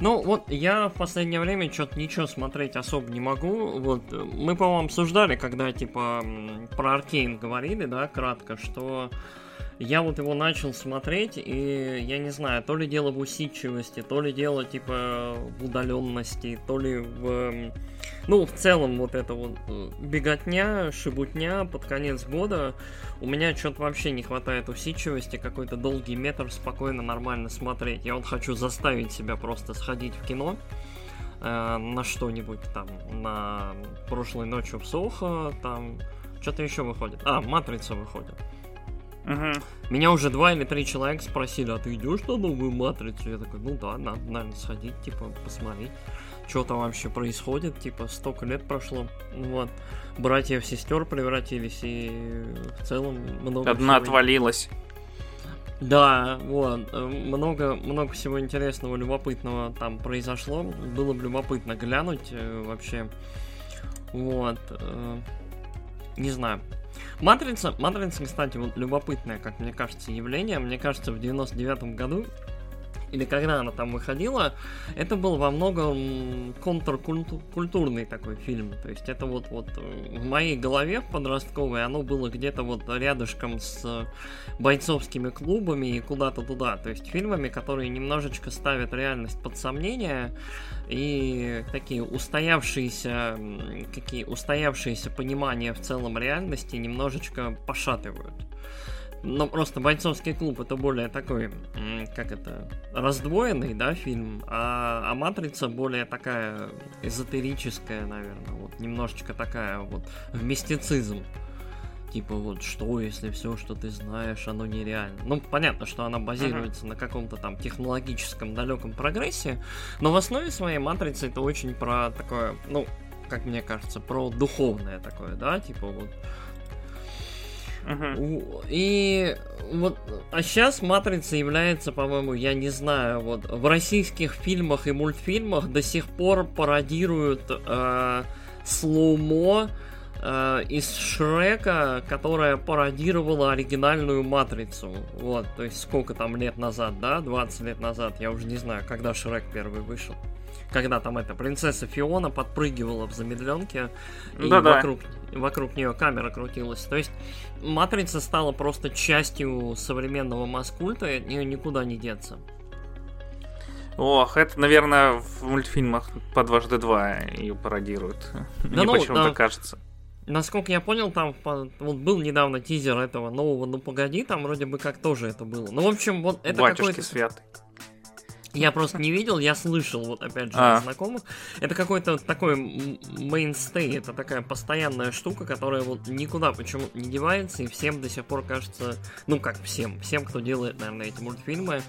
Ну, вот я в последнее время что-то ничего смотреть особо не могу. Вот мы, по-моему, обсуждали, когда типа про Аркейн говорили, да, кратко, что я вот его начал смотреть, и я не знаю, то ли дело в усидчивости, то ли дело типа в удаленности, то ли в... Ну, в целом вот это вот э, беготня, шибутня под конец года, у меня что-то вообще не хватает усидчивости, какой-то долгий метр спокойно, нормально смотреть. Я вот хочу заставить себя просто сходить в кино, э, на что-нибудь там, на прошлой ночью в Сохо, там, что-то еще выходит. А, Матрица выходит. Угу. Меня уже два или три человека спросили, а ты идешь на новую матрицу? Я такой, ну да, надо, наверное, сходить, типа, посмотреть, что там вообще происходит, типа, столько лет прошло, вот. Братьев, сестер превратились, и в целом много Одна всего... отвалилась. Да, вот, много, много всего интересного, любопытного там произошло. Было бы любопытно глянуть э, вообще. Вот. Э, не знаю, Матрица, Матрица, кстати, вот любопытное, как мне кажется, явление. Мне кажется, в 99 году или когда она там выходила, это был во многом контркультурный такой фильм. То есть это вот, вот в моей голове подростковой оно было где-то вот рядышком с бойцовскими клубами и куда-то туда. То есть фильмами, которые немножечко ставят реальность под сомнение и такие устоявшиеся, какие устоявшиеся понимания в целом реальности немножечко пошатывают. Но просто бойцовский клуб это более такой, как это, раздвоенный, да, фильм, а, а Матрица более такая эзотерическая, наверное, вот немножечко такая вот в мистицизм. Типа вот что, если все, что ты знаешь, оно нереально. Ну, понятно, что она базируется uh-huh. на каком-то там технологическом далеком прогрессе, но в основе своей матрицы это очень про такое, ну, как мне кажется, про духовное такое, да, типа вот Uh-huh. И вот, а сейчас Матрица является, по-моему, я не знаю, вот в российских фильмах и мультфильмах до сих пор пародируют э, слоумо э, из Шрека, которая пародировала оригинальную Матрицу. Вот, то есть сколько там лет назад, да, 20 лет назад, я уже не знаю, когда Шрек первый вышел когда там эта принцесса Фиона подпрыгивала в замедленке, и да -да. вокруг, вокруг нее камера крутилась. То есть Матрица стала просто частью современного маскульта, и от нее никуда не деться. Ох, это, наверное, в мультфильмах по дважды два ее пародируют. Да Мне ну, почему-то да. кажется. Насколько я понял, там вот был недавно тизер этого нового «Ну погоди», там вроде бы как тоже это было. Ну, в общем, вот это какой-то... святый. Я просто не видел, я слышал, вот опять же, а. знакомых. Это какой-то такой мейнстей, это такая постоянная штука, которая вот никуда почему не девается, и всем до сих пор кажется, ну как всем, всем, кто делает, наверное, эти мультфильмы,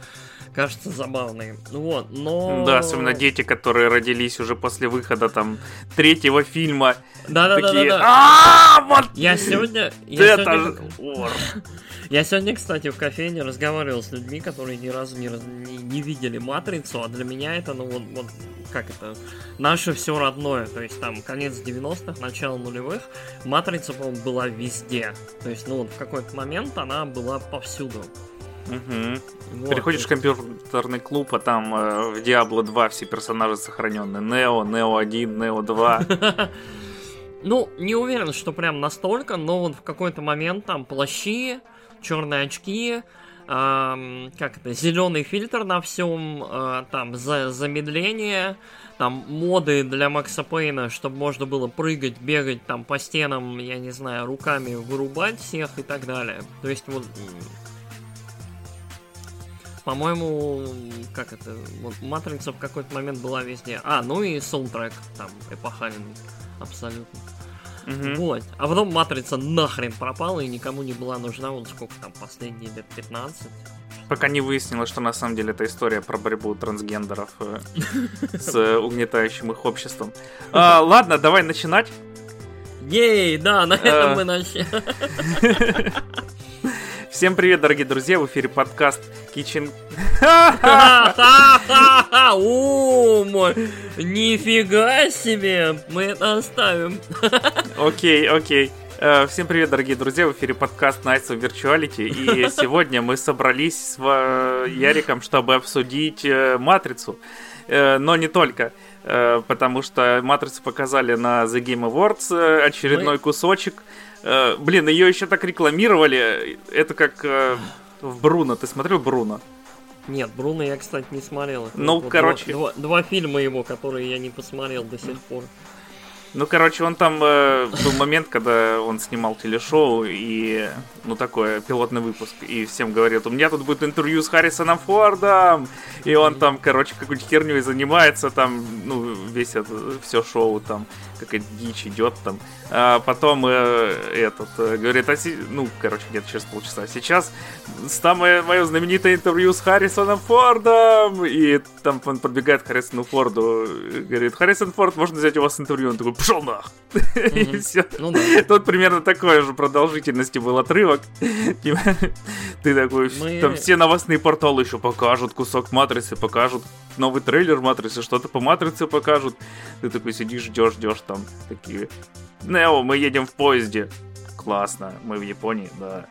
кажется забавной. Вот, но... Да, особенно дети, которые родились уже после выхода там третьего фильма. Да-да-да. А, вот! Я сегодня... Это Я сегодня, кстати, в кофейне разговаривал с людьми, которые ни разу не, не, не видели Матрицу, а для меня это, ну вот, вот как это, наше все родное. То есть там конец 90-х, начало нулевых, Матрица, по-моему, была везде. То есть, ну вот в какой-то момент она была повсюду. Угу. Вот. Переходишь в компьютерный клуб, а там э, в Diablo 2 все персонажи сохранены. Нео, Нео 1, Нео 2. Ну, не уверен, что прям настолько, но вот в какой-то момент там плащи, черные очки, эм, как это, зеленый фильтр на всем, э, там за, замедление, там моды для Макса Пейна, чтобы можно было прыгать, бегать там по стенам, я не знаю, руками вырубать всех и так далее. То есть вот по-моему, как это, вот Матрица в какой-то момент была везде. А, ну и саундтрек там эпохальный, абсолютно. Угу. Вот. А потом Матрица нахрен пропала и никому не была нужна, вот сколько там, последние лет 15. Пока не выяснилось, что на самом деле это история про борьбу трансгендеров э, с угнетающим их обществом. А, ладно, давай начинать. Ей, да, на этом э. мы начали. Всем привет, дорогие друзья, в эфире подкаст Kitchen... Ум! Нифига себе! Мы это оставим. Окей, окей. Э, всем привет, дорогие друзья, в эфире подкаст Nights of Virtuality, и сегодня мы собрались с Яриком, чтобы обсудить э, Матрицу. но не только. Потому что Матрицу показали на The Game Awards очередной Мы... кусочек. Блин, ее еще так рекламировали. Это как в Бруно. Ты смотрел Бруно? Нет, Бруно я, кстати, не смотрел. Ну, вот короче... Два, два, два фильма его, которые я не посмотрел до сих пор. Ну, короче, он там э, был момент, когда он снимал телешоу и, ну, такой пилотный выпуск, и всем говорит, у меня тут будет интервью с Харрисоном Фордом, и он там, короче, какой-то херней занимается, там, ну, весь это, все шоу там, какая-то дичь идет там. А потом э, этот э, говорит, а си... ну, короче, где-то через полчаса. Сейчас самое мое знаменитое интервью с Харрисоном Фордом. И там он подбегает к Харрисону Форду, говорит, Харрисон Форд, можно взять у вас интервью? Он такой, пошел нах! И все. Ну Тут примерно такой же продолжительности был отрывок. Ты такой, там все новостные порталы еще покажут кусок матрицы, покажут новый трейлер матрицы, что-то по матрице покажут. Ты такой сидишь, ждешь, ждешь там такие. Нео, мы едем в поезде. Классно. Мы в Японии, да.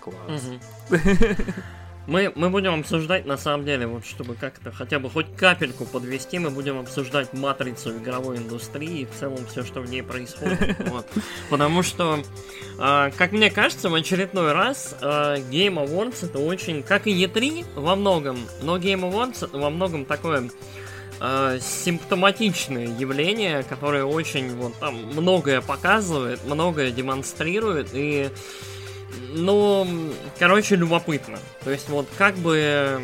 Класс. Мы, мы будем обсуждать, на самом деле, вот чтобы как-то хотя бы хоть капельку подвести, мы будем обсуждать матрицу игровой индустрии и в целом все, что в ней происходит. Вот. Потому что, э, как мне кажется, в очередной раз э, Game Awards это очень, как и E3 во многом, но Game Awards это во многом такое э, симптоматичное явление, которое очень вот там многое показывает, многое демонстрирует и ну, короче, любопытно. То есть вот как бы,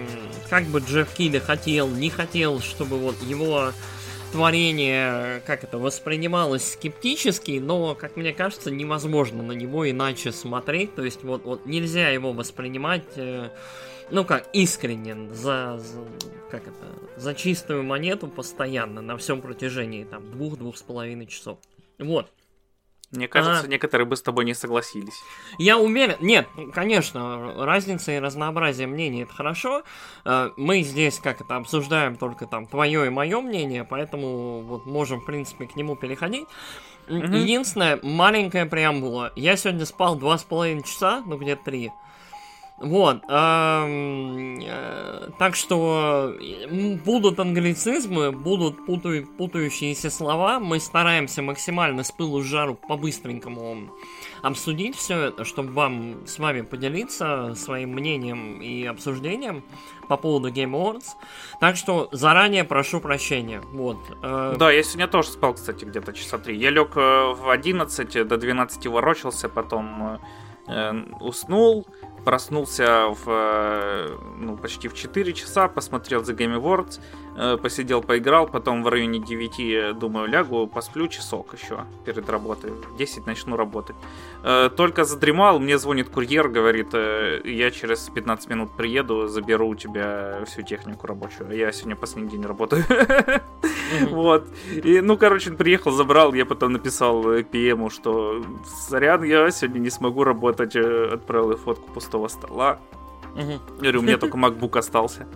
как бы Джефф Килли хотел, не хотел, чтобы вот его творение, как это, воспринималось скептически, но, как мне кажется, невозможно на него иначе смотреть. То есть вот, вот нельзя его воспринимать, э, ну как, искренне, за, за, как это, за чистую монету постоянно, на всем протяжении там двух-двух с половиной часов. Вот. Мне кажется, а... некоторые бы с тобой не согласились. Я уверен. Нет, конечно, разница и разнообразие мнений это хорошо. Э, мы здесь как это обсуждаем только там твое и мое мнение, поэтому вот можем, в принципе, к нему переходить. Mm-hmm. Единственное, маленькая преамбула. Я сегодня спал два с половиной часа, ну где-то три. Вот, эм, э, так что будут англицизмы, будут путаю, путающиеся слова. Мы стараемся максимально с пылу с жару по-быстренькому обсудить все это, чтобы вам с вами поделиться своим мнением и обсуждением по поводу Game Awards. Так что заранее прошу прощения. Вот. Э... Да, я сегодня тоже спал, кстати, где-то часа три. Я лег э, в 11, до 12 ворочался, потом э, уснул проснулся в, э, ну, почти в 4 часа, посмотрел The Game Awards, посидел, поиграл, потом в районе 9, думаю, лягу, посплю часок еще перед работой, в 10 начну работать. Э, только задремал, мне звонит курьер, говорит, я через 15 минут приеду, заберу у тебя всю технику рабочую. Я сегодня последний день работаю. Вот. И, ну, короче, он приехал, забрал, я потом написал PM, что сорян, я сегодня не смогу работать, отправил фотку пустого стола. Говорю, у меня только MacBook остался.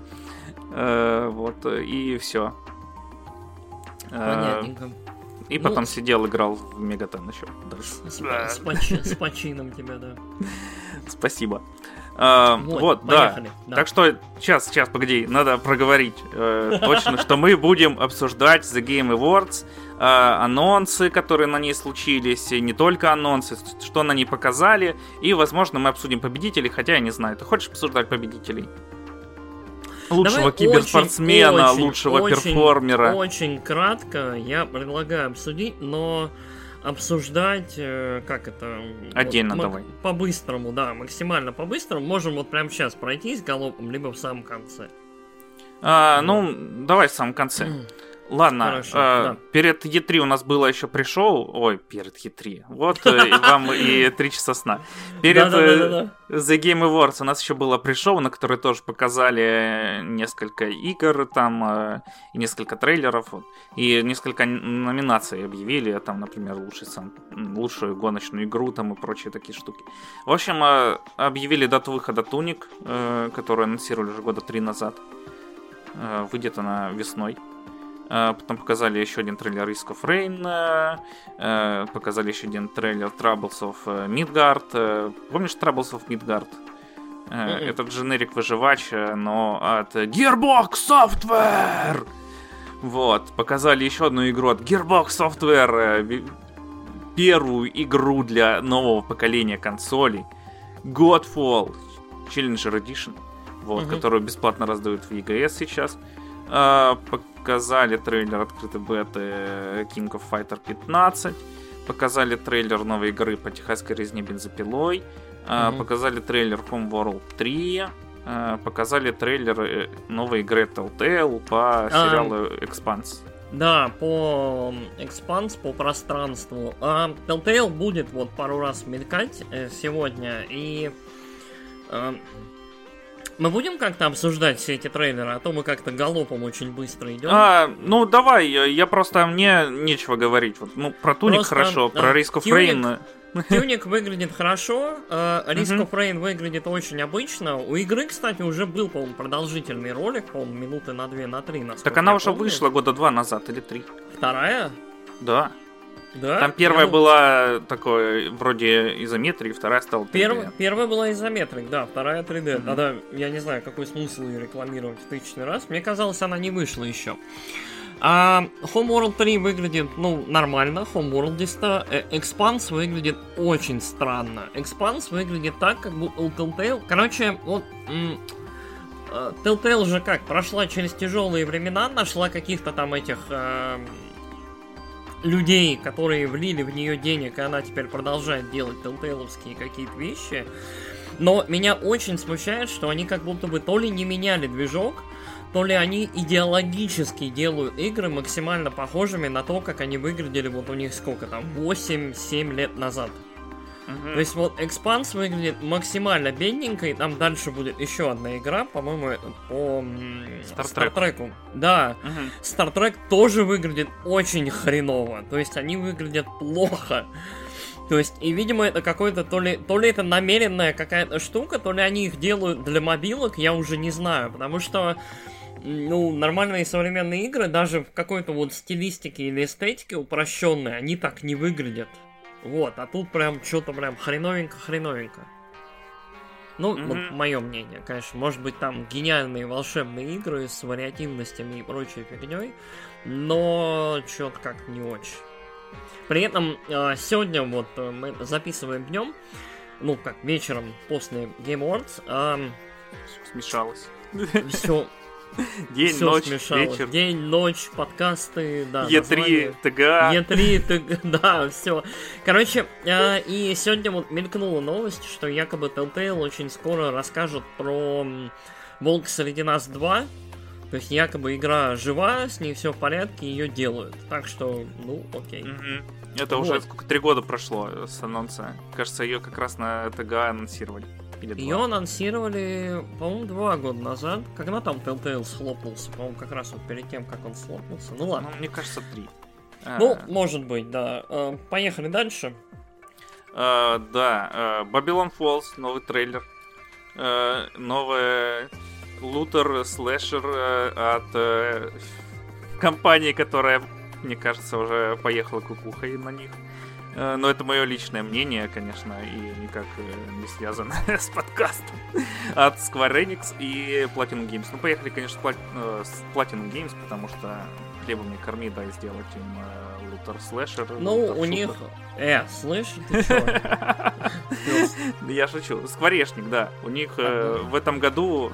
Э, вот, и все. Понятненько. И ну, потом сидел, играл в Мегатен еще дальше. С, с, поч- с почином тебя, да. Спасибо. А, вот, вот да. да. Так что, сейчас, сейчас, погоди, надо проговорить э, точно, что мы будем обсуждать The Game Awards, э, анонсы, которые на ней случились, и не только анонсы, что на ней показали, и, возможно, мы обсудим победителей, хотя я не знаю. Ты хочешь обсуждать победителей? Лучшего Давай киберспортсмена, очень, лучшего очень, перформера. Очень кратко я предлагаю обсудить, но обсуждать, э, как это... Отдельно вот, давай. По-быстрому, да, максимально по-быстрому. Можем вот прямо сейчас пройтись галопом, либо в самом конце. А, ну, давай в самом конце. Ладно, Хорошо, э, да. перед Е3 у нас было еще пришел. Ой, перед Е3. Вот э, вам и три часа сна. Перед э, The Game Awards у нас еще было пришел, на который тоже показали несколько игр, там э, и несколько трейлеров, и несколько номинаций объявили, там, например, лучший сам, лучшую гоночную игру там и прочие такие штуки. В общем, объявили дату выхода Туник, которую анонсировали уже года три назад. Выйдет она весной. Э, потом показали еще один трейлер Risk of Rain. Э, показали еще один трейлер Troubles of Midgard. Помнишь Troubles of Midgard? Mm-hmm. Этот дженерик выживач, но от Gearbox Software. Вот, показали еще одну игру от Gearbox Software, э, первую игру для нового поколения консолей. Godfall Challenger Edition, вот, угу. которую бесплатно раздают в EGS сейчас. А, показали трейлер открытой беты King of Fighter 15. Показали трейлер новой игры по техасской резне бензопилой. Mm-hmm. Показали трейлер Homeworld 3. А, показали трейлер э, новой игры Telltale по а, сериалу Expanse. Да, по Expanse, по пространству. А Telltale будет вот пару раз мелькать э, сегодня, и э, мы будем как-то обсуждать все эти трейлеры, а то мы как-то галопом очень быстро идем. А, ну давай, я просто мне нечего говорить. Вот, ну, про Туник просто, хорошо, про Risk of Rain. Тюник выглядит хорошо, Risk of Rain выглядит очень обычно. У игры, кстати, уже был, по-моему, продолжительный ролик, по-моему, минуты на две, на три. Так она уже вышла года два назад или три. Вторая? Да. Да? Там первая я... была такой, вроде изометрии, вторая стала 3D. Перв... Первая была изометрик, да, вторая 3D. Mm-hmm. Тогда я не знаю, какой смысл ее рекламировать в тысячный раз. Мне казалось, она не вышла еще. А Homeworld 3 выглядит, ну, нормально, Homeworld 10. Э, Expanse выглядит очень странно. Expanse выглядит так, как будто у Telltale... Короче, вот... Э, Telltale же как, прошла через тяжелые времена, нашла каких-то там этих... Э- людей, которые влили в нее денег, и она теперь продолжает делать телтейловские какие-то вещи. Но меня очень смущает, что они как будто бы то ли не меняли движок, то ли они идеологически делают игры максимально похожими на то, как они выглядели вот у них сколько там, 8-7 лет назад. Угу. То есть вот Expanse выглядит максимально бедненько, и там дальше будет еще одна игра, по-моему, по Стартреку. Да, Стартрек угу. тоже выглядит очень хреново. То есть они выглядят плохо. То есть, и, видимо, это какой-то, то ли, то ли это намеренная какая-то штука, то ли они их делают для мобилок, я уже не знаю, потому что, ну, нормальные современные игры, даже в какой-то вот стилистике или эстетике упрощенной, они так не выглядят. Вот, а тут прям что-то прям хреновенько-хреновенько. Ну, mm-hmm. вот мое мнение, конечно. Может быть, там гениальные волшебные игры с вариативностями и прочей фигней, но что-то как не очень. При этом а, сегодня вот э, мы записываем днем, ну как вечером после Game Awards. А... Смешалось. Все, День, Все ночь, смешалось. вечер. День, ночь, подкасты, да. Е3, ТГА. Е3, ТГА, да, все. Короче, э, и сегодня вот мелькнула новость, что якобы Telltale очень скоро расскажет про Волк среди нас 2. То есть якобы игра жива, с ней все в порядке, ее делают. Так что, ну, окей. Это вот. уже сколько, три года прошло с анонса. Кажется, ее как раз на ТГА анонсировали. Или Ее два? анонсировали, по-моему, два года назад. Когда там Telltale схлопнулся? По-моему, как раз вот перед тем, как он схлопнулся. Ну ладно. Ну, мне кажется, три. Ну, а... может быть, да. А, поехали дальше. А, да, Babylon Falls, новый трейлер. А, новый лутер слэшер от э, компании, которая, мне кажется, уже поехала кукухой на них. Э, но это мое личное мнение, конечно, и никак э, не связано с подкастом от Square Enix и Platinum Games. Ну, поехали, конечно, э, с Platinum Games, потому что хлебом не корми, дай сделать им лутер слэшер. Ну, у них... Э, слышь, ты? Я шучу. Скворечник, да. У них в этом году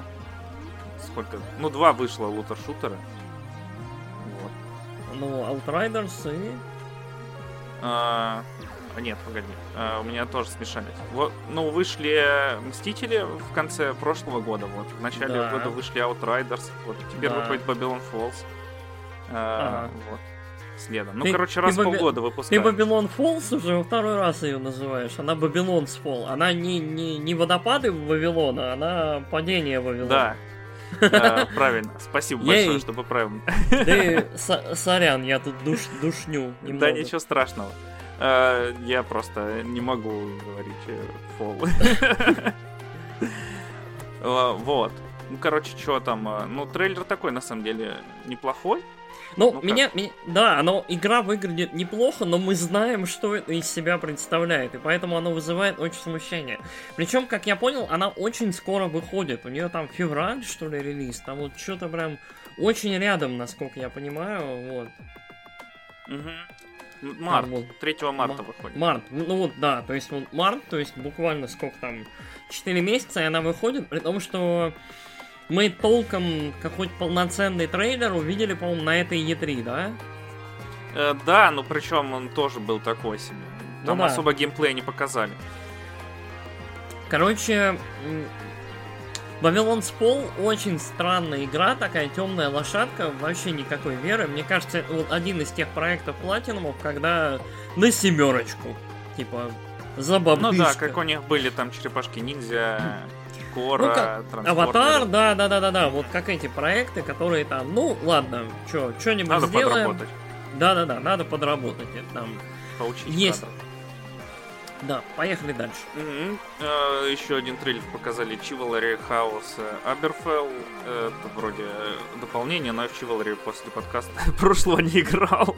сколько? Ну, два вышло лутер-шутера. Вот. Ну, Outriders и а, нет, погоди. А, у меня тоже смешались. Вот, ну, вышли Мстители в конце прошлого года. Вот. В начале да. года вышли Outriders. Вот. Теперь да. выходит Babylon Falls. А, ага. Вот. Следом. Ну, ты, короче, раз в Баби... полгода выпускают. Ты Babylon Falls уже второй раз ее называешь. Она Babylon's Fall. Она не, не, не водопады Вавилона, она падение Вавилона. Да, а, правильно. Спасибо большое, что поправил. Да сорян, я тут душ, душню Да ничего страшного. А, я просто не могу говорить фол. Вот. Ну, короче, что там? Ну, трейлер такой, на самом деле, неплохой. Ну, Ну, меня, меня- да, оно, игра выглядит неплохо, но мы знаем, что это из себя представляет, и поэтому оно вызывает очень смущение. Причем, как я понял, она очень скоро выходит. У нее там февраль, что ли, релиз, там вот что-то прям очень рядом, насколько я понимаю, вот. М- Март. Там вот 3 марта Ма- выходит. Март, ну вот, да, то есть вот март, то есть буквально сколько там, 4 месяца, и она выходит, при том, что мы толком какой-то полноценный трейлер увидели, по-моему, на этой E3, да? Э, да, ну причем он тоже был такой себе. Там Ну да. особо геймплея не показали. Короче, Babylon's Fall очень странная игра, такая темная лошадка, вообще никакой веры. Мне кажется, это вот один из тех проектов Platinum, когда на семерочку. Типа, за Ну бабышка. да, как у них были там черепашки ниндзя, Кора, Ну, как. Аватар, да, да, да, да, да. Вот как эти проекты, которые там, ну, ладно, что, что-нибудь Надо сделаем. подработать, Да, да, да, надо подработать. Это там. поучить Есть. кадров. Да, поехали дальше. Мгм. Э, Еще один трейлер показали Chivalry House Аберфелл. Это вроде дополнение, но я в Chivalry после подкаста прошлого не играл.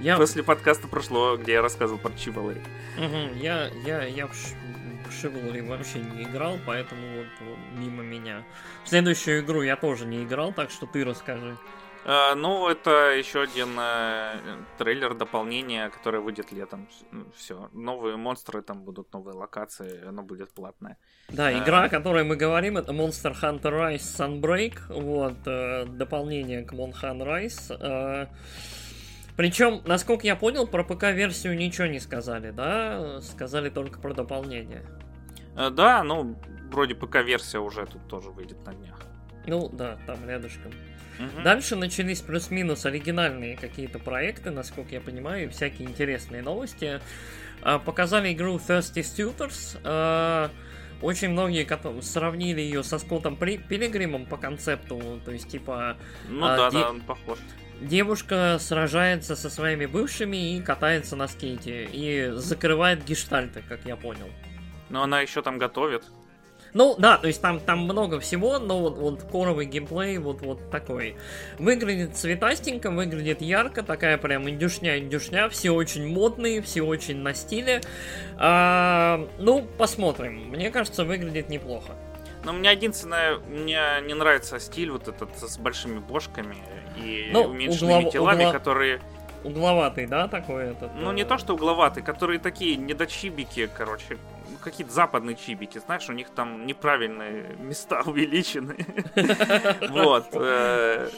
Я, После подкаста прошлого, где я рассказывал про Chivalry. Мгм, я, я, я в, Chivalry вообще не играл, поэтому вот, мимо меня. В следующую игру я тоже не играл, так что ты расскажи. Э, Ну, это еще один э, трейлер дополнения, которое выйдет летом. Все. Новые монстры, там будут новые локации, оно будет платное. Да, А. игра, о которой мы говорим, это Monster Hunter Rise Sunbreak, вот, э, дополнение к Monhan Rise. э, причем, насколько я понял, про ПК-версию ничего не сказали, да? Сказали только про дополнение. Э, Да, ну, вроде ПК-версия уже тут тоже выйдет на днях. Ну, да, там рядышком. Мгм. Дальше начались плюс-минус оригинальные какие-то проекты, насколько я понимаю, и всякие интересные новости. А, Показали игру Thirsty Suitors. А, Очень многие сравнили ее со Скоттом Пилигримом по концепту, то есть типа Ну а, да, де- да, он похож. девушка сражается со своими бывшими и катается на скейте и закрывает гештальты, как я понял. Но она еще там готовит. Ну, да, то есть там, там много всего, но вот, вот коровый геймплей вот, вот такой. Выглядит цветастенько, выглядит ярко, такая прям индюшня-индюшня, все очень модные, все очень на стиле. А, ну, посмотрим. Мне кажется, выглядит неплохо. Но мне единственное, мне не нравится стиль вот этот с большими бошками и Ну, уменьшенными углов- телами, угла- которые... Угловатый, да, такой этот? Ну, не э, то, что угловатые, которые такие недочибики, короче. Какие-то западные чибики, знаешь, у них там неправильные места увеличены. Вот. э,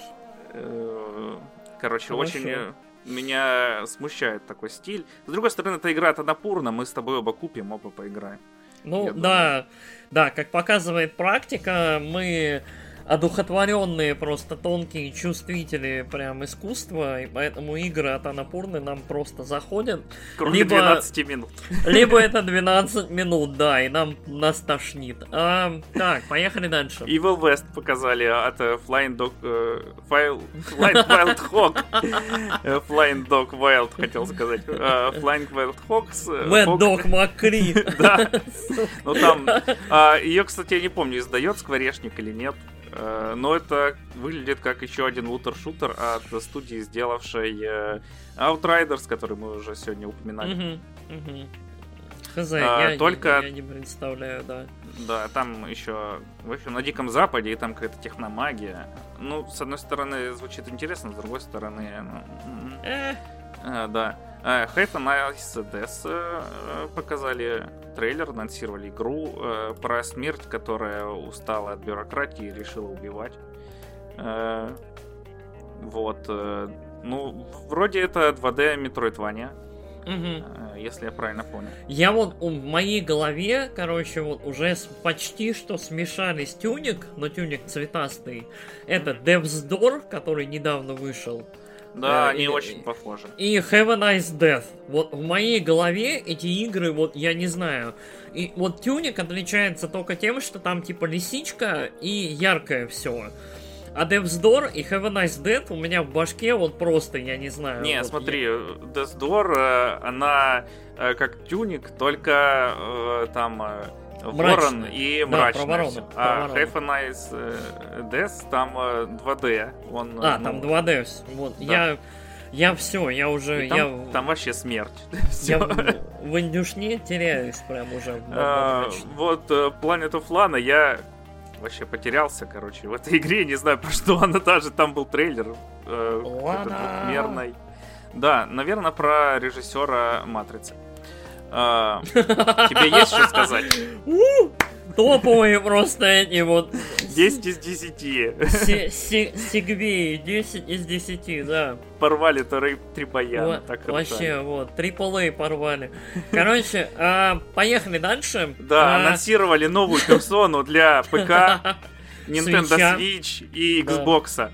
э, Короче, очень э, меня смущает такой стиль. С другой стороны, эта игра это напурна, мы с тобой оба купим, оба поиграем. Ну, да, да, как показывает практика, мы одухотворенные просто тонкие чувствители прям искусства, и поэтому игры от Анапурны нам просто заходят. Кроме Либо- 12 минут. Либо это 12 минут, да, и нам нас тошнит. А, так, поехали дальше. Evil West показали от э, Flying Dog... э, File- Flying Wild Hog. Э, Flying Dog Wild, хотел сказать. Э, Flying Wild э, Mad Hog- Dog Макри. Да. Ну там... а, Ее, кстати, я не помню, издает Скворечник или нет. Э, Но это выглядит как еще один лутер-шутер от студии, сделавшей э, Outriders, который мы уже сегодня упоминали. Мгм, мгм. Хз, А, я, только- я не представляю, да. Да, там еще, в общем, на Диком Западе, и там какая-то техномагия. Ну, с одной стороны, звучит интересно, с другой стороны, ну, Э, э, да. Э, Hate Ice Death э, показали трейлер, анонсировали игру э, про смерть, которая устала от бюрократии и решила убивать. Э, Вот. э, Ну, вроде это 2D Metroidvania, э, если я правильно понял. Я вот в моей голове, короче, вот уже почти что смешались тюник, но тюник цветастый. Это Dev's Door, который недавно вышел. Да, Э, они или- очень похожи. И Have a Nice Death. Вот в моей голове эти игры, вот я не знаю. И вот тюник отличается только тем, что там типа лисичка и яркое все. А Dev's Door и Have a Nice Death у меня в башке вот просто, я не знаю. Не, вот смотри, Death Door, э, она э, как тюник, только там э, Ворон и Да, про про А ворону. Have a Nice э, Death там э, 2D. Он, А, ну, там 2D. вс- Вот, да. я... Я все, я уже... и там, я, там вообще смерть. я в, в индюшне теряюсь прям уже. А. Вот э, Planet of Lana я вообще потерялся, короче, в этой игре, не знаю, про что она даже, там был трейлер э, Лана. двухмерный. Да, наверное, про режиссера Матрицы. А, Тебе есть что сказать? Топовые просто эти вот 10 из 10. се- се- сегвеи, 10 из 10, да. Порвали три, три так вообще, вот, AAA порвали. Короче, а, поехали дальше. Да, А, анонсировали новую персону для ПК, Nintendo. Switch и. Xbox.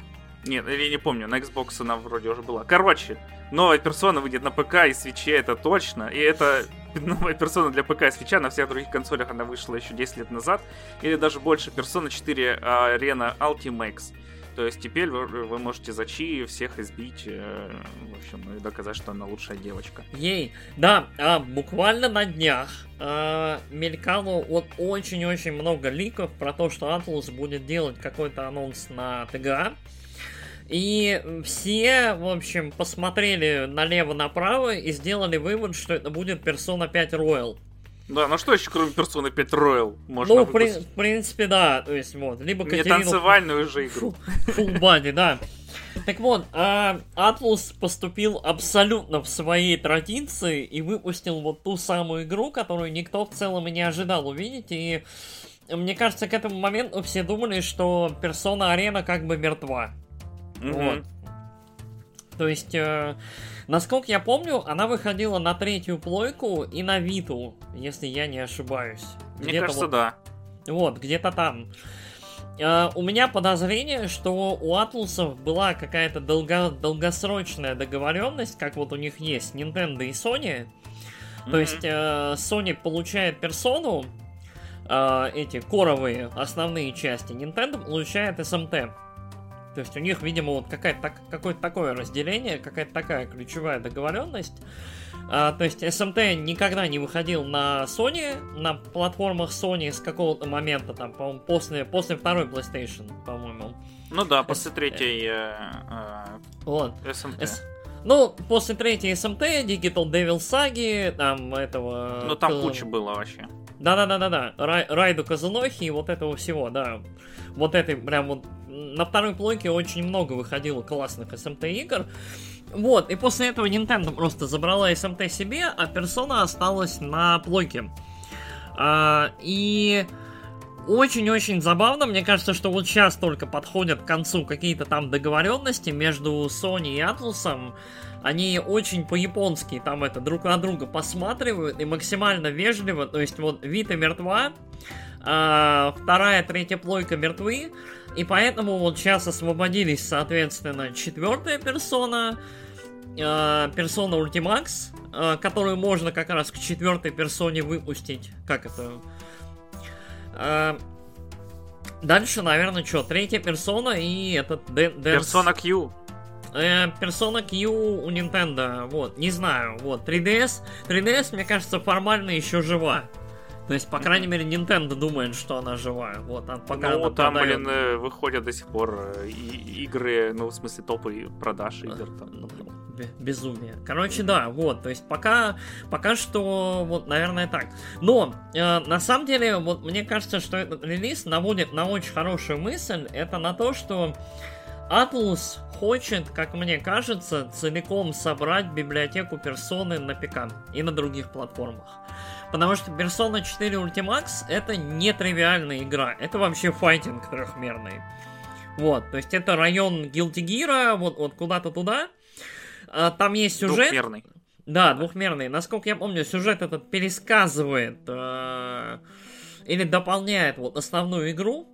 Нет, я не помню, на Xbox она вроде уже была. Короче, новая персона выйдет на ПК и свече, это точно. И это новая персона для ПК и свеча, на всех других консолях она вышла еще 10 лет назад. Или даже больше, персона 4 Arena Ultimax. То есть теперь вы, вы можете за Чи всех избить, э, в общем, и доказать, что она лучшая девочка. Ей, да, а, буквально на днях а, мелькало вот очень-очень много ликов про то, что Atlus будет делать какой-то анонс на ТГА. И все, в общем, посмотрели налево-направо и сделали вывод, что это будет Persona 5 Royal. Да, ну что еще кроме персоны 5 Royal можно ну, при- в принципе, да, то есть вот, либо Не Катерину танцевальную же игру. Full body, да. Так вот, а, Atlus поступил абсолютно в своей традиции и выпустил вот ту самую игру, которую никто в целом и не ожидал увидеть. И мне кажется, к этому моменту все думали, что персона арена как бы мертва. Мгм. Вот. То есть, э, насколько я помню, она выходила на третью плойку и на Виту, если я не ошибаюсь. Мне Где-то кажется, вот да. вот, где-то там. Э, у меня подозрение, что у Атлусов была какая-то долго- долгосрочная договоренность, как вот у них есть Nintendo и Sony. То Мгм. есть э, Sony получает персону, э, эти коровые основные части, Nintendo получает SMT. То есть у них, видимо, вот какая-то так- какое-то такое разделение, какая-то такая ключевая договоренность. А, то есть SMT никогда не выходил на Sony, на платформах Sony с какого-то момента, там, по-моему, после, после второй PlayStation, по-моему. Ну да, после третьей э, Вот. э, SMT. С- Ну, после третьей SMT, Digital Devil Sagi, там, этого... Ну там куча было вообще. Да-да-да-да-да. Рай- Райду Казанохи и вот этого всего, да. Вот этой прям вот на второй плойке очень много выходило классных SMT игр. Вот, и после этого Nintendo просто забрала SMT себе, а персона осталась на плойке. А, и очень-очень забавно, мне кажется, что вот сейчас только подходят к концу какие-то там договоренности между Sony и Atlus. Они очень по-японски там это друг на друга посматривают и максимально вежливо. То есть вот Вита мертва, а, вторая, третья плойка мертвы, и поэтому вот сейчас освободились, соответственно, четвертая персона, э, персона Ultimax, э, которую можно как раз к четвертой персоне выпустить. Как это? Э, Дальше, наверное, что, третья персона и этот Персона Q. Э, Persona Q у Nintendo, вот, не знаю, вот, 3DS, 3DS, мне кажется, формально еще жива. То есть, по крайней мере, Nintendo думает, что она жива. Вот, а пока ну, она там, продает. блин, э, выходят до сих пор э, и- игры, ну, в смысле, топы продаж игр. Там, блин. Бе- Безумие. Короче, да, вот, то есть пока, пока что, вот, наверное, так. Но, э, на самом деле, вот, мне кажется, что этот релиз наводит на очень хорошую мысль, это на то, что Atlus хочет, как мне кажется, целиком собрать библиотеку персоны на ПК и на других платформах. Потому что Persona 4 Ultimax это не тривиальная игра, это вообще файтинг трехмерный. Вот, то есть это район Guilty Gear, вот, вот куда-то туда. А, Там есть сюжет. Двухмерный. Да, двухмерный. Насколько я помню, сюжет этот пересказывает э, или дополняет вот основную игру.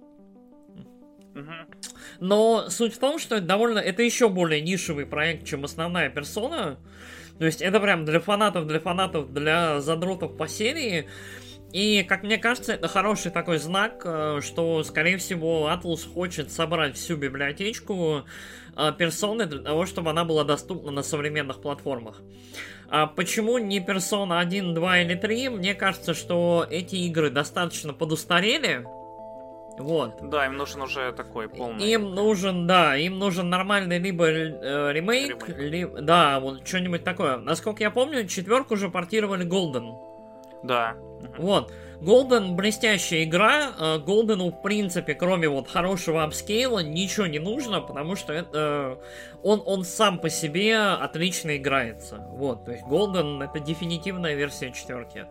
Но суть в том, что это довольно, это еще более нишевый проект, чем основная персона. То есть это прям для фанатов, для фанатов, для задротов по серии. И, как мне кажется, это хороший такой знак, э, что, скорее всего, Atlus хочет собрать всю библиотечку э, персоны для того, чтобы она была доступна на современных платформах. А почему не Persona 1, 2 или 3? Мне кажется, что эти игры достаточно подустарели, вот. Да, им нужен уже такой полный. Им нужен, да, им нужен нормальный либо э, ремейк, ремейк. Ли, да, вот что-нибудь такое. Насколько я помню, четверку уже портировали Golden. Да. Вот. Golden блестящая игра. Голдену, в принципе, кроме вот хорошего апскейла, ничего не нужно, потому что это он, он сам по себе отлично играется. Вот, то есть Golden это дефинитивная версия четверки.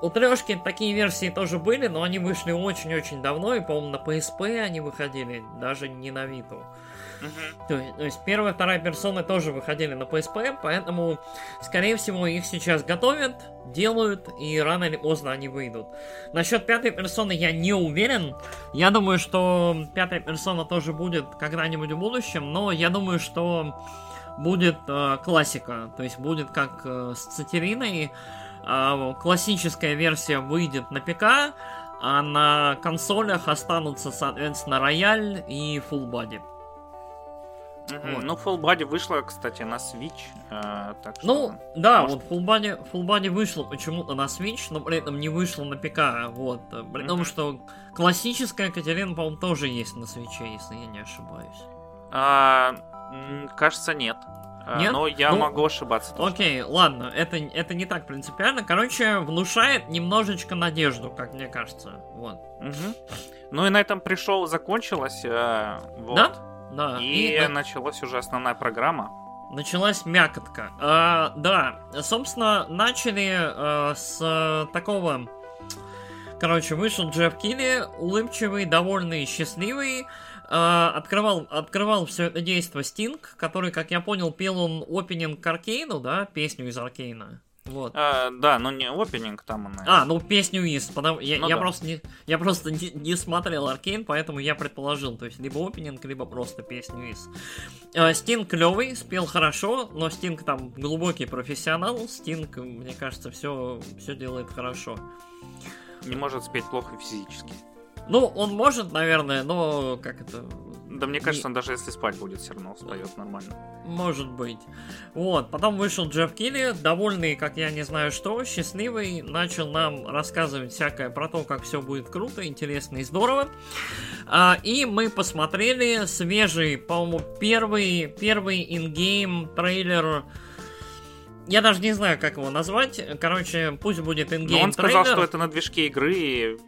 У трешки такие версии тоже были, но они вышли очень-очень давно, и, по-моему, на PSP они выходили, даже не на. Uh-huh. То, есть, то есть первая, вторая персона тоже выходили на PSP, поэтому, скорее всего, их сейчас готовят, делают, и рано или поздно они выйдут. Насчет пятой персоны я не уверен. Я думаю, что пятая персона тоже будет когда-нибудь в будущем, но я думаю, что будет э, классика. То есть будет как э, с Цитериной. Э, классическая версия выйдет на ПК, а на консолях останутся, соответственно, рояль и full body. Mm-hmm. Вот. Ну, Full Body вышла, кстати, на Switch. Э, так что, ну, да, может... вот Full Body, Full Body вышла почему-то на Switch, но при этом не вышла на ПК. Вот. При mm-hmm. том, что классическая Катерина, по-моему, тоже есть на Switch, если я не ошибаюсь. А, кажется, нет. А, нет? Но я ну, могу ошибаться. Тоже. Окей, ладно, это, это не так принципиально. Короче, внушает немножечко надежду, как мне кажется. Вот. Угу. Ну и на этом пришел, закончилось. Э, вот. Да? Да. И, и началась уже основная программа. Началась мякотка. А, да, собственно, начали а, с такого... Короче, вышел Джефф Килли, улыбчивый, довольный, счастливый. А, открывал, открывал все это действие Стинг, который, как я понял, пел он опенинг к Аркейну, да, песню из Аркейна. Вот. А, да, ну не опенинг там она. А, ну песню из. Потому... Я, ну, я да. просто, не, я просто не, не смотрел Аркейн, поэтому я предположил. То есть либо опенинг, либо просто песню из. А, Стинг клевый, спел хорошо, но Стинг там глубокий профессионал. Стинг, мне кажется, все, все делает хорошо. Не может спеть плохо физически. Ну, он может, наверное, но как это... Да мне кажется, не... он даже если спать будет, все равно встает нормально. Может быть. Вот, потом вышел Джефф Кили, довольный, как я не знаю что, счастливый, начал нам рассказывать всякое про то, как все будет круто, интересно и здорово. А, и мы посмотрели свежий, по-моему, первый, первый in-game трейлер я даже не знаю, как его назвать. Короче, пусть будет in-game Но он сказал, что это на движке игры. И...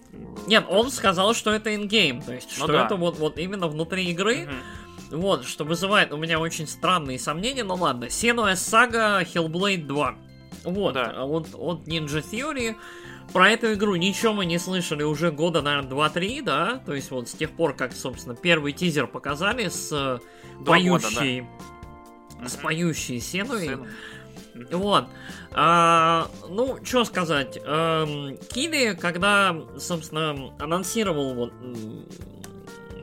Нет, он сказал, что это in-game. То есть, ну что да. это вот, вот именно внутри игры. Угу. Вот, что вызывает у меня очень странные сомнения. Ну ладно. Senua's Saga Hellblade 2. Вот, да. А вот от Ninja Theory. Про эту игру ничего мы не слышали уже года, наверное, 2-3, да? То есть вот с тех пор, как, собственно, первый тизер показали с э, поющей... Года, да. С поющей Сенуей. Сену. Вот. А, ну, что сказать. А, Киви, когда, собственно, анонсировал вот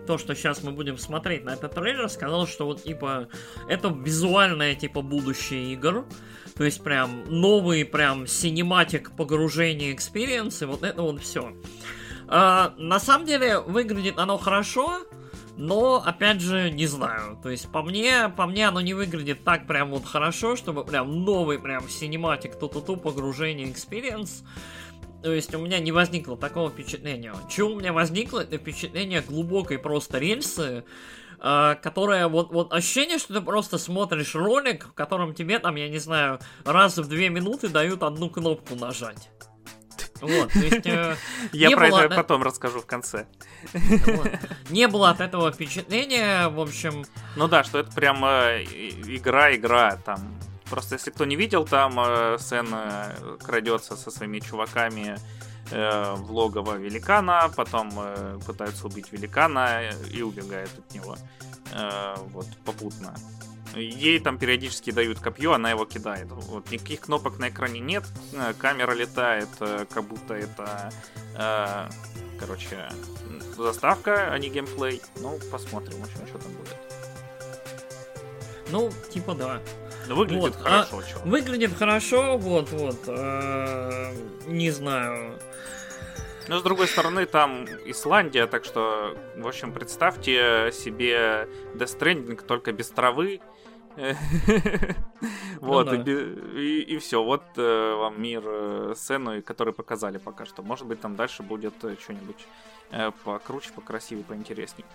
то, что сейчас мы будем смотреть на этот трейлер, сказал, что вот, типа, это визуальное, типа, будущее игр. То есть, прям, новый, прям, cinematic погружения experience, и вот это вот все. А, на самом деле, выглядит оно хорошо, но, опять же, не знаю. То есть, по мне, по мне оно не выглядит так прям вот хорошо, чтобы прям новый прям cinematic ту-ту-ту погружение experience. То есть у меня не возникло такого впечатления. Чего у меня возникло, это впечатление глубокой просто рельсы, Uh, которая вот, вот ощущение, что ты просто смотришь ролик, в котором тебе там, я не знаю, раз в две минуты дают одну кнопку нажать. Вот, то есть... Э, Я про было... это потом расскажу в конце. Вот. Не было от этого впечатления, в общем... Ну да, что это прям э, игра-игра, там... Просто если кто не видел, там э, Сен э, крадется со своими чуваками в логово великана, потом пытаются убить великана и убегает от него. Вот, попутно. Ей там периодически дают копье, она его кидает. Вот никаких кнопок на экране нет, э, камера летает, э, как будто это, э, короче, заставка, а не геймплей. Ну, посмотрим, в общем, что там будет. Ну, типа да. Ну, выглядит вот. хорошо, а, Выглядит хорошо, вот, вот. Э, не знаю. Но с другой стороны, там Исландия, так что, в общем, представьте себе Death Stranding только без травы. Вот, Ну да. и, все. Вот э, вам мир э, сцену, который показали пока что. Может быть, там дальше будет э, что-нибудь покруче, покрасивее, поинтересней.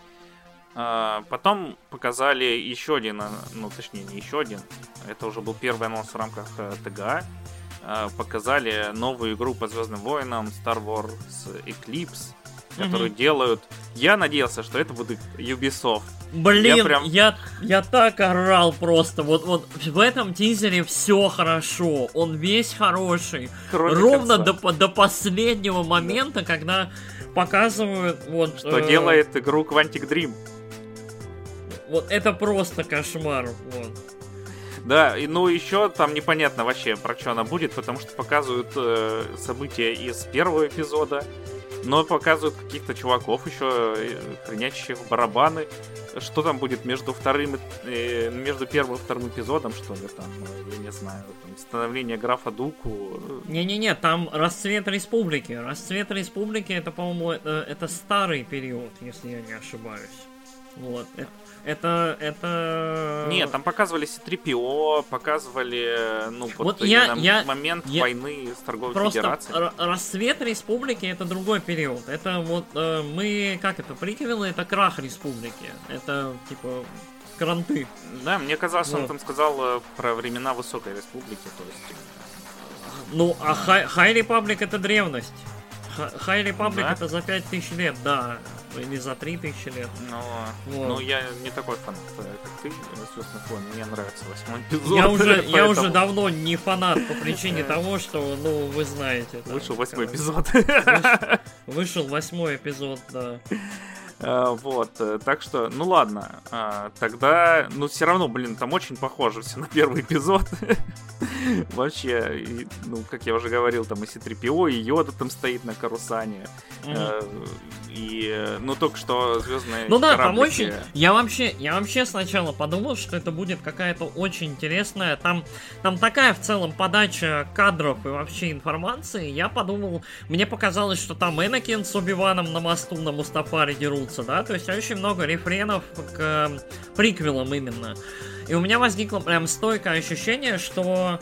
А, Потом показали еще один, ну точнее не еще один, это уже был первый анонс в рамках ТГА. Показали новую игру по Звездным войнам Star Wars Eclipse, которую делают. Я надеялся, что это будет Ubisoft. Блин, Я прям- я, я так орал просто. Вот, вот в этом тизере все хорошо. Он весь хороший. Кроме Ровно конца. до, до последнего момента, когда показывают вот. Что э, делает игру Quantic Dream. Вот это просто кошмар. Вот. Да, и ну еще там непонятно вообще про что она будет, потому что показывают э, события из первого эпизода, но показывают каких-то чуваков еще, э, хранящих барабаны. Что там будет между вторым, э, между первым и вторым эпизодом, что ли, там, э, я не знаю, там, становление графа Дуку. Не-не-не, там расцвет республики. Расцвет республики это, по-моему, это, это старый период, если я не ошибаюсь. Вот. Э- Это. Это. Нет, там показывали C3PO, показывали, э, ну, вот, Вот я- я- момент я- войны с торговой Просто федерацией. р- расцвет республики это другой период. Это вот э, мы, как это, приквелы, это крах республики. Это типа кранты. Да, мне казалось, он Вот. там сказал э, про времена Высокой Республики, то есть... Ну, а Хай, High Republic это древность. High Republic Да? это за 5000 лет, да. Или за 3000 лет. Ну, Вот. ну, я не такой фанат, э, как ты, Звездных войн. Мне нравится восьмой эпизод. Я уже, я поэтому уже давно не фанат по причине того, что, ну, вы знаете. Вышел восьмой эпизод. Выш- Вышел восьмой эпизод, да. А, Вот, э, так что, ну ладно, а, тогда, ну все равно, блин, там очень похоже все на первый эпизод. Вообще, и, ну, как я уже говорил, там и C-3PO, и Йода там стоит на Карусане. Э, И, э, ну, только что звездные Ну да, там кораблики- очень... Я вообще, я вообще сначала подумал, что это будет какая-то очень интересная... Там, там такая в целом подача кадров и вообще информации. Я подумал... Мне показалось, что там Энакин с Убиваном на мосту на Мустафаре дерутся, да? То есть очень много рефренов к э, приквелам именно. И у меня возникло прям стойкое ощущение, что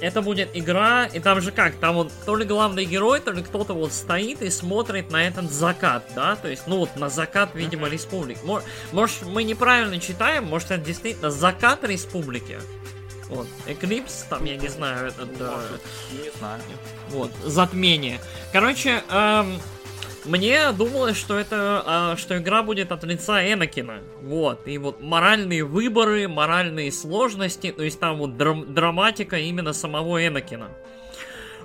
это будет игра, и там же как, там вот то ли главный герой, то ли кто-то вот стоит и смотрит на этот закат, да, то есть, ну вот на закат, видимо, республики. Мо- Может, мы неправильно читаем, может, это действительно закат республики. Вот, Эклипс, там, я не знаю, это, да, Может, не знаю. вот, затмение. Короче, эм, мне думалось, что это, а, что игра будет от лица Энакина. Вот, и вот моральные выборы, моральные сложности, то есть там вот драм- драматика именно самого Энакина.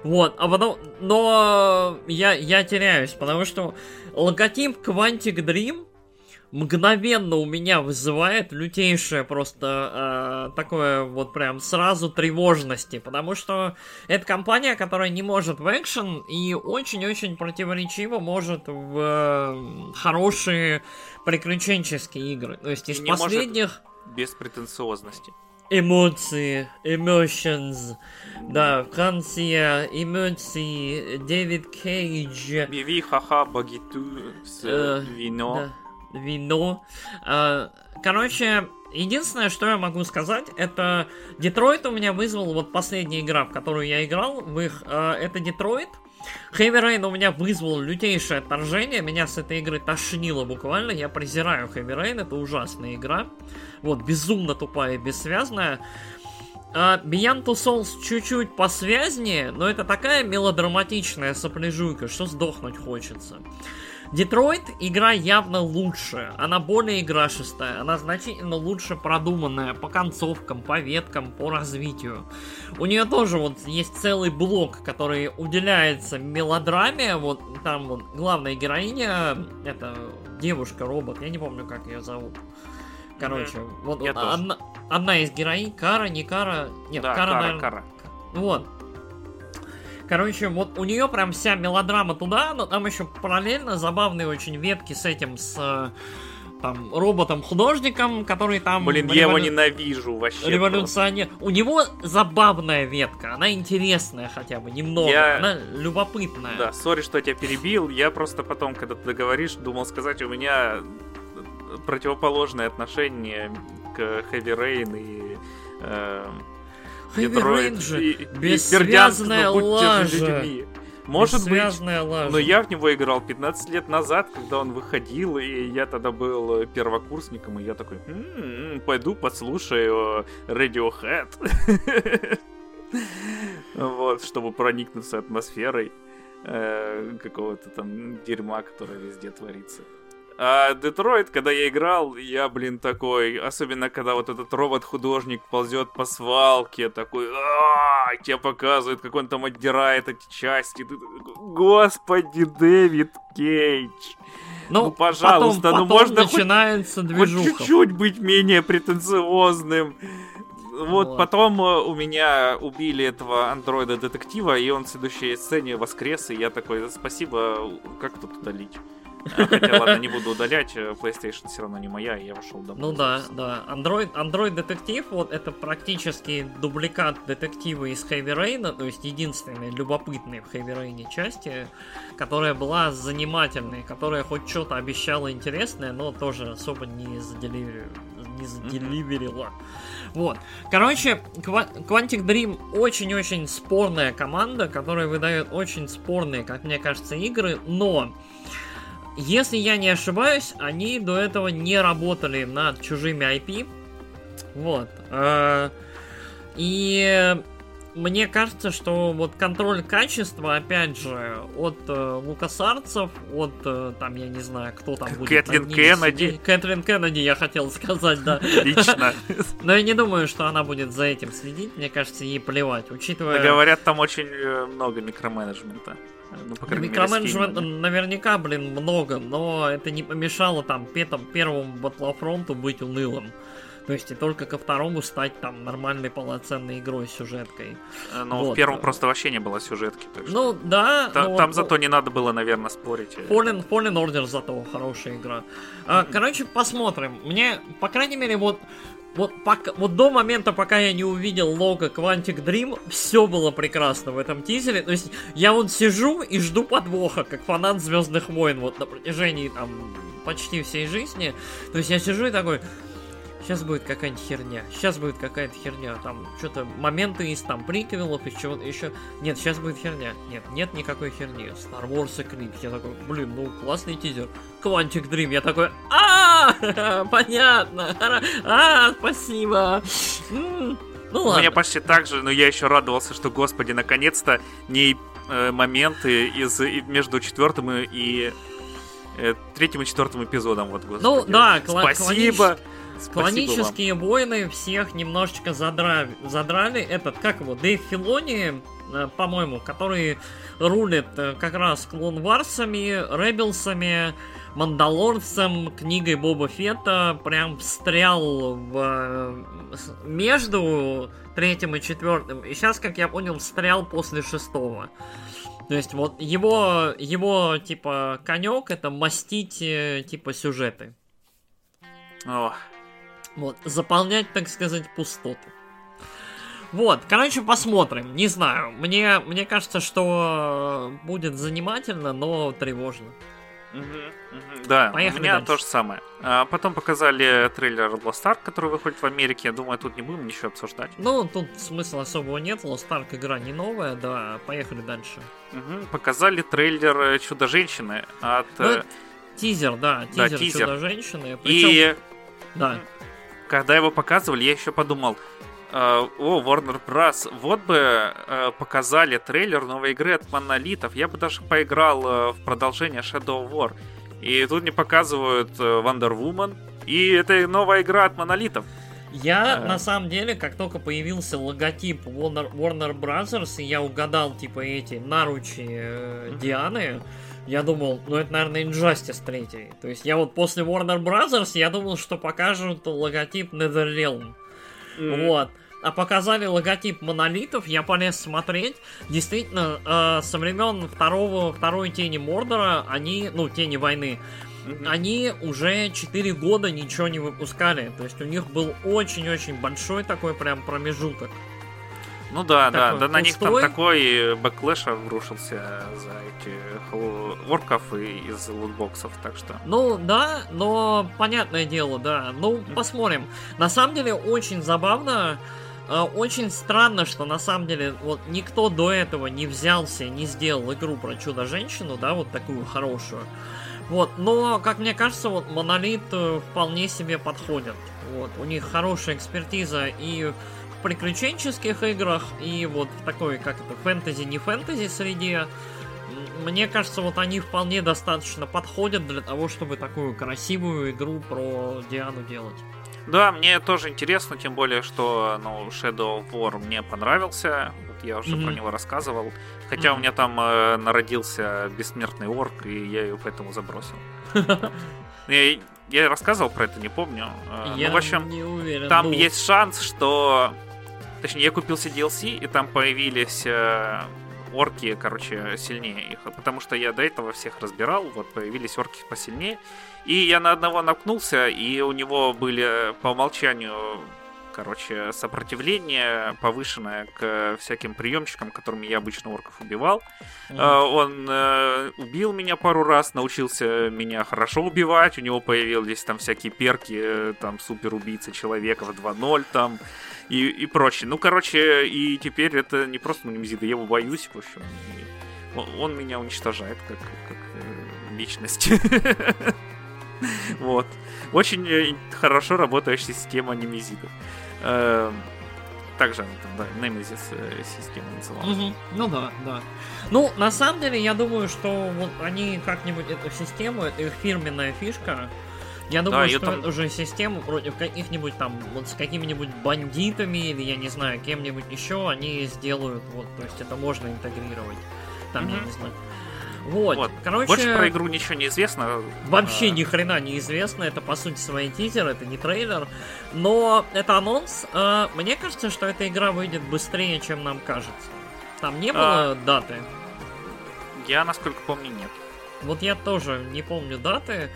Вот, а потом, но я, я теряюсь, потому что логотип Quantic Dream мгновенно у меня вызывает лютейшее просто э, такое вот прям сразу тревожности, потому что это компания, которая не может в экшен и очень-очень противоречиво может в э, хорошие приключенческие игры. То есть из не может- последних Без претенциозности. эмоции, emotions, да, Франция, эмоции, Дэвид Кейдж, Биви, ха-ха, багиту, с Э, вино. да, вино. А, Короче, единственное, что я могу сказать, это Детройт у меня вызвал вот последняя игра, в которую я играл, в их, а, это Детройт. Heavy Rain у меня вызвал лютейшее отторжение, меня с этой игры тошнило буквально, я презираю Heavy Rain, это ужасная игра. Вот, безумно тупая и бессвязная. А Beyond Two Souls чуть-чуть посвязнее, но это такая мелодраматичная сопляжуйка, что сдохнуть хочется. Детройт игра явно лучше, она более играшистая, она значительно лучше продуманная по концовкам, по веткам, по развитию. У нее тоже вот есть целый блок, который уделяется мелодраме, вот там вот главная героиня, это девушка-робот, я не помню, как ее зовут. Короче, вот Я тоже. одна, одна из героинь, Кара, не Кара, нет, Да, Кара, кара, наверное, кара. вот. Короче, вот у нее прям вся мелодрама туда, но там еще параллельно забавные очень ветки с этим, с там роботом-художником, который там... Блин, я его ненавижу вообще. Революционер. У него забавная ветка, она интересная хотя бы, немного, я... она любопытная. Да, сори, что я тебя перебил, я просто потом, когда ты договоришь, думал сказать, у меня противоположное отношение к Heavy Rain и... Э, Rain же бессвязная лажа. Может быть, лажа. но я в него играл 15 лет назад, когда он выходил, и я тогда был первокурсником, и я такой, м-м, пойду послушаю Radiohead. Вот, чтобы проникнуться атмосферой э, какого-то там дерьма, которое везде творится. А Детройт, когда я играл, я, блин, такой, особенно когда вот этот робот-художник ползет по свалке, такой, тебе показывает, как он там отдирает эти части. Господи, Дэвид Кейдж. Ну, ну пожалуйста, потом, ну можно начинается хоть, хоть чуть-чуть быть менее претенциозным. Вот, вот потом э, у меня убили этого андроида-детектива, и он в следующей сцене воскрес, и я такой, спасибо, как тут удалить? Хотя, ладно, не буду удалять, э, PlayStation все равно не моя, и я вошел домой. Ну да, да. Android, Android детектив, вот это практически дубликат детектива из Heavy Rain, то есть единственная любопытная в Heavy Rain части, которая была занимательной, которая хоть что-то обещала интересное, но тоже особо не заделиверила. Не заделиверила. Вот. Короче, Quantic Dream очень-очень спорная команда, которая выдает очень спорные, как мне кажется, игры, но если я не ошибаюсь, они до этого не работали над чужими IP. Вот. Э, и мне кажется, что вот контроль качества, опять же, от э, лукасарцев, от, э, там, я не знаю, кто там будет. Кэтлин Кеннеди. Кэтлин Кеннеди, я хотел сказать, да. Лично. Но я не думаю, что она будет за этим следить. Мне кажется, ей плевать, учитывая... говорят, там очень э, много микроменеджмента. Ну, Микроменеджмента наверняка, блин, много, но это не помешало там первому Батлофронту быть унылым. То есть и только ко второму стать там нормальной полноценной игрой с сюжеткой. Э, ну, вот. в первом просто вообще не было сюжетки. Так что... Ну, да. Та, ну, там вот, зато не надо было, наверное, спорить. Fallen, Fallen Order зато хорошая игра. А, короче, посмотрим. Мне, по крайней мере, вот вот, пока, вот до момента, пока я не увидел лого Quantic Dream, все было прекрасно в этом тизере. То есть я вот сижу и жду подвоха, как фанат Звездных войн, вот на протяжении там почти всей жизни. То есть я сижу и такой, сейчас будет какая-нибудь херня, сейчас будет какая-то херня, там что-то моменты из там приквелов, из чего-то еще. Нет, сейчас будет херня. Нет, нет никакой херни. Star Wars Eclipse. Я такой, блин, ну классный тизер. Quantic Dream. Я такой, а, понятно. А, спасибо. Ну ладно. У меня почти так же, но я еще радовался, что, господи, наконец-то не э, моменты из между четвертым и, э, третьим и четвертым эпизодом. Вот, господи. Ну да, спасибо. Клонические войны всех немножечко задрали, задрали. Этот, как его, Дэйв Филони, э, по-моему, который рулит э, как раз Клон Варсами, Ребелсами, Мандалорцем, книгой Боба Фета, прям встрял в, э, между третьим и четвертым. И сейчас, как я понял, встрял после шестого. То есть вот его, его типа конек это мастить типа сюжеты. Ох. Вот, заполнять, так сказать, пустоты. Вот, короче, посмотрим. Не знаю. Мне, мне кажется, что будет занимательно, но тревожно. Угу, угу. Да, Поехали у меня дальше. то же самое. А потом показали трейлер Lost Ark, который выходит в Америке. Я думаю, тут не будем ничего обсуждать. Ну, тут смысла особого нет. Lost Ark игра не новая, да. Поехали дальше. Угу. Показали трейлер Чудо-женщины от... Ну, э, тизер, да, тизер, да, тизер. Чудо-женщины. Причем... И... Да когда его показывали, я еще подумал, э, о, Warner Bros. Вот бы э, показали трейлер новой игры от монолитов. Я бы даже поиграл э, в продолжение Shadow War. И тут мне показывают Wonder Woman. И это новая игра от монолитов. Я, а... на самом деле, как только появился логотип Warner, Warner Brothers, и я угадал, типа, эти наручи э, Дианы, я думал, ну это, наверное, Injustice 3. То есть я вот после Warner Brothers, я думал, что покажут логотип NetherRealm. Mm-hmm. Вот. А показали логотип монолитов, я полез смотреть. Действительно, э, со времен второго, второй тени Мордора, они, ну, тени войны, mm-hmm. они уже 4 года ничего не выпускали. То есть у них был очень-очень большой такой прям промежуток. Ну да, да, да, на них там такой backlash обрушился за этих орков и из лутбоксов, так что... Ну да, но понятное дело, да. Ну, посмотрим. На самом деле очень забавно, э, очень странно, что на самом деле вот никто до этого не взялся, не сделал игру про чудо-женщину, да, вот такую хорошую. Вот, но, как мне кажется, вот Монолит э, вполне себе подходит. Вот, у них хорошая экспертиза и приключенческих играх, и вот в такой, как это, фэнтези, не фэнтези среде. Мне кажется, вот они вполне достаточно подходят для того, чтобы такую красивую игру про Диану делать. Да, мне тоже интересно, тем более, что ну, Shadow of War мне понравился. Вот я уже mm-hmm. про него рассказывал. Хотя mm-hmm. у меня там э, народился бессмертный орк, и я ее поэтому забросил. Я, я рассказывал про это, не помню. Э, я ну, в общем, не уверен. Там есть шанс, что... Точнее, я купил DLC, и там появились э, орки, короче, сильнее их. Потому что я до этого всех разбирал, вот появились орки посильнее. И я на одного наткнулся, и у него были по умолчанию короче, сопротивление повышенное к всяким приемчикам, которыми я обычно орков убивал. Mm. Он э, убил меня пару раз, научился меня хорошо убивать, у него появились там всякие перки, э, там супер убийца человека в 2.0 там и, и прочее. Ну, короче, и теперь это не просто Немезида, я его боюсь, в общем. Он, меня уничтожает как, как э, личность. Вот. Очень э, хорошо работающая система немезидов. Эм, также да, Nemesis э, система называлась. Ну да, да. Ну, на самом деле, я думаю, что они как-нибудь эту систему, это их фирменная фишка. Я думаю, да, что там... эту же систему против каких-нибудь там, вот с какими-нибудь бандитами или, я не знаю, кем-нибудь еще, они сделают, вот, то есть это можно интегрировать. Там, mm-hmm. я не знаю. Вот, вот. короче... Больше про игру ничего не известно. Вообще а... ни хрена не известно, это по сути своей тизер, это не трейлер. Но это анонс. А, мне кажется, что эта игра выйдет быстрее, чем нам кажется. Там не было а... даты? Я, насколько помню, нет. Вот я тоже не помню даты.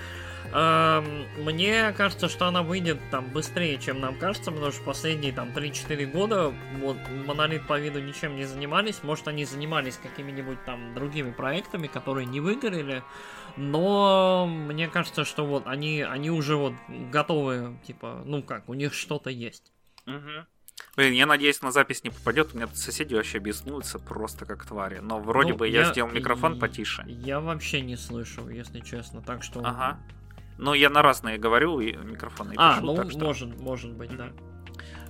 Эм, мне кажется, что она выйдет там быстрее, чем нам кажется, потому что последние там 3-4 года вот Монолит по виду ничем не занимались. Может, они занимались какими-нибудь там другими проектами, которые не выгорели. Но мне кажется, что вот они, они уже вот готовы, типа, ну как, у них что-то есть. Угу. Блин, я надеюсь, на запись не попадет. У меня тут соседи вообще беснуются просто как твари. Но вроде ну, бы я, я сделал микрофон потише. Я вообще не слышу, если честно. Так что. Ага. Ну, я на разные говорю, и микрофоны А, пишу, ну, так что... может, может быть, да.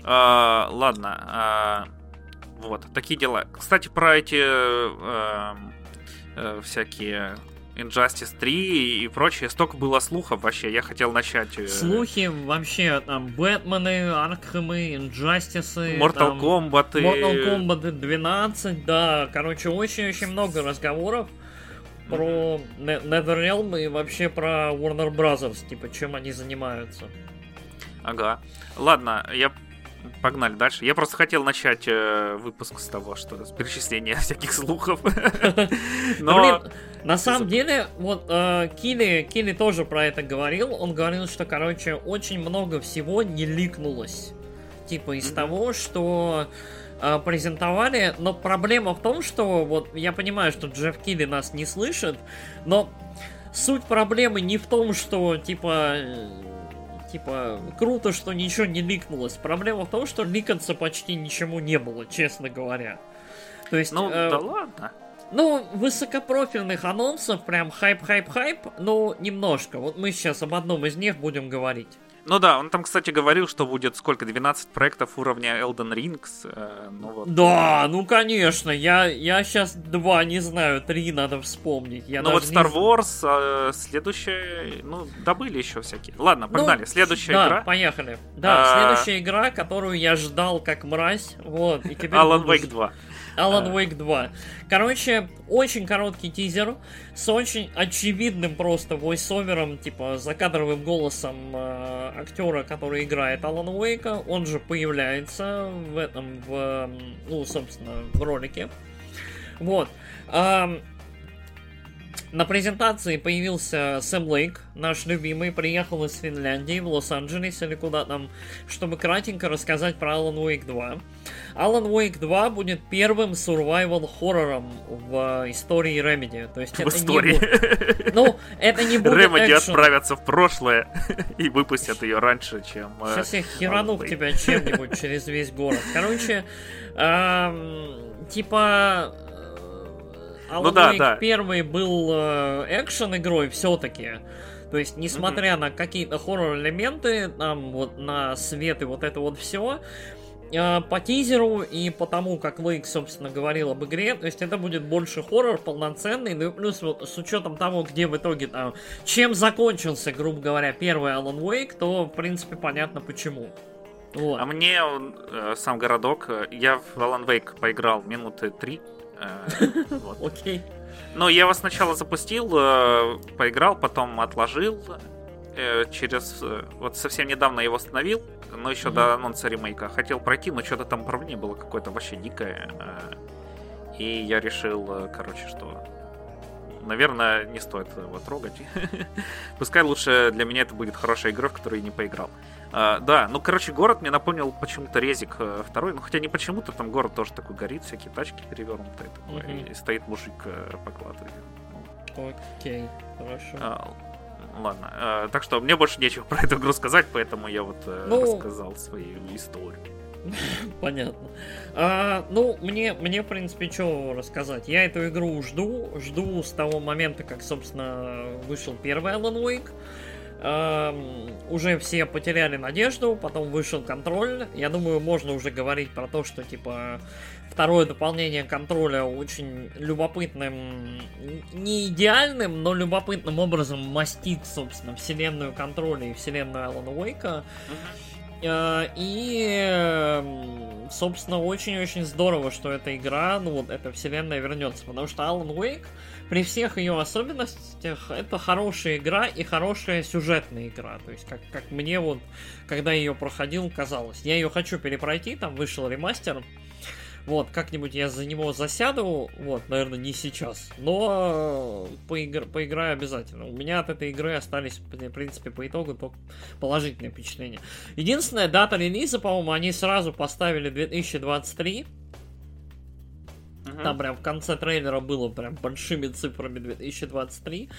А, ладно. А, вот, такие дела. Кстати, про эти а, а, всякие Injustice 3 и прочее. Столько было слухов вообще. Я хотел начать... Э, Слухи вообще, там, Бэтмены, Аркхэмы, Injustice... Mortal Kombat. Mortal Kombat 12, да. Короче, очень-очень много разговоров про NetherRealm и вообще про Warner Brothers, типа, чем они занимаются. Ага. Ладно, я погнали дальше. Я просто хотел начать э, выпуск с того, что с перечисления всяких слухов. Но... Блин, на самом деле, вот э, Килли, Килли тоже про это говорил. Он говорил, что, короче, очень много всего не ликнулось. Типа из того, что э, презентовали, но проблема в том, что вот я понимаю, что Джефф Килли нас не слышит, но суть проблемы не в том, что типа э, типа круто, что ничего не ликнулось. Проблема в том, что ликаться почти ничему не было, честно говоря. То есть, ну э, да ладно. Ну, высокопрофильных анонсов, прям хайп-хайп-хайп, ну, немножко. Вот мы сейчас об одном из них будем говорить. Ну да, он там, кстати, говорил, что будет сколько, 12 проектов уровня Elden Rings. Э, ну вот. Да, ну конечно, я, я сейчас два, не знаю, три надо вспомнить. Я ну вот Star Wars, э, следующая, ну, добыли еще всякие. Ладно, ну, погнали, ну, следующая да, игра. поехали. Да, а... следующая игра, которую я ждал как мразь, вот. И теперь Alan Wake 2. Alan Wake 2. Короче, очень короткий тизер с очень очевидным просто войсовером, типа закадровым голосом э, актера, который играет Алан Уэйка. Он же появляется в этом, в, ну, собственно, в ролике. Вот. На презентации появился Сэм Лейк, наш любимый, приехал из Финляндии в Лос-Анджелес или куда там, чтобы кратенько рассказать про Alan Wake 2. Alan Wake 2 будет первым survival хоррором в истории Remedy. То есть В это истории. Не будет... Ну, это не будет Ремеди экшен. отправятся в прошлое и выпустят ее раньше, чем... э, Сейчас я херану тебя чем-нибудь через весь город. Короче, эм, типа... э, Alan Ну да, Wake да. первый был э, экшен игрой все-таки. То есть, несмотря на какие-то хоррор-элементы, там вот на свет и вот это вот все, по тизеру и по тому, как Лейк, собственно, говорил об игре, то есть это будет больше хоррор полноценный, ну и плюс вот с учетом того, где в итоге там, чем закончился, грубо говоря, первый Alan Wake, то, в принципе, понятно почему. Вот. А мне он, э, сам городок, э, я в Alan Wake поиграл минуты три. Э. Окей. Ну, я его сначала запустил, э, поиграл, потом отложил. э, Через... Вот совсем недавно его остановил, но еще до анонса ремейка. Хотел пройти, но что-то там управление было какое-то вообще дикое. И я решил, короче, что... Наверное, не стоит его трогать. Пускай лучше для меня это будет хорошая игра, в которую я не поиграл. А, да, ну, короче, город мне напомнил почему-то резик э, второй. Ну, хотя не почему-то, там город тоже такой горит, всякие тачки перевернутые. такое, Мгм. И стоит мужик э. Ну, Окей, хорошо. а, ладно. А, так что мне больше нечего про эту игру сказать, поэтому я вот Ну- рассказал свою историю. Понятно. А, ну, мне, мне, в принципе, что рассказать. Я эту игру жду. Жду с того момента, как, собственно, вышел первый Alan Wake. Ам, уже все потеряли надежду, потом вышел контроль. Я думаю, можно уже говорить про то, что, типа, второе дополнение контроля очень любопытным, не идеальным, но любопытным образом мастит, собственно, вселенную контроля и вселенную Алана Уэйка. Э, И, эм, собственно, очень-очень здорово, что эта игра, ну вот эта вселенная вернется, потому что Alan Wake, при всех ее особенностях, это хорошая игра и хорошая сюжетная игра. То есть, как, как мне вот, когда ее проходил, казалось. Я ее хочу перепройти, там вышел ремастер. Вот, как-нибудь я за него засяду, вот, наверное, не сейчас, но э, поигр- поиграю обязательно. У меня от этой игры остались, в принципе, по итогу только положительные впечатления. Единственная дата релиза, по-моему, они сразу поставили 2023. Мгм. Там прям в конце трейлера было прям большими цифрами 2023.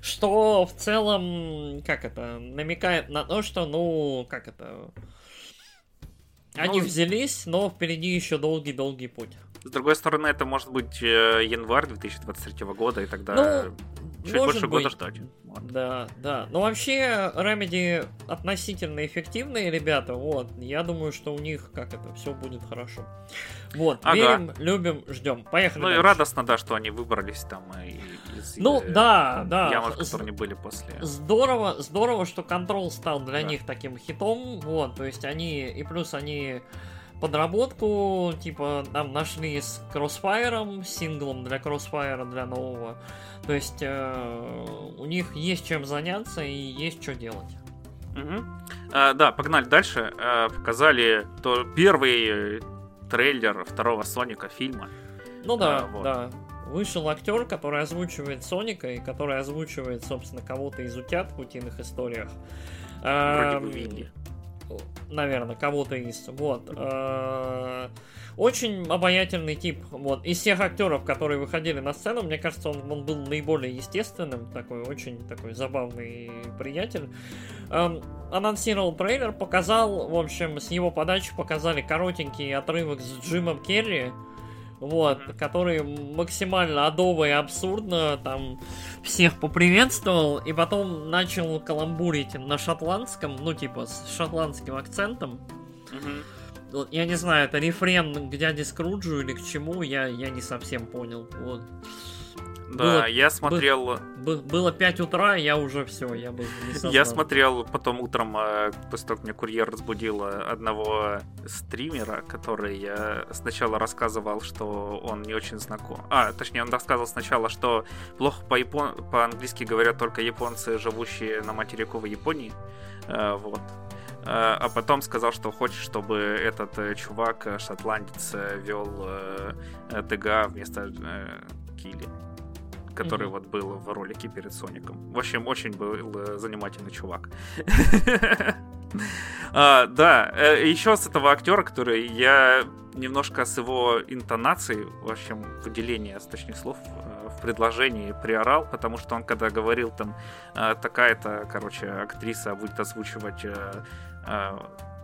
Что в целом, как это, намекает на то, что, ну, как это... Они Ну, взялись, но впереди еще долгий-долгий путь. С другой стороны, это может быть э, январь 2023 года, и тогда Ну, чуть может больше года быть. ждать. Вот. Да, да. Но вообще, Remedy относительно эффективные ребята, вот. Я думаю, что у них, как это, все будет хорошо. Вот, Ага. верим, любим, ждем. Поехали Ну и дальше. радостно, да, что они выбрались там э, из Ну, э, да, да. ямы, в которой они были после. Здорово, здорово, что Control стал для Да. них таким хитом, вот, то есть они, и плюс они подработку, типа, там нашли с Crossfire, синглом для Crossfire, для нового, то есть э, у них есть чем заняться и есть что делать. Мгм. А, да, погнали дальше. А, показали то первый трейлер второго Соника фильма. Ну да, А, вот. да. Вышел актер, который озвучивает Соника и который озвучивает, собственно, кого-то из утят в утиных историях. Вроде бы Винни. Наверное, кого-то из. Вот. Э, Очень обаятельный тип. Вот. Из всех актеров, которые выходили на сцену, мне кажется, он, он был наиболее естественным. Такой очень такой забавный приятель. Эм, Анонсировал трейлер, показал, в общем, с его подачи показали коротенький отрывок с Джимом Керри. Вот, который максимально адово и абсурдно там всех поприветствовал, и потом начал каламбурить на шотландском, ну, типа, с шотландским акцентом. Я не знаю, это рефрен к дяде Скруджу или к чему, я, я не совсем понял. Вот. Да, Было- я смотрел. Бы- было 5 утра, я уже все, я бы не Я смотрел потом утром, э, после того, как меня курьер разбудил, э, одного стримера, который э, сначала рассказывал, что он не очень знаком. А, точнее, он рассказывал сначала, что плохо по япон... по-английски говорят только японцы, живущие на материковой Японии. Э, Вот. Э, А потом сказал, что хочет, чтобы этот э, чувак, э, шотландец, э, вел э, э, ТГА вместо э, Который вот был в ролике перед Соником. В общем, очень был э, занимательный чувак. а, да, э, еще с этого актера, который я немножко с его интонацией, в общем, выделения точных слов э, в предложении приорал, потому что он когда говорил там такая-то, короче, актриса будет озвучивать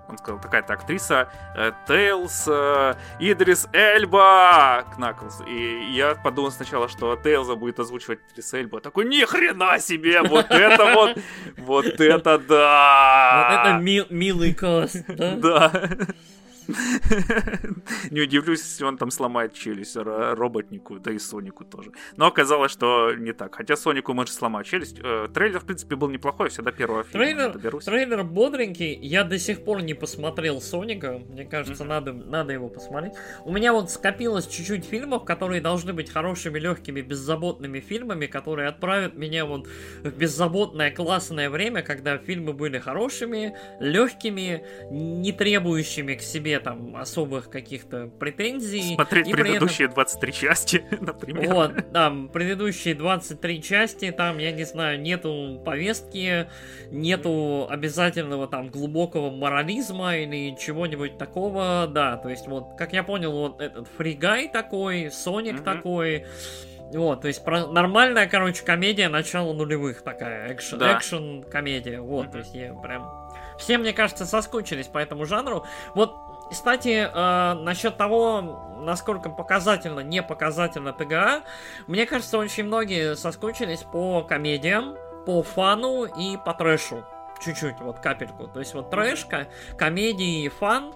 он сказал, такая-то актриса, э, Тейлз, э, Идрис Эльба, Кнаклс. И я подумал сначала, что Тейлза будет озвучивать Идрис Эльба. Такой, ни хрена себе, вот это вот, вот это да! Вот это милый каст, да? Да. Не удивлюсь, если он там сломает челюсть роботнику, да и Сонику тоже. Но оказалось, что не так. Хотя Сонику может сломать челюсть. Э, трейлер, в принципе, был неплохой, все до первого фильма трейлер, доберусь. Трейлер бодренький. Я до сих пор не посмотрел Соника. Мне кажется, mm-hmm. надо, надо его посмотреть. У меня вот скопилось чуть-чуть фильмов, которые должны быть хорошими, легкими, беззаботными фильмами, которые отправят меня вот в беззаботное, классное время, когда фильмы были хорошими, легкими, не требующими к себе там особых каких-то претензий. Смотреть предыдущие этом... 23 части, например. Вот, там, предыдущие 23 части, там, я не знаю, нету повестки, нету обязательного там глубокого морализма или чего-нибудь такого, да, то есть вот, как я понял, вот этот фригай такой, Соник mm-hmm. такой, вот, то есть про... нормальная, короче, комедия начала нулевых такая, экшен, да. экшен комедия, вот, mm-hmm. то есть я прям... Все, мне кажется, соскучились по этому жанру. Вот кстати, э, насчет того, насколько показательно, не показательно ТГА, мне кажется, очень многие соскучились по комедиям, по фану и по трэшу. Чуть-чуть, вот капельку. То есть вот трэшка, комедии и фан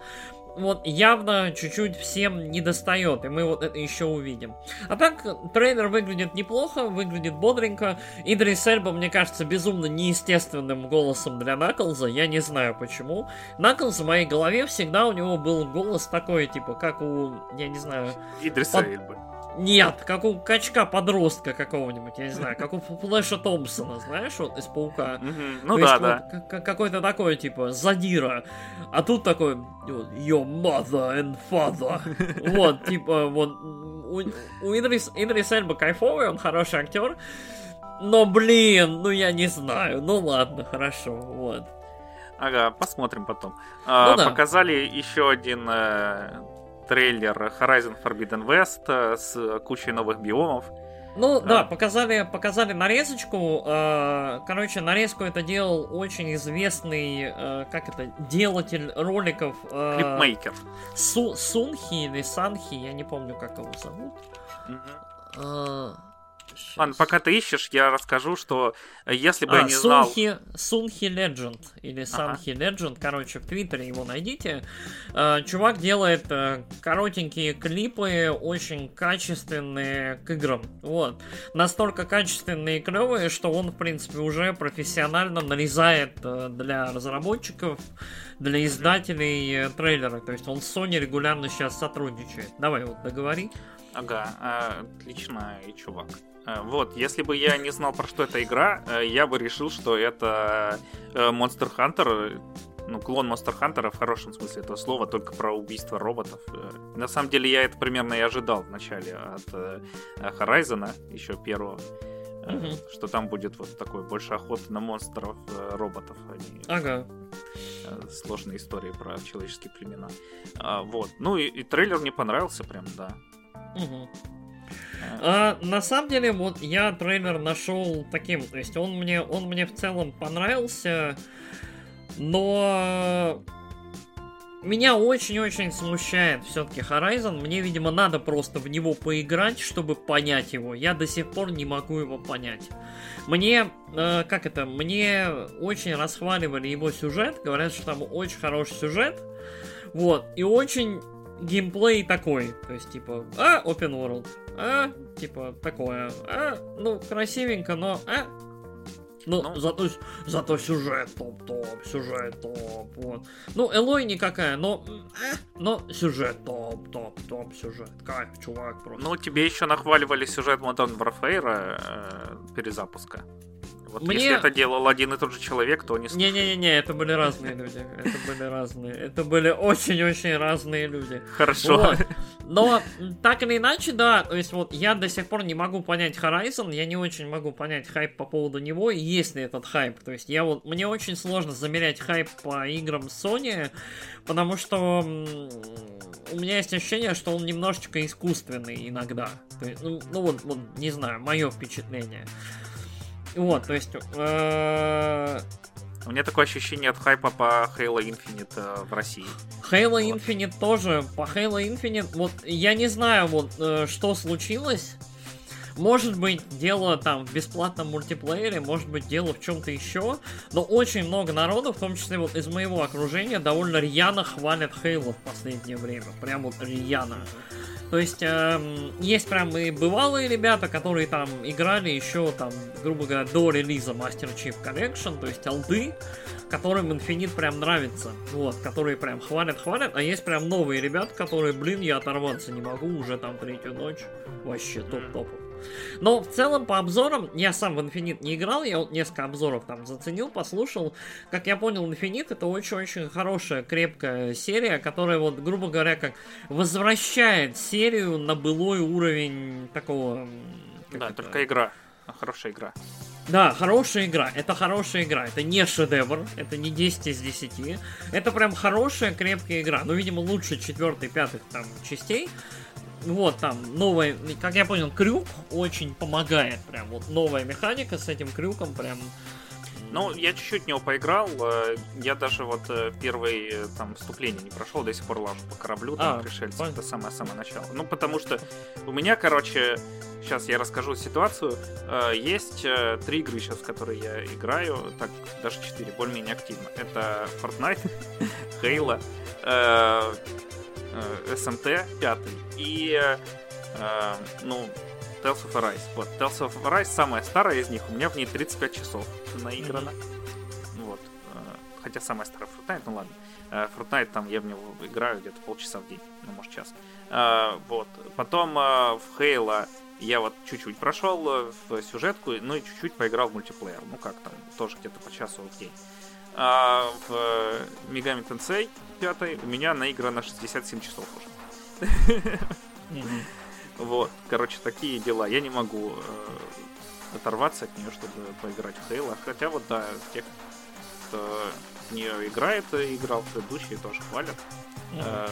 вот явно чуть-чуть всем не достает, и мы вот это еще увидим. А так, трейлер выглядит неплохо, выглядит бодренько. Идрис Эльба, мне кажется, безумно неестественным голосом для Наклза, я не знаю почему. Наклз в моей голове всегда у него был голос такой, типа, как у, я не знаю... Идриса под... Эльбы. Нет, как у качка-подростка какого-нибудь, я не зня, как у Флэша Томпсона, знаешь, вот из Паука. Ну да, да. Какой-то такой, типа, задира. А тут такой, your mother and father. Вот, типа, вот, у Идрис, Идрис Эльба кайфовый, он хороший актер. Но, блин, ну я не знаю. Ну ладно, хорошо, вот. Ага, посмотрим потом. Ну, а, да. Показали еще один э, трейлер Horizon Forbidden West э, с кучей новых биомов. Ну да, да показали, показали нарезочку. Э, короче, нарезку это делал очень известный, э, как это, делатель роликов. Клипмейкер. Су, Сунхи или Санхи, я не помню, как его зовут. Угу. Сейчас. Ладно, пока ты ищешь, я расскажу, что э, если бы а, я не знал... Сунхи, Сунхи Legend или Санхи ага. Legend, короче, в Твиттере его найдите. Uh, чувак делает uh, коротенькие клипы, очень качественные к играм. Вот. Настолько качественные и клевые, что он, в принципе, уже профессионально нарезает для разработчиков, для издателей трейлеры. То есть он с Sony регулярно сейчас сотрудничает. Давай вот договори. Ага, отлично, и чувак. Э, вот, если бы я не знал, про что эта игра, э, я бы решил, что это э, Monster Hunter, ну, клон Monster Hunter в хорошем смысле этого слова, только про убийство роботов. На самом деле я это примерно и ожидал вначале от Horizon, еще первого. Mm-hmm. Что там будет вот такой больше охоты на монстров, роботов, а не ага. сложные истории про человеческие племена. А, вот. Ну и, и трейлер мне понравился прям, да. Угу. А, на самом деле, вот я трейлер нашел таким, то есть он мне, он мне в целом понравился, но меня очень-очень смущает все-таки Horizon. Мне, видимо, надо просто в него поиграть, чтобы понять его. Я до сих пор не могу его понять. Мне, э, как это, мне очень расхваливали его сюжет. Говорят, что там очень хороший сюжет. Вот. И очень геймплей такой. То есть, типа, а, open world, а, типа, такое, а, ну, красивенько, но, а, ну, ну, зато, зато сюжет топ-топ, сюжет топ, вот. Ну, Элой никакая, но, а, но сюжет топ-топ-топ, сюжет. Кайф, чувак, просто. Ну, тебе еще нахваливали сюжет Modern Warfare э, перезапуска. Вот Мне... если это делал один и тот же человек, то не Не-не-не, это были разные люди. Это были разные. Это были очень-очень разные люди. Хорошо. Вот. Но так или иначе, да, то есть вот я до сих пор не могу понять Horizon, я не очень могу понять хайп по поводу него, и есть ли этот хайп. То есть я вот, мне очень сложно замерять хайп по играм Sony, потому что у меня есть ощущение, что он немножечко искусственный иногда. То есть, ну, ну вот, вот, не знаю, мое впечатление. Вот, то есть... Э у меня такое ощущение от хайпа по Halo Infinite э, в России. Halo вот. Infinite тоже. По Halo Infinite, вот я не знаю, вот э, что случилось. Может быть, дело там в бесплатном мультиплеере, может быть, дело в чем-то еще, но очень много народу, в том числе вот из моего окружения, довольно рьяно хвалят Halo в последнее время. Прям вот рьяно. То есть э, есть прям и бывалые ребята, которые там играли еще там, грубо говоря, до релиза Master Chief Collection, то есть алды, которым Infinite прям нравится, вот, которые прям хвалят-хвалят, а есть прям новые ребята, которые, блин, я оторваться не могу уже там третью ночь, вообще топ-топ. Но в целом по обзорам, я сам в Infinite не играл, я вот несколько обзоров там заценил, послушал. Как я понял, Infinite это очень-очень хорошая, крепкая серия, которая вот, грубо говоря, как возвращает серию на былой уровень такого... Да, это? только игра. Хорошая игра. Да, хорошая игра. Это хорошая игра. Это не шедевр. Это не 10 из 10. Это прям хорошая, крепкая игра. Ну, видимо, лучше четвертой, пятых там частей. Вот там новая, как я понял, крюк очень помогает. Прям вот новая механика с этим крюком прям ну, я чуть-чуть в него поиграл. Э, я даже вот э, первый э, там вступление не прошел, до сих пор лажу по кораблю, там, а, пришельцев. Это самое-самое начало. Ну, потому что у меня, короче, сейчас я расскажу ситуацию. Есть три игры сейчас, в которые я играю, так, даже четыре, более-менее активно. Это Fortnite, Halo, SMT 5 и, ну, Tales of Arise. Вот, Tales of Arise самая старая из них, у меня в ней 35 часов наиграно. Mm-hmm. Вот. Э, хотя самая старая Fortnite, ну ладно. Э, Fortnite там я в него играю где-то полчаса в день, ну может час. Э, вот. Потом в Halo я вот чуть-чуть прошел в сюжетку, ну и чуть-чуть поиграл в мультиплеер. Ну как там, тоже где-то по часу в день. А в Megami Tensei 5 у меня наиграно 67 часов уже. Mm-hmm. Вот, короче, такие дела. Я не могу э, оторваться от нее, чтобы поиграть в Halo. Хотя вот, да, те, кто в нее играет и играл в предыдущие, тоже хвалят. Mm-hmm. Э,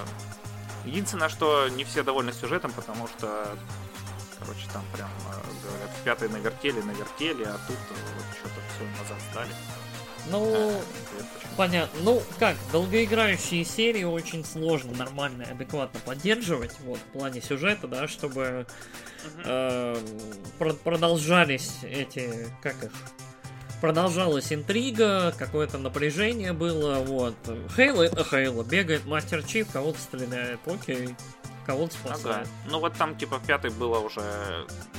единственное, что не все довольны сюжетом, потому что, короче, там прям, э, говорят, в пятой навертели, навертели, а тут э, вот что-то все назад сдали. Ну, понятно. Ну, как, долгоиграющие серии очень сложно нормально и адекватно поддерживать, вот, в плане сюжета, да, чтобы э, про- продолжались эти, как их, продолжалась интрига, какое-то напряжение было, вот. Хейло это Хейло, бегает Мастер Чиф, кого-то стреляет, окей, кого-то спасает. Ага. Ну вот там, типа, в пятой было уже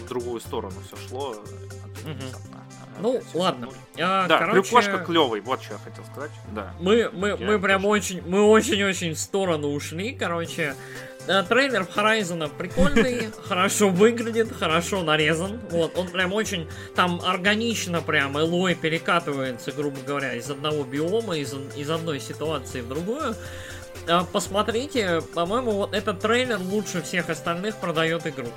в другую сторону все шло. Угу. Ну, ладно. А, да, короче... Крюкошка клевый, вот что я хотел сказать. Да. Мы, мы, мы прям очень, мы очень-очень в сторону ушли, короче. Трейлер Horizon прикольный, хорошо выглядит, хорошо нарезан. Вот, он прям очень там органично прям Элой перекатывается, грубо говоря, из одного биома, из, из одной ситуации в другую. Э, посмотрите, по-моему, вот этот трейлер лучше всех остальных продает игру.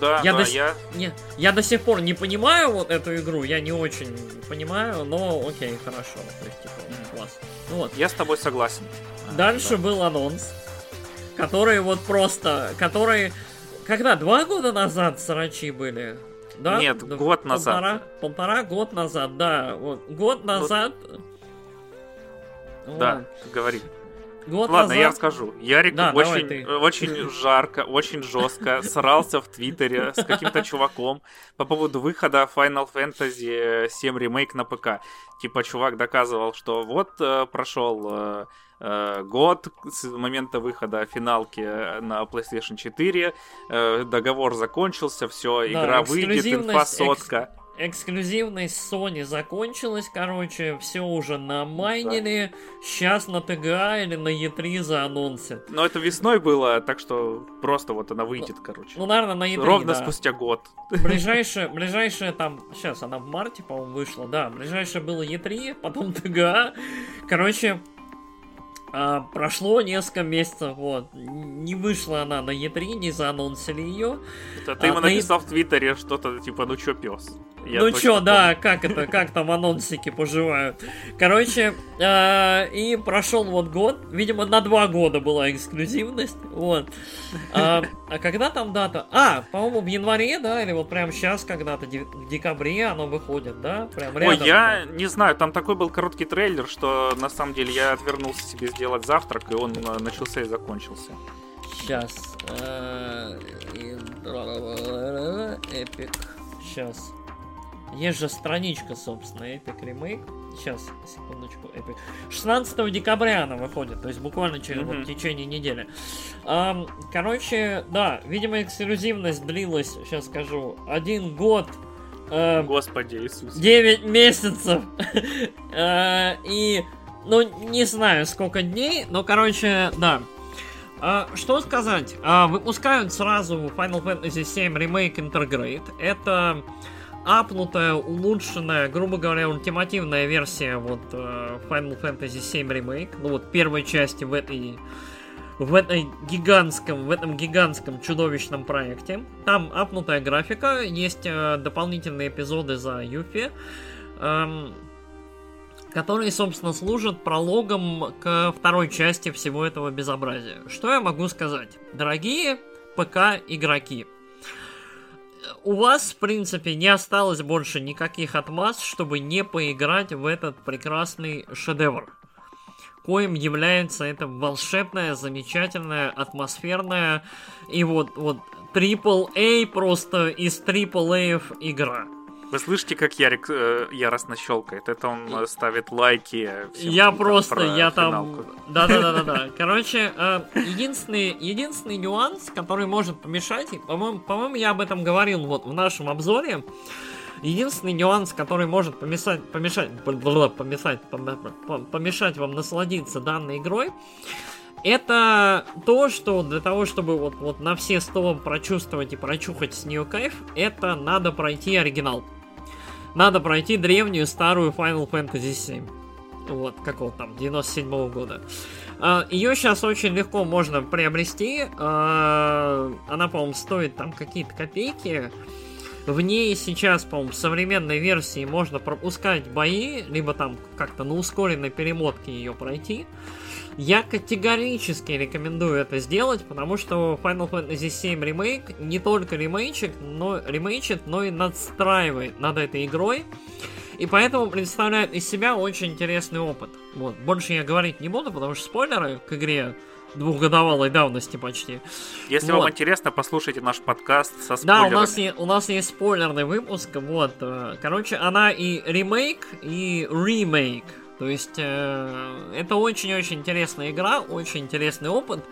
Да, я да, до, я... Не, я до сих пор не понимаю вот эту игру, я не очень понимаю, но окей, хорошо. То есть, типа, класс. Ну, вот. Я с тобой согласен. Дальше да. был анонс, который вот просто, который... Когда? Два года назад срачи были? Да? Нет, год назад. Полтора, полтора год назад, да. Вот, год назад... Да, вот. говори. Год Ладно, назад... я расскажу. Ярик да, очень, очень жарко, очень жестко срался в Твиттере с каким-то чуваком по поводу выхода Final Fantasy 7 ремейк на ПК. Типа, чувак доказывал, что вот э, прошел э, э, год с момента выхода финалки на PlayStation 4, э, договор закончился, все, да, игра выйдет, инфосотка. Экс эксклюзивность Sony закончилась, короче, все уже намайнили. Да. Сейчас на ТГА или на E3 заанонсят. Но это весной было, так что просто вот она выйдет, ну, короче. Ну, наверное, на E3, Ровно да. спустя год. Ближайшее, ближайшее там, сейчас она в марте, по-моему, вышла, да. Ближайшее было E3, потом ТГА. Короче, А, прошло несколько месяцев, вот. Не вышла она на E3, не заанонсили ее. Это ты А, ему на написал в Твиттере что-то типа, ну чё, пес? Ну чё, да, как это, как там анонсики поживают. Короче, а, и прошел вот год, видимо, на два года была эксклюзивность, вот. А, а когда там дата? А, по-моему, в январе, да, или вот прямо сейчас когда-то, в декабре оно выходит, да? Прям Ой, рядом. я не знаю, там такой был короткий трейлер, что на самом деле я отвернулся себе сделать завтрак, и он э, начался и закончился. Сейчас. Эпик. Сейчас. Есть же страничка, собственно, Epic Remake. Сейчас, секундочку, Epic. 16 декабря она выходит, то есть буквально через вот, Мгм. в течение недели. Ам, короче, да, видимо, эксклюзивность длилась, сейчас скажу, один год. э, Господи Иисус. 9 месяцев. Э, И, ну, не знаю, сколько дней, но, короче, да. А, Что сказать? А, Выпускают сразу Final Fantasy VII Remake Intergrade. Это апнутая, улучшенная, грубо говоря, ультимативная версия вот э, Final Fantasy VII Remake. Ну вот первой части в этой в этой гигантском, в этом гигантском чудовищном проекте. Там апнутая графика, есть э, дополнительные эпизоды за Юфи, эм, которые, собственно, служат прологом к второй части всего этого безобразия. Что я могу сказать? Дорогие ПК-игроки, у вас, в принципе, не осталось больше никаких отмаз, чтобы не поиграть в этот прекрасный шедевр коим является это волшебная, замечательная, атмосферная и вот, вот AAA просто из AAA игра. Вы слышите, как Ярик э, яростно щелкает? Это он э, ставит лайки. всем Я там просто, про я там... финалку. Да-да-да-да-да. Короче, э, единственный, единственный нюанс, который может помешать, по-моему, по-моему, я об этом говорил вот в нашем обзоре, Единственный нюанс, который может помешать, помешать, помешать, пом- пом- помешать вам насладиться данной игрой, это то, что для того, чтобы вот, вот на все сто прочувствовать и прочухать с нее кайф, это надо пройти оригинал. Надо пройти древнюю старую Final Fantasy 7. Вот, какого там, 97 года. Ее сейчас очень легко можно приобрести. А, Она, по-моему, стоит там какие-то копейки. В ней сейчас, по-моему, в современной версии можно пропускать бои, либо там как-то на ускоренной перемотке ее пройти. Я категорически рекомендую это сделать, потому что Final Fantasy VII Remake не только ремейчик, но, ремейчит, но и надстраивает над этой игрой. И поэтому представляет из себя очень интересный опыт. Вот. Больше я говорить не буду, потому что спойлеры к игре двухгодовалой давности почти. Если Вот. вам интересно, послушайте наш подкаст со Да, спойлерами. у нас, е- у нас есть спойлерный выпуск, вот. э, Короче, она и ремейк, и ремейк. То есть, э, это очень-очень интересная игра, очень интересный опыт.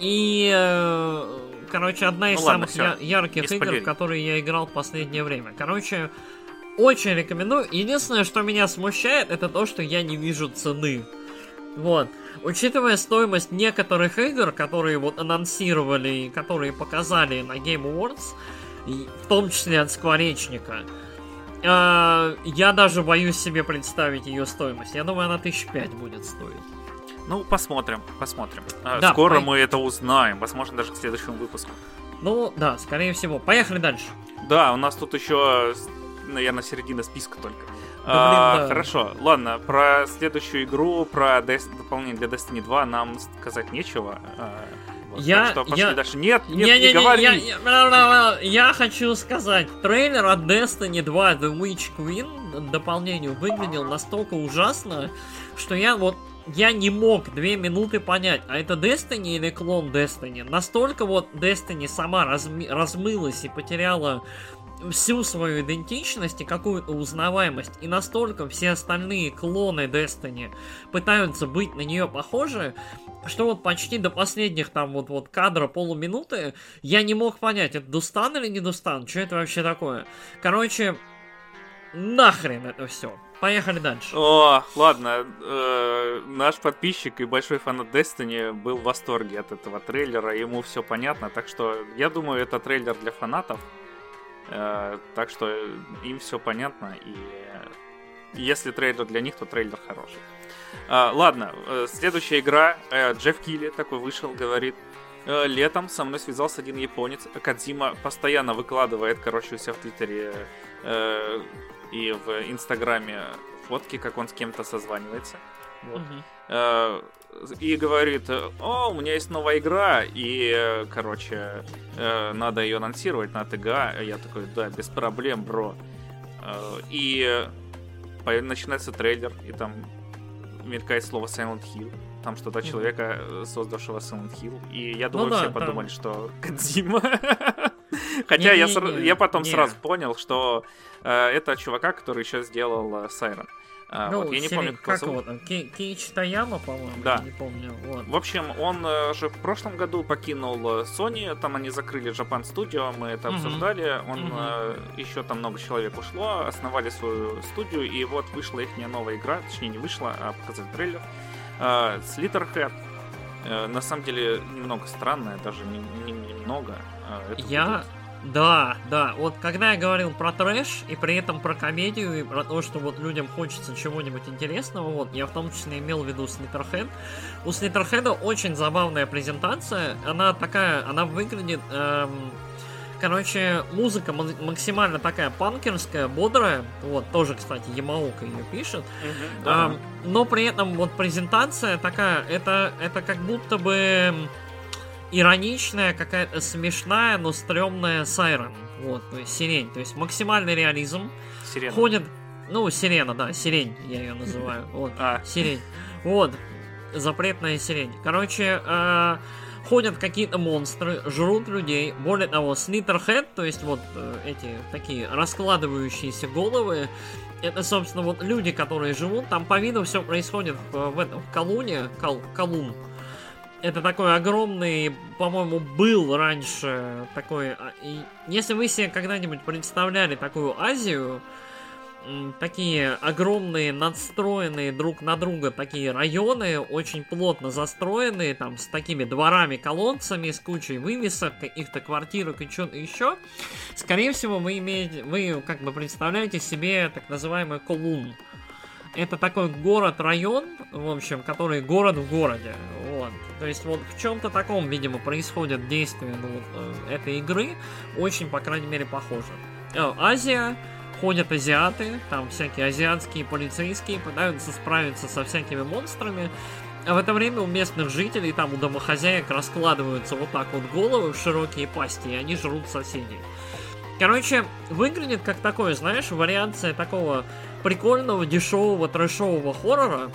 И, э, короче, одна из Ну ладно, самых всё, я- ярких игр, в которые я играл в последнее время. Короче, очень рекомендую. Единственное, что меня смущает, это то, что я не вижу цены. Вот. Учитывая стоимость некоторых игр, которые вот анонсировали и которые показали на Game Awards, в том числе от Скворечника, а, я даже боюсь себе представить ее стоимость. Я думаю, она тысяч пять будет стоить. Ну, посмотрим, посмотрим. А, Да, Скоро пой- мы это узнаем, возможно, даже к следующему выпуску. Ну, да, скорее всего. Поехали дальше. Да, у нас тут еще, наверное, середина списка только. Да, А, блин, да. Хорошо, ладно, про следующую игру, про Des- дополнение для Destiny 2 нам сказать нечего. Я- так что пошли я- дальше. Нет, нет, не, Не-не-не, говори. я, я- я хочу сказать, трейлер от Destiny 2 The Witch Queen дополнению выглядел настолько ужасно, что я вот я не мог две минуты понять, а это Destiny или клон Destiny. Настолько вот Destiny сама разми- размылась и потеряла всю свою идентичность и какую-то узнаваемость, и настолько все остальные клоны Destiny пытаются быть на нее похожи, что вот почти до последних там вот вот кадра полуминуты я не мог понять, это Дустан или не Дустан, что это вообще такое. Короче, нахрен это все. Поехали дальше. О, ладно, э, наш подписчик и большой фанат Destiny был в восторге от этого трейлера, ему все понятно, так что я думаю, это трейлер для фанатов, так что им все понятно и Если трейлер для них, то трейлер хороший. А, ладно, э, следующая игра. Э, Джефф Килли такой вышел, говорит, э, летом со мной связался один японец. Кадзима постоянно выкладывает, короче, у себя в Твиттере э, и в Инстаграме фотки, как он с кем-то созванивается. Вот. Э, и говорит, о, у меня есть новая игра, и, короче, э, надо ее анонсировать на ТГА. Я такой, да, без проблем, бро. Э, и начинается трейлер, и там мелькает слово Silent Hill. Там что-то человека, создавшего Silent Hill. И я думаю, Ну да, все там- подумали, что Кадзима. Хотя я, сра- я потом не. сразу понял, что э, это чувака, который еще сделал э, Сайрон. А, Ну, вот, я не помню, как, как его там, Киич Таяма, по-моему, Да. я не помню. Вот. В общем, он э, же в прошлом году покинул э, Sony, там они закрыли Japan Studio, мы это Мгм. обсуждали. Он Мгм. э, еще там много человек ушло, основали свою студию, и вот вышла их новая игра, точнее не вышла, а показали трейлер. Э, Slitterhead. Э, на самом деле немного странная, даже не, не- немного. Э, Я... будет- Да, да, вот когда я говорил про трэш и при этом про комедию и про то, что вот людям хочется чего-нибудь интересного, вот, я в том числе имел в виду Slitterhead. У Slitterhead очень забавная презентация, она такая, она выглядит, эм, короче, музыка ма- максимально такая панкерская, бодрая, вот, тоже, кстати, Ямаука ее пишет, да. Ам, но при этом вот презентация такая, это, это как будто бы м, ироничная, какая-то смешная, но стрёмная Сайрон. Вот, то есть сирень. То есть максимальный реализм. Сирена. Ходит, ну, сирена, да, сирень я ее называю. Вот, А, сирень. Вот, запретная сирень. Короче, э, ходят какие-то монстры, жрут людей. Более того, Slitterhead, то есть вот э, эти такие раскладывающиеся головы, это, собственно, вот люди, которые живут. Там по виду все происходит в, в этом в Колуне. Кал, Колун. Это такой огромный, по-моему, был раньше такой... а, и если вы себе когда-нибудь представляли такую Азию, такие огромные, надстроенные друг на друга такие районы, очень плотно застроенные, там, с такими дворами, колодцами, с кучей вывесок, каких-то квартирок и что-то еще. Скорее всего, вы имеете, вы как бы представляете себе так называемый Колун. Это такой город-район, в общем, который город в городе. Вот. То есть вот в чем-то таком, видимо, происходит действие ну, э, этой игры. Очень, по крайней мере, похоже. Э, Азия, ходят азиаты, там всякие азиатские полицейские пытаются справиться со всякими монстрами. А в это время у местных жителей, там у домохозяек раскладываются вот так вот головы в широкие пасти, и они жрут соседей. Короче, выглядит как такое, знаешь, вариация такого прикольного, дешевого, трэшового хоррора,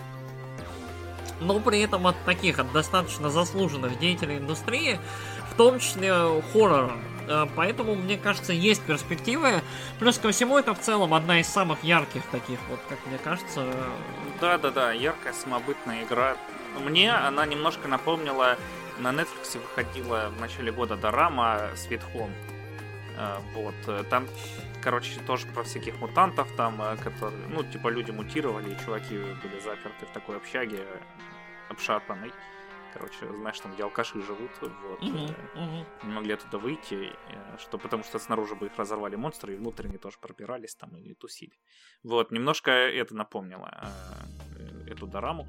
но при этом от таких, от достаточно заслуженных деятелей индустрии, в том числе хоррора. Э, Поэтому, мне кажется, есть перспективы. Плюс ко всему, это в целом одна из самых ярких таких, вот, как мне кажется. Да-да-да, яркая самобытная игра. Мне она немножко напомнила, на Netflix выходила в начале года Дорама Sweet Home. Э, Вот, э, там, короче, тоже про всяких мутантов там, которые, ну, типа люди мутировали, и чуваки были заперты в такой общаге обшарпанной. Короче, знаешь, там, где алкаши живут, вот. э, мгм. не могли оттуда выйти, э, что потому что снаружи бы их разорвали монстры, и внутрь они тоже пробирались там и тусили. Вот, немножко это напомнило э, эту дораму.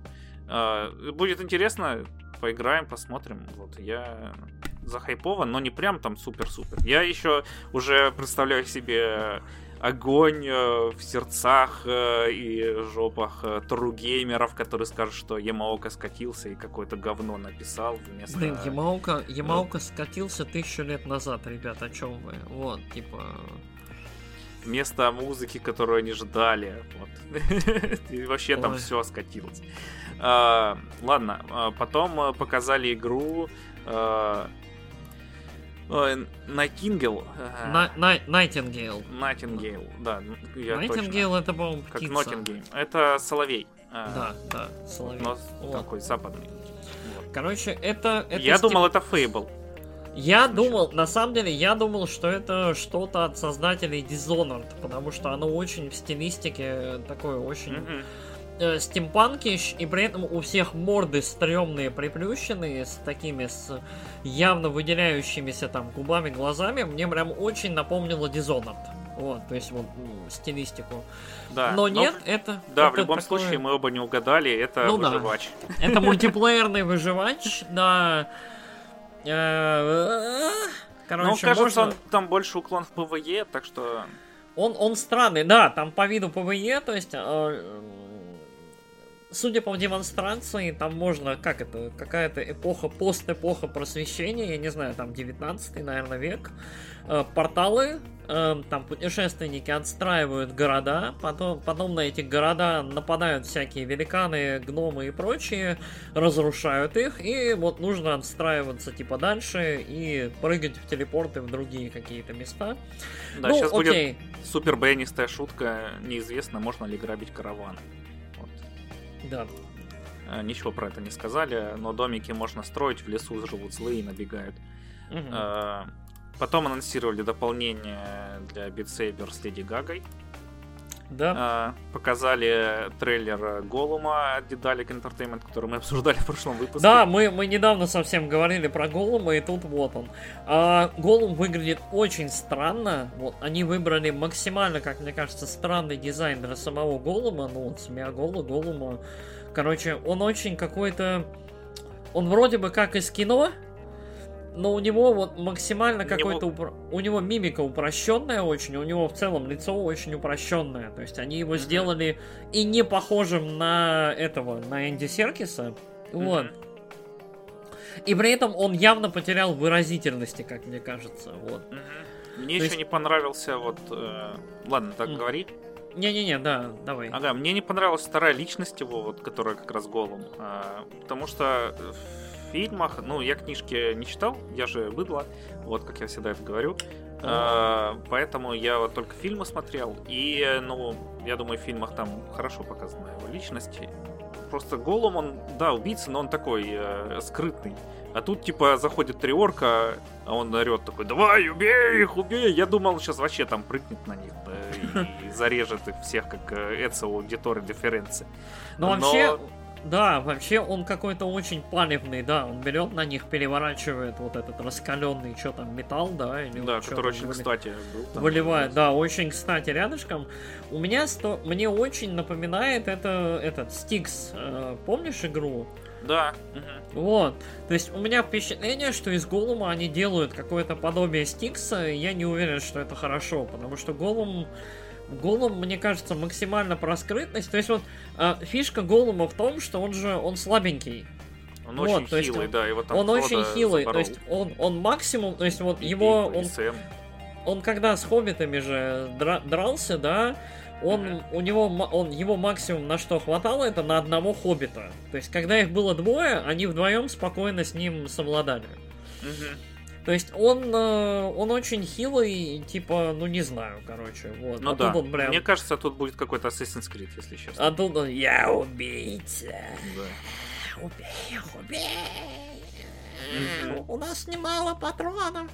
Э, Будет интересно, поиграем, посмотрим. Вот, я захайпован, но не прям там супер-супер. Я еще уже представляю себе огонь э, в сердцах э, и жопах э, тругеймеров, которые скажут, что Ямаока скатился и какое-то говно написал вместо... Блин, Ямаука, Ямаука скатился тысячу лет назад, ребят, о чем вы? Вот, типа... вместо музыки, которую они ждали. Вот. И вообще там все скатилось. А, Ладно, а, потом показали игру э, На- Най- Найтингейл. Nightingale, да, я точно. Найтингейл это, по-моему, Как птица. Ноттингейм. Это соловей. а, Да, да, соловей. Но Вот. такой западный. Вот. Короче, это... это Я стип- думал, это Fable. Я думал, на самом деле, я думал, что это что-то от создателей Dishonored, потому что оно очень в стилистике такое очень Мгм. Э, стимпанкиш, и при этом у всех морды стрёмные, приплющенные, с такими, с явно выделяющимися там губами, глазами, мне прям очень напомнило Dishonored. Вот, то есть вот м, стилистику. Да. Но ну, нет, это... Да, это в любом такое- случае мы оба не угадали, это Ну да. выживач. Это мультиплеерный выживач, да. Э, Ну, Короче, кажется, можно- он там больше уклон в PvE, так что... Он, он странный, да, там по виду PvE, то есть, э, судя по демонстрации, там можно, как это, какая-то эпоха, пост-эпоха просвещения, я не знаю, там 19 наверное, век, Э, порталы, э, там путешественники отстраивают города, потом, потом на эти города нападают всякие великаны, гномы и прочие, разрушают их, и вот нужно отстраиваться типа дальше и прыгать в телепорты в другие какие-то места. Да, ну, сейчас будет окей. супер баянистая шутка. Неизвестно, можно ли грабить караван. Да. Э, Ничего про это не сказали, но домики можно строить, в лесу живут злые и набегают. Э, Потом анонсировали дополнение для Beat Saber с Леди Гагой. Да. Э, Показали трейлер Голума от Dedalic Entertainment, который мы обсуждали в прошлом выпуске. Да, мы, мы недавно совсем говорили про Голума, и тут вот он. А, Голум выглядит очень странно. Вот, они выбрали максимально, как мне кажется, странный дизайн для самого Голума. Ну, вот, Смиагола, Голума. Короче, он очень какой-то... Он вроде бы как из кино, но у него вот максимально него- какой-то... упро- У него мимика упрощенная очень, у него в целом лицо очень упрощенное. То есть они его Мгм. сделали и не похожим на этого, на Энди Серкиса. Вот. Мгм. И при этом он явно потерял выразительности, как мне кажется. Вот. Мгм. Мне То еще есть- не понравился вот... э, Ладно, так М. говори. Не-не-не, да, давай. Ага, мне не понравилась вторая личность его, вот, которая как раз Голум. а, потому что в фильмах, ну, я книжки не читал, я же быдло, вот как я всегда это говорю. А, поэтому я вот только фильмы смотрел. И, ну, я думаю, в фильмах там хорошо показана его личность. Просто Голум, он, да, убийца, но он такой э, скрытный. А тут, типа, заходит три орка, а он орет такой, давай, убей их, убей. Я думал, сейчас вообще там прыгнет на них да, и, зарежет их всех, как э, Эцио Аудиторе Дифференци. Но вообще, да, вообще он какой-то очень палевный, да. Он берет на них, переворачивает вот этот раскаленный, что там, металл, да, или Да, вот который очень выли- кстати был. там. Выливает, да, очень кстати рядышком. У меня сто... мне очень напоминает это этот Стикс. э, помнишь игру? Да. Вот. То есть у меня впечатление, что из Голума они делают какое-то подобие Стикса, и я не уверен, что это хорошо, потому что Голум... Голум, мне кажется, максимально про скрытность. То есть вот э, фишка Голума в том, что он же он слабенький. Он Вот, очень то хилый, он- да, его там он очень хилый, то запорол. есть он, он максимум, то есть вот И его, и он, он когда с хоббитами же дра- дрался, да, он, Мгм. у него, он, его максимум на что хватало, это на одного хоббита. То есть, когда их было двое, они вдвоем спокойно с ним совладали. Мгм. То есть, он, э, он очень хилый, типа, ну не знаю, короче, вот. Ну а да. тут он прям... Мне кажется, тут будет какой-то Assassin's Creed, если честно. А тут он, я убийца. Да. Убей убей. У нас немало патронов.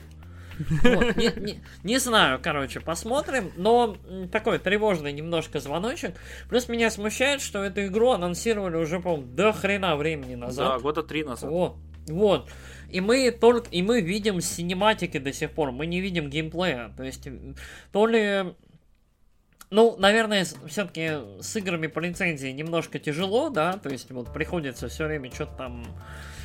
Вот, не, не- не знаю, короче, посмотрим. Но такой тревожный немножко звоночек. Плюс меня смущает, что эту игру анонсировали уже, по-моему, до хрена времени Да, назад. года три назад. О, вот. И мы только и мы видим синематики до сих пор, мы не видим геймплея. То есть, то ли. Ну, наверное, все-таки с играми по лицензии немножко тяжело, да, то есть вот приходится все время что-то там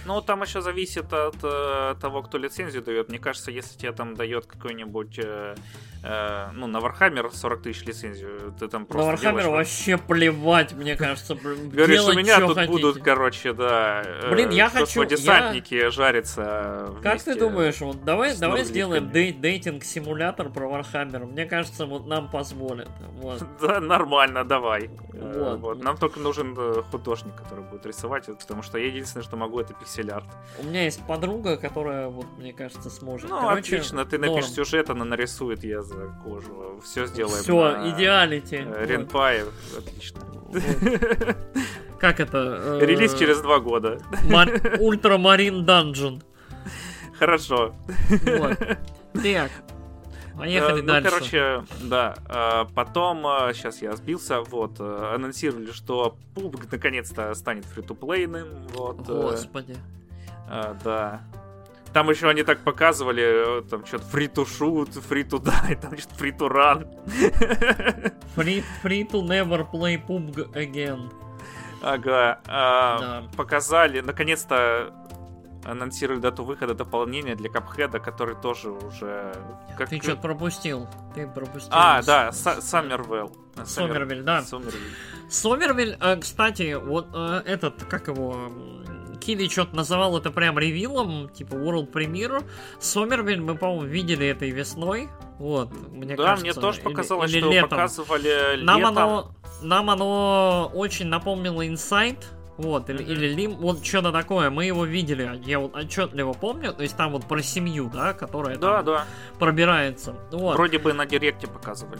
Ну, там еще зависит от э, того, кто лицензию дает. Мне кажется, если тебе там дает какой-нибудь, э, э, ну, на Warhammer 40 тысяч лицензию, ты там На просто Warhammer делаешь... вообще плевать, мне кажется. Говоришь, у меня тут хотите. будут, короче, да, э, Блин, я хочу- десантники жарятся Как ты думаешь, вот давай, давай сделаем дей- дейтинг-симулятор про Warhammer. Мне кажется, вот нам позволят. Вот. Да, нормально, давай. Э, Вот. вот. Нам только нужен э, художник, который будет рисовать, потому что я единственное, что могу, это пиксель-арт. У меня есть подруга, которая, вот, мне кажется, сможет. Ну, Короче, отлично, ты норм. напишешь сюжет, она нарисует, я за кожу. Все сделаем. Все, на, идеалити. э, Вот. Ренпай, отлично. Как это? э, Релиз через два года. Мар- Ультрамарин Данжен. Хорошо. Вот. Так. Поехали Э, ну, дальше. короче, да. э, Потом, сейчас я сбился, вот, э, анонсировали, что PUBG наконец-то станет фри-то-плейным. Вот, э, Господи. э, да. Там еще они так показывали, э, там что-то free to shoot, free to die, там что-то free to run. Free, free to never play PUBG again. Ага. а, Да. Показали, наконец-то анонсировали дату выхода дополнения для Капхеда, который тоже уже... как- Ты что-то пропустил. Ты пропустил. А, да, Са- Саммервелл. Сомервиль, да. Сомервиль. Э, кстати, вот э, этот, как его, м, Киди что-то называл это прям ревилом, типа World Premiere. Сомервиль мы, по-моему, видели этой весной. Вот, мне Да, кажется. мне тоже или- показалось, или что летом. показывали Нам летом. оно, нам оно очень напомнило Inside. Вот, или, или Лим, вот что-то такое, мы его видели, я вот отчетливо помню, то есть там вот про семью, да, которая Да, там да. пробирается. Вот. Вроде бы на Директе показывали.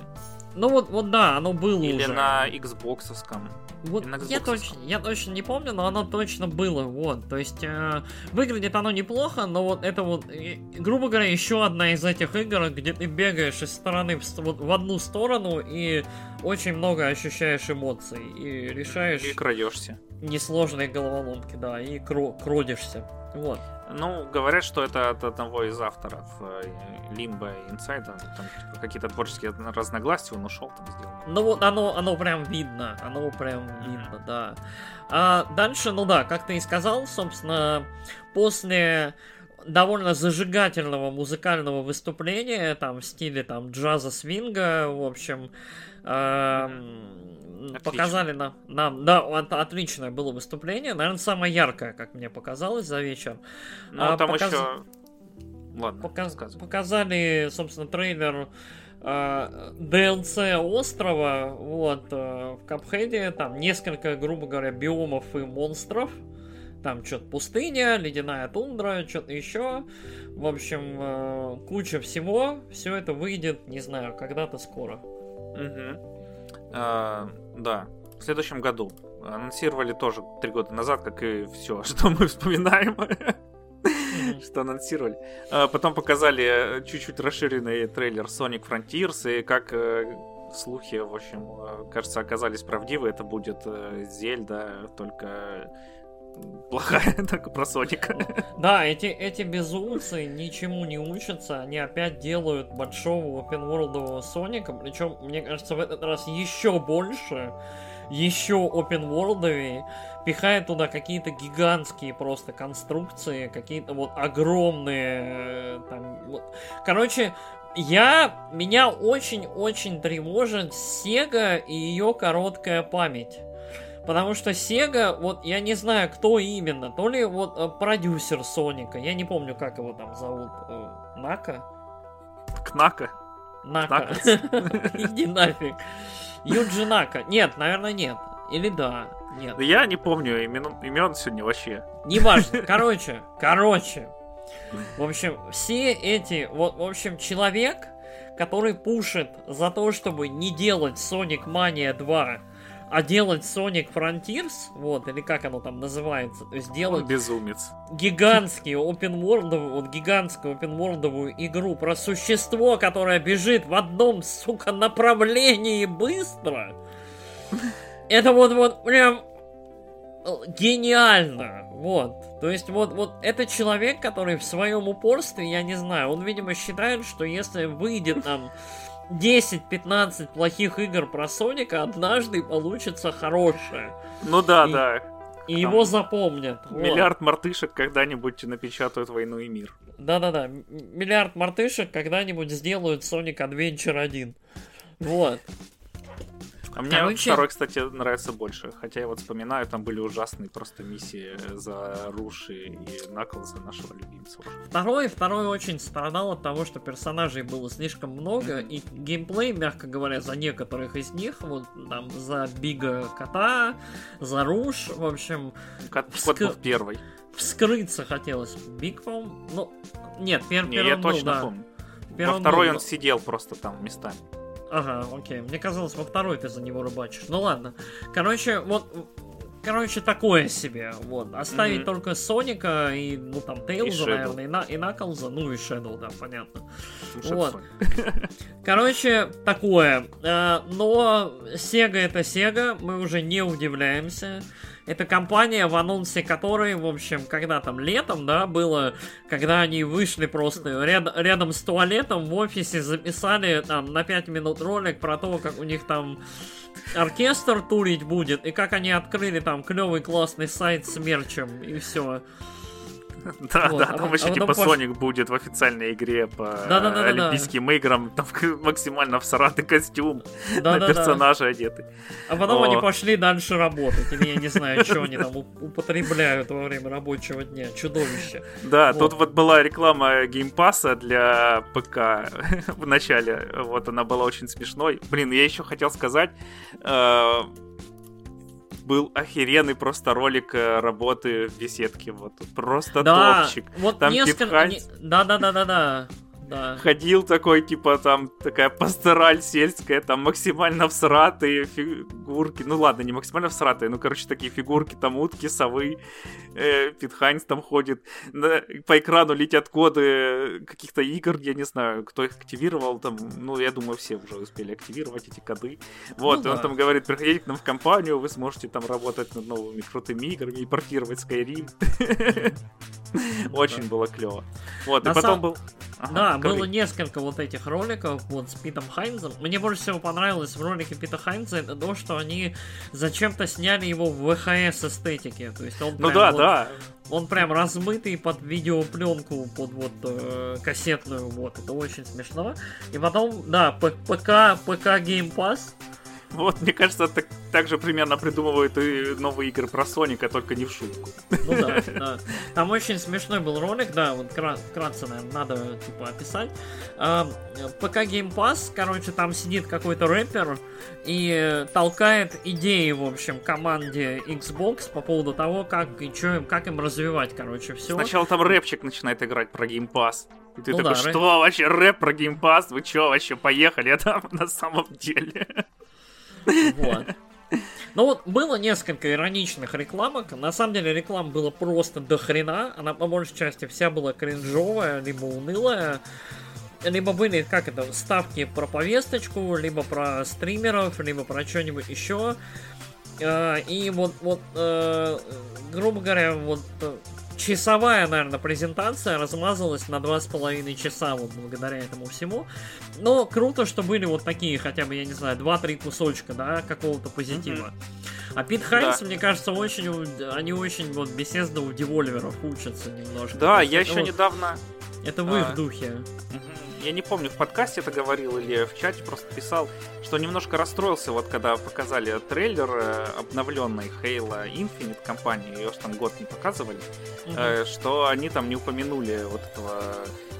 Ну вот, вот да, оно было Или уже. на Xboxовском. Вот на я Xbox точно, я точно не помню, но оно точно было, вот. То есть э, выглядит оно неплохо, но вот это вот, э, грубо говоря, еще одна из этих игр, где ты бегаешь из стороны в, вот в одну сторону и очень много ощущаешь эмоций и решаешь И краешься. несложные головоломки, да, и кро- кродишься. Вот. Ну, говорят, что это от одного из авторов Лимба и Инсайда. Там типа, какие-то творческие разногласия, он ушел, там сделал. Ну вот оно, оно прям видно, оно прям видно, да. А дальше, ну да, как ты и сказал, собственно, после довольно зажигательного музыкального выступления, там, в стиле там джаза свинга, в общем, Отлично. показали нам, нам, да, от- отличное было выступление, наверное, самое яркое, как мне показалось, за вечер. Ну, А, там показ- еще... Ладно, Показ-. Показали, собственно, трейлер э, DLC острова, вот, э, в Капхеде, там несколько, грубо говоря, биомов и монстров, там что-то пустыня, ледяная тундра, что-то еще, в общем, э, куча всего, все это выйдет, не знаю, когда-то скоро. Мгм. А, да, в следующем году. Анонсировали тоже три года назад, как и все, что мы вспоминаем. Что анонсировали. А, Потом показали э, чуть-чуть расширенный трейлер Sonic Frontiers, и как э, слухи, в общем, э, кажется, оказались правдивы. Это будет Зельда, только плохая, только про Соника. Да, эти, эти безумцы ничему не учатся, они опять делают большого опенворлдового Соника, причем, мне кажется, в этот раз еще больше, еще опенворлдовее, пихает туда какие-то гигантские просто конструкции, какие-то вот огромные, э, там, вот. короче, я, меня очень-очень тревожит Сега и ее короткая память. Потому что Sega, вот я не знаю, кто именно, то ли вот э, продюсер Соника, я не помню, как его там зовут, э, Нака? Кнака. Нака. Иди нафиг. Юджи Нака. Нет, наверное, нет. Или да. Нет. Да Я не помню имен, имен сегодня вообще. Неважно. Короче, короче. В общем, все эти, вот, в общем, человек, который пушит за то, чтобы не делать Sonic Mania 2, а делать Sonic Frontiers, вот, или как оно там называется, то есть делать Он безумец. гигантский open world, вот гигантскую open worldовую игру про существо, которое бежит в одном, сука, направлении быстро. Это вот, вот прям э, гениально, вот. То есть вот, вот это человек, который в своем упорстве, я не знаю, он, видимо, считает, что если выйдет там 10-15 плохих игр про Соника, однажды получится хорошее. Ну да, И- да. И Там его запомнят. вот. Миллиард мартышек когда-нибудь напечатают войну и мир. Да-да-да, миллиард мартышек когда-нибудь сделают Sonic Adventure 1. Вот. А мне Короче- второй, кстати, нравится больше. Хотя я вот вспоминаю, там были ужасные просто миссии за Руж и Наклза, нашего любимца. Второй, второй очень страдал от того, что персонажей было слишком много, и геймплей, мягко говоря, за некоторых из них, вот там за Бига Кота, за Руж, в общем, Кот, Вск- кот был первый. вскрыться хотелось. Биг, по-моему, ну, нет, пер- Не, первый я был, точно да. помню. Первый Во второй был, он сидел просто там местами. Ага, окей. Мне казалось, во второй ты за него рыбачишь. Ну ладно. Короче, вот... Короче, такое себе. Вот. Оставить Мгм. только Соника и, ну, там, Тейлза, Shadow. наверное, и, на, и Наклза. Ну, и Shadow, да, понятно. Вот. Короче, такое. Э, но Sega это Sega, мы уже не удивляемся. Это компания, в анонсе которой, в общем, когда там летом, да, было, когда они вышли просто ряд, рядом с туалетом в офисе, записали там на 5 минут ролик про то, как у них там оркестр турить будет, и как они открыли там клевый классный сайт с мерчем, и все. Да, вот. да, там а, еще а типа пош... Соник будет в официальной игре по да, да, да, Олимпийским да. играм, там максимально всратый костюм да, на да, персонажа да. одетый. А потом О. они пошли дальше работать, или я не знаю, что они там употребляют во время рабочего дня, чудовище. Да, вот. тут вот была реклама Game Pass а для ПК в начале, вот она была очень смешной. Блин, я еще хотел сказать, э, был охеренный просто ролик э, работы в беседке. Вот просто да, топчик. Вот Там несколько... Да-да-да-да-да да. ходил такой, типа, там, такая пастораль сельская, там, максимально всратые фигурки, ну ладно, не максимально всратые, ну, короче, такие фигурки, там, утки, совы, э, Питхайнс там ходит, на, по экрану летят коды каких-то игр, я не знаю, кто их активировал, там, ну, я думаю, все уже успели активировать эти коды, вот, ну, и он да. там говорит, приходите к нам в компанию, вы сможете там работать над новыми крутыми играми и портировать Skyrim. Очень было клево. Вот, и потом был... Да, было несколько вот этих роликов вот с Питом Хайнзом. Мне больше всего понравилось в ролике Пита Хайнза это то, что они зачем-то сняли его в VHS эстетике. То есть он ну да, вот, да. Он прям размытый под видеопленку, под вот э, кассетную, вот. Это очень смешно. И потом, да, ПК, ПК Game Pass вот, мне кажется, так, так же примерно придумывают и новые игры про Соника, только не в шутку. Ну да, да. Там очень смешной был ролик, да, вот вкратце, наверное, надо, типа, описать. А, ПК Game Pass, короче, там сидит какой-то рэпер и толкает идеи, в общем, команде Xbox по поводу того, как и им, как им развивать, короче, все. Сначала там рэпчик начинает играть про Game Pass. И ты ну такой, да, что рэп... вообще рэп про Game Pass? Вы что вообще поехали? Там на самом деле... Вот. Ну вот было несколько ироничных рекламок. На самом деле реклам было просто до хрена. Она по большей части вся была кринжовая, либо унылая. Либо были, как это, ставки про повесточку, либо про стримеров, либо про что-нибудь еще. А, и вот, вот, э, грубо говоря, вот часовая, наверное, презентация размазалась на два с половиной часа вот благодаря этому всему. Но круто, что были вот такие хотя бы, я не знаю, два-три кусочка, да, какого-то позитива. Mm-hmm. А Пит Хайнс, да. мне кажется, очень, они очень вот беседно у девольверов учатся немножко. Да, я еще вот, недавно... Это в их а... духе. Mm-hmm я не помню, в подкасте это говорил или в чате просто писал, что немножко расстроился, вот когда показали трейлер э, обновленной Halo Infinite компании, ее же там год не показывали, mm-hmm. что они там не упомянули вот этого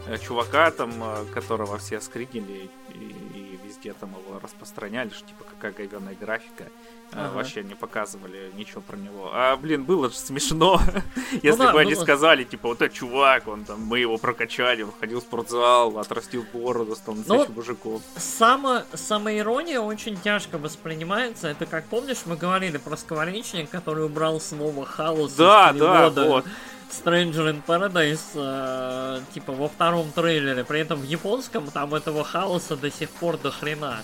э, чувака там, которого все скригили и, и везде там его распространяли, что типа какая говенная графика. Ага. Вообще не показывали ничего про него. А, блин, было же смешно, если ну, да, бы они сказали, типа, вот этот чувак, он там, мы его прокачали, он ходил в спортзал, отрастил бороду, стал настоящим ну, мужиком. Само, самоирония очень тяжко воспринимается. Это как, помнишь, мы говорили про скворечник, который убрал слово хаос Да, да, вот. Stranger in Paradise, э, типа, во втором трейлере. При этом в японском там этого хаоса до сих пор до хрена.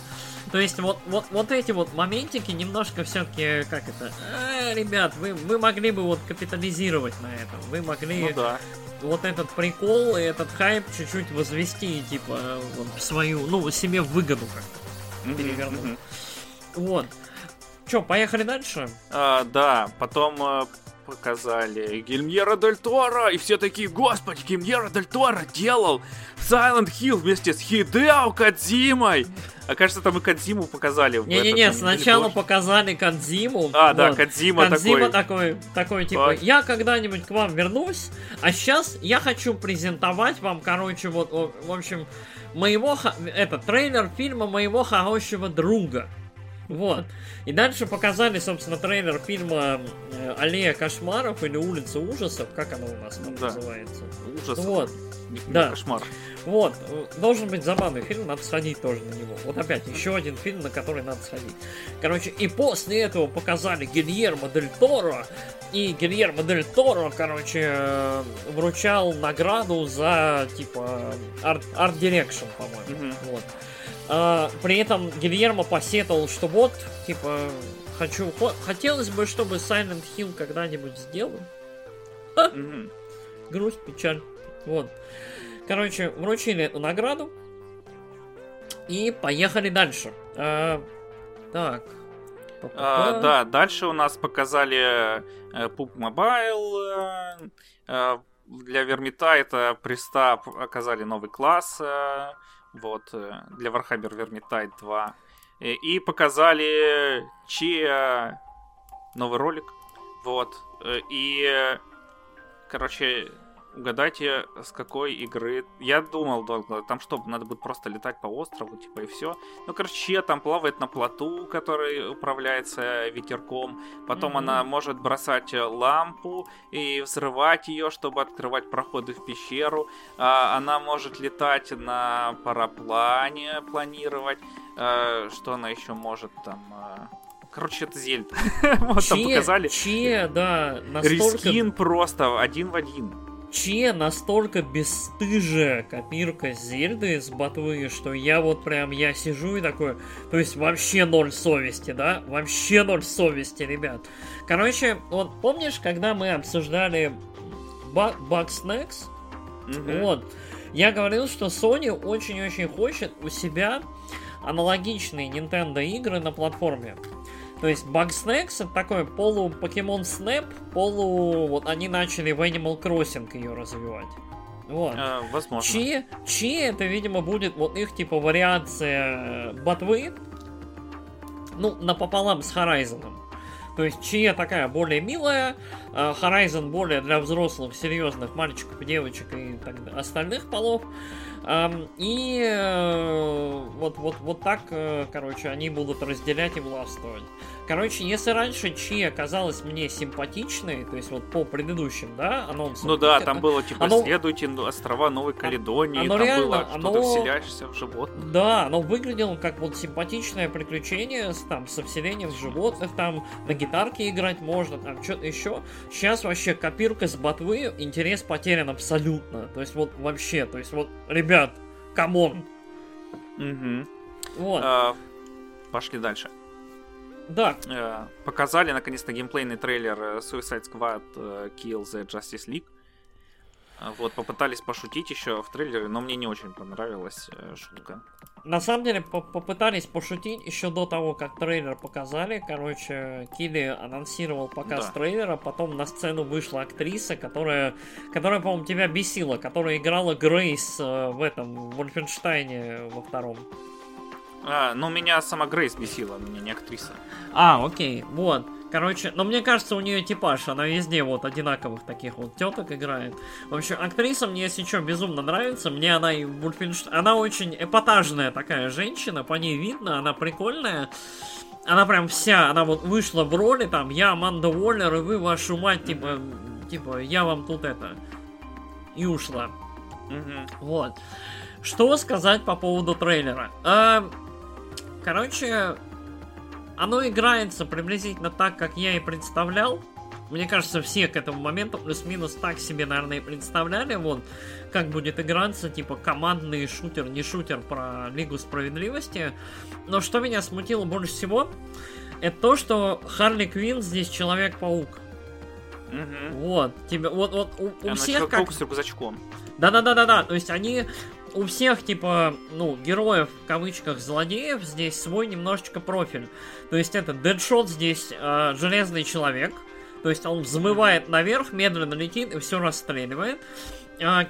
То есть вот, вот, вот эти вот моментики немножко все-таки, как это, э, ребят, вы, вы могли бы вот капитализировать на этом, вы могли ну, да. вот этот прикол и этот хайп чуть-чуть возвести, типа, вот, в свою, ну, себе в выгоду как-то mm-hmm, перевернуть. Mm-hmm. Вот. Че, поехали дальше? А, да, потом э, показали Гильмьера Дель Торо, и все такие, господи, Гильмьера Дель Торо делал Silent Hill вместе с Хидео Кадзимой. А кажется, там и Кадзиму показали. Не-не-не, сначала показали Кадзиму. А, вот. да, Кадзима, Кадзима такой. такой, такой типа, вот. я когда-нибудь к вам вернусь, а сейчас я хочу презентовать вам, короче, вот, в общем, моего, это трейлер фильма моего хорошего друга. Вот. И дальше показали, собственно, трейлер фильма э, «Аллея кошмаров» или «Улица ужасов», как она у нас там да. называется. Ужас. Вот. Не, да. Кошмар. Вот. Должен быть забавный фильм, надо сходить тоже на него. Вот опять, еще один фильм, на который надо сходить. Короче, и после этого показали Гильермо Дель Торо, и Гильермо Дель Торо, короче, э, вручал награду за, типа, art direction, по-моему. Mm-hmm. Вот. А, при этом Гильермо посетовал, что вот, типа, хочу... Хотелось бы, чтобы Silent Hill когда-нибудь сделал. Грусть, печаль. Вот. Короче, вручили эту награду. И поехали дальше. А, так. А, да, дальше у нас показали PUBG э, Mobile. Э, э, для Vermintide Priest а показали новый класс. Э, вот, э, для Warhammer Vermintide 2. И показали Tchia новый ролик. Вот. И, короче, Угадайте, с какой игры. Я думал долго, там что, надо будет просто летать по острову, типа, и все. Ну, короче, там плавает на плоту, который управляется ветерком. Потом mm-hmm. она может бросать лампу и взрывать ее, чтобы открывать проходы в пещеру. А, она может летать на параплане, планировать. А, что она еще может там? А... Короче, это Зельда. вот там показали. Че, да, настолько... Рискин просто один в один. Че настолько бесстыжая копирка Зельды с ботвы, что я вот прям, я сижу и такой, то есть вообще ноль совести, да? Вообще ноль совести, ребят. Короче, вот помнишь, когда мы обсуждали Bugsnax? Mm-hmm. Вот. Я говорил, что Sony очень-очень хочет у себя аналогичные Nintendo игры на платформе. То есть Bugsnax это такой полу Pokemon Snap, полу... Вот они начали в Animal Crossing ее развивать. Вот. А, возможно. Чи, Чи это, видимо, будет вот их типа вариация ботвы. Ну, напополам с Horizon. То есть Чия такая более милая, а Horizon более для взрослых, серьезных мальчиков, девочек и так, остальных полов. И э, вот, вот, вот так, э, короче, они будут разделять и властвовать. Короче, если раньше Чи оказалась мне симпатичной, то есть вот по предыдущим, да, анонсам. Ну да, там было типа оно... следуйте острова Новой Каледонии, оно там реально, было что-то вселяешься в животных. Да, оно выглядело как вот симпатичное приключение с, там, со вселением в животных, там на гитарке играть можно, там что-то еще. Сейчас вообще копирка с ботвы, интерес потерян абсолютно. То есть вот вообще, то есть вот, ребят, come on. Угу. Вот. А, пошли дальше. Да. Э, показали наконец-то геймплейный трейлер э, Suicide Squad э, Kill the Justice League. Вот, попытались пошутить еще в трейлере, но мне не очень понравилась шутка. На самом деле, попытались пошутить еще до того, как трейлер показали. Короче, Килли анонсировал показ да. трейлера, потом на сцену вышла актриса, которая, которая, по-моему, тебя бесила, которая играла Грейс в этом, в Вольфенштайне во втором. А, ну меня сама Грейс бесила, меня не актриса. А, окей, вот. Короче, но мне кажется, у нее типаж, она везде вот одинаковых таких вот теток играет. В общем, актриса мне, если что, безумно нравится. Мне она и Вульфенш... Она очень эпатажная такая женщина, по ней видно, она прикольная. Она прям вся, она вот вышла в роли, там, я Аманда Уоллер, и вы, вашу мать, типа, типа, я вам тут это... И ушла. Угу. Вот. Что сказать по поводу трейлера? А, Короче, оно играется приблизительно так, как я и представлял. Мне кажется, все к этому моменту плюс-минус так себе, наверное, и представляли. Вот, как будет играться, типа, командный шутер, не шутер про Лигу Справедливости. Но что меня смутило больше всего, это то, что Харли Квин здесь Человек-паук. Угу. Вот, тебе, вот, вот у, у всех как... с рюкзачком. Да-да-да-да-да, то есть они у всех, типа, ну, героев, в кавычках, злодеев, здесь свой немножечко профиль. То есть это Дэдшот здесь э, железный человек, то есть он взмывает наверх, медленно летит и все расстреливает.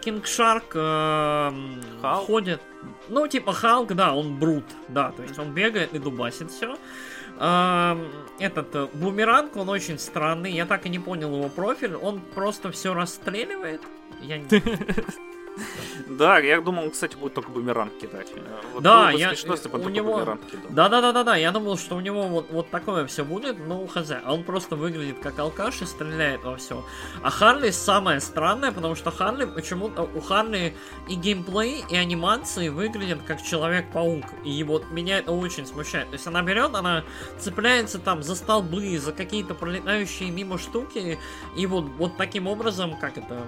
Кинг Шарк э, ходит, ну, типа Халк, да, он брут, да, то есть он бегает и дубасит все. Э, этот э, бумеранг, он очень странный, я так и не понял его профиль, он просто все расстреливает. Я не... Да, я думал, кстати, будет только бумеранг кидать. Вот да, я, смешно, если у него... Да, да, да, да, да, я думал, что у него вот, вот такое все будет, ну, хз. А он просто выглядит как алкаш и стреляет во все. А Харли самое странное, потому что Харли почему-то у Харли и геймплей, и анимации выглядят как Человек-паук. И вот меня это очень смущает. То есть она берет, она цепляется там за столбы, за какие-то пролетающие мимо штуки, и вот, вот таким образом, как это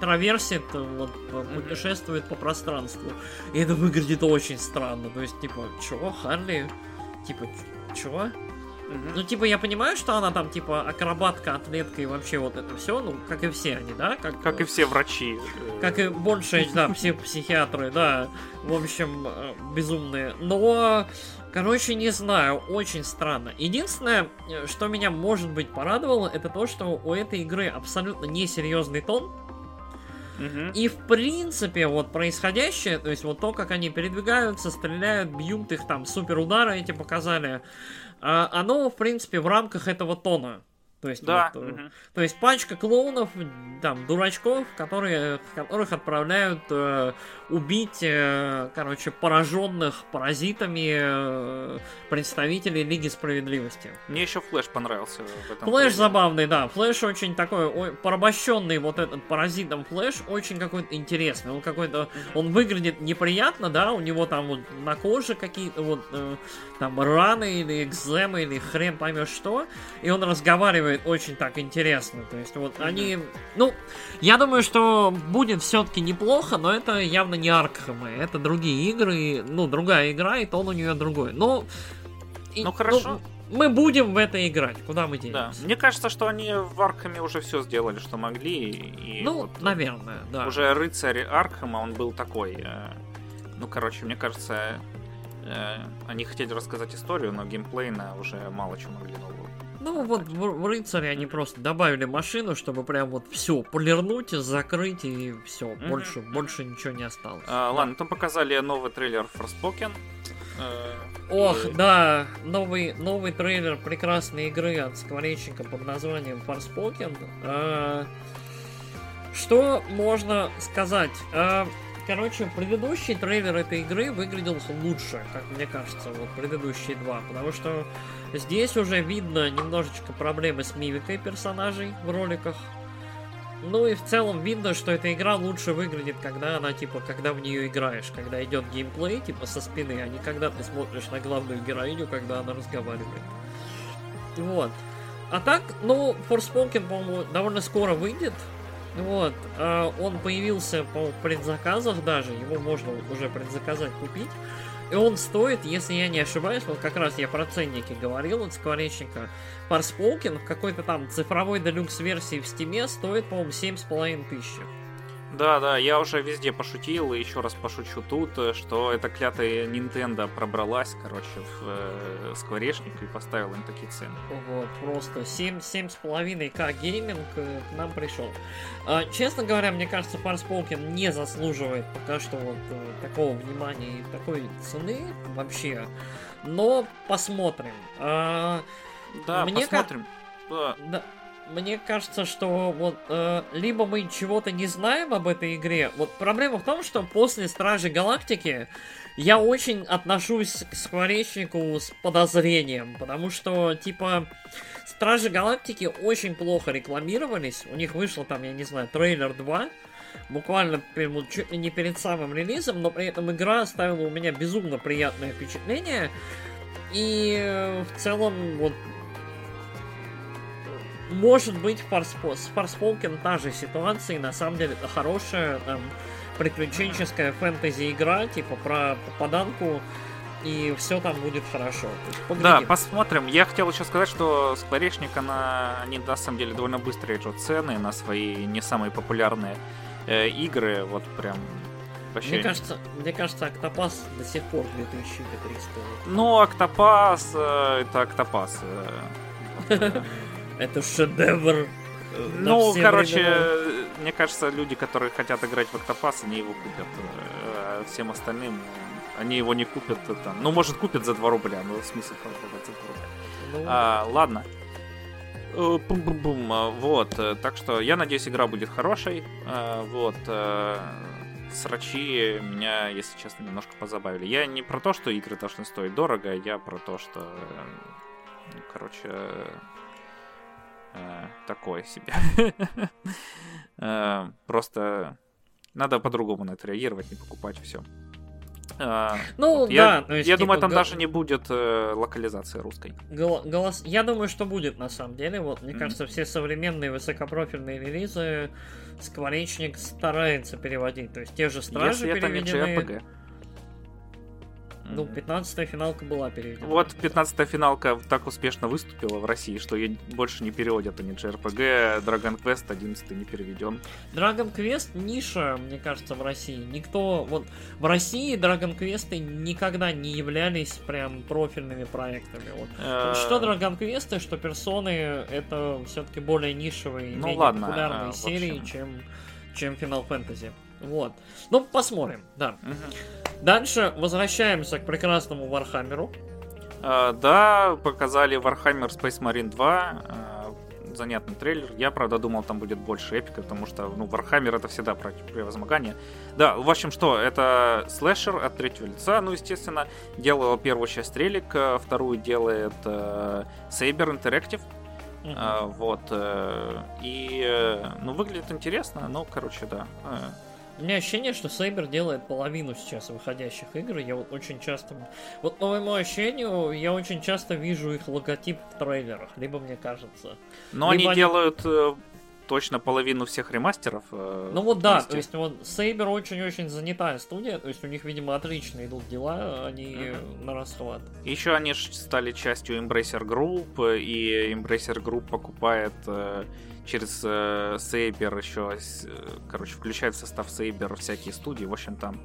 траверсит, вот, путешествует по пространству. И это выглядит очень странно. То есть, типа, чё, Харли? Типа, Чего? Ну, типа, я понимаю, что она там, типа, акробатка, атлетка и вообще вот это все, ну, как и все они, да? Как, как и все врачи. Как и большая, да, все психиатры, да. В общем, э, безумные. Но, короче, не знаю, очень странно. Единственное, э, что меня, может быть, порадовало, это то, что у этой игры абсолютно несерьезный тон. И в принципе, вот происходящее, то есть вот то, как они передвигаются, стреляют, бьют их там, супер удары эти показали, а, оно, в принципе, в рамках этого тона. То есть, да. вот, угу. то есть пачка клоунов, там, дурачков, которые, которых отправляют э, убить, э, короче, пораженных паразитами э, представителей Лиги Справедливости. Мне еще Флэш понравился в этом. Флэш забавный, да. Флэш очень такой, ой, порабощенный вот этот паразитом Флэш, очень какой-то интересный. Он какой-то, он выглядит неприятно, да, у него там вот на коже какие-то вот э, там раны или экземы или хрен поймешь что, и он разговаривает рассказывает очень так интересно. То есть вот они... Ну, я думаю, что будет все-таки неплохо, но это явно не Аркхэмы. Это другие игры, ну, другая игра, и тон у нее другой. Ну, и, ну хорошо. Ну, мы будем в это играть. Куда мы денемся? Да. Мне кажется, что они в Аркхаме уже все сделали, что могли. И ну, вот наверное, да. Уже рыцарь Аркхема, он был такой. Э, ну, короче, мне кажется, э, они хотели рассказать историю, но геймплейно уже мало чего могли нового ну вот в, в рыцаре они просто добавили машину, чтобы прям вот все полирнуть, закрыть и все, mm-hmm. больше, больше ничего не осталось. А, ладно, там показали новый трейлер Forspoken. Э, Ох, и... да, новый, новый трейлер прекрасной игры от скворечника под названием Forspoken. А, что можно сказать? А, короче, предыдущий трейлер этой игры выглядел лучше, как мне кажется, вот предыдущие два, потому что Здесь уже видно немножечко проблемы с мимикой персонажей в роликах. Ну и в целом видно, что эта игра лучше выглядит, когда она, типа, когда в нее играешь, когда идет геймплей, типа, со спины, а не когда ты смотришь на главную героиню, когда она разговаривает. Вот. А так, ну, Forspoken, по-моему, довольно скоро выйдет. Вот. А он появился по предзаказах даже, его можно уже предзаказать купить. И он стоит, если я не ошибаюсь, вот как раз я про ценники говорил от скворечника, Фарсполкин в какой-то там цифровой делюкс версии в стиме стоит, по-моему, 7,5 тысяч. Да, да, я уже везде пошутил и еще раз пошучу тут, э, что эта клятая Nintendo пробралась, короче, в э, скворечник и поставила им такие цены. Вот, просто 7, 7,5к гейминг э, к нам пришел. А, честно говоря, мне кажется, Фарсполкин не заслуживает пока что вот э, такого внимания и такой цены вообще. Но посмотрим. А, да, мне посмотрим. Как... Да. да мне кажется, что вот э, либо мы чего-то не знаем об этой игре. Вот проблема в том, что после Стражи Галактики я очень отношусь к Скворечнику с подозрением, потому что, типа, Стражи Галактики очень плохо рекламировались. У них вышло там, я не знаю, трейлер 2, буквально чуть ли не перед самым релизом, но при этом игра оставила у меня безумно приятное впечатление. И э, в целом, вот может быть, Фарспо... с Фарсполкен та же ситуация, и на самом деле это хорошая там, приключенческая фэнтези-игра, типа про попаданку, и все там будет хорошо. Да, посмотрим. Я хотел еще сказать, что Скворечник, она, они на самом деле довольно быстро режут цены на свои не самые популярные э, игры, вот прям вообще... Мне кажется, мне кажется, Октопас до сих пор 2000 стоит. Ну, Октопас, э, это Октопас. Э, Это шедевр. Э, ну, короче, времена. мне кажется, люди, которые хотят играть в Octopath, они его купят. А всем остальным они его не купят. Это, ну, может, купят за 2 рубля, но смысл продавать за 2 рубля. Ну... А, ладно. Бум-бум-бум. Э, вот. Так что я надеюсь, игра будет хорошей. Вот. Срачи меня, если честно, немножко позабавили. Я не про то, что игры должны стоить дорого, я про то, что, ну, короче, Э, такое себе. Э, просто надо по-другому на это реагировать, не покупать все. Э, ну, вот. да. Я, есть, я типа, думаю, там го... даже не будет э, локализации русской. Гол- голос... Я думаю, что будет на самом деле. Вот, мне mm-hmm. кажется, все современные высокопрофильные релизы Скворечник старается переводить. То есть те же стражи Если переведены. это не JRPG. Ну, 15-я финалка была переведена. Вот 15-я финалка так успешно выступила в России, что ее больше не переводят они JRPG, Dragon Quest 11 не переведен. Dragon Quest ниша, мне кажется, в России. Никто... Вот в России Dragon Quest никогда не являлись прям профильными проектами. Вот. Э, Что Dragon Quest, что персоны это все-таки более нишевые, Ну менее ладно, популярные э, серии, чем, чем Final Fantasy. Вот. Ну, посмотрим, да. мгм. Дальше возвращаемся к прекрасному Warhammer у. Э, Да, показали Warhammer Space Marine 2. э, Занятный трейлер. Я, правда, думал, там будет больше эпика, потому что, ну, Warhammer это всегда про превозмогание. Да, в общем, что, это слэшер от третьего лица, ну, естественно, делал первую часть Релик, э, вторую делает э, Saber Interactive. А, вот. э, И, э, ну, выглядит интересно, но, короче, да. э, У меня ощущение, что Сейбер делает половину сейчас выходящих игр. Я вот очень часто... Вот по моему ощущению, я очень часто вижу их логотип в трейлерах. Либо мне кажется. Но Либо они делают э, точно половину всех ремастеров. э, Ну вот да, вместе. то есть вот Сейбер очень-очень занятая студия, то есть у них, видимо, отлично идут дела, они на расхват. Еще они стали частью Embracer Group, э, и Embracer Group покупает э, через э, Saber еще, э, короче, включает в состав Saber всякие студии. В общем, там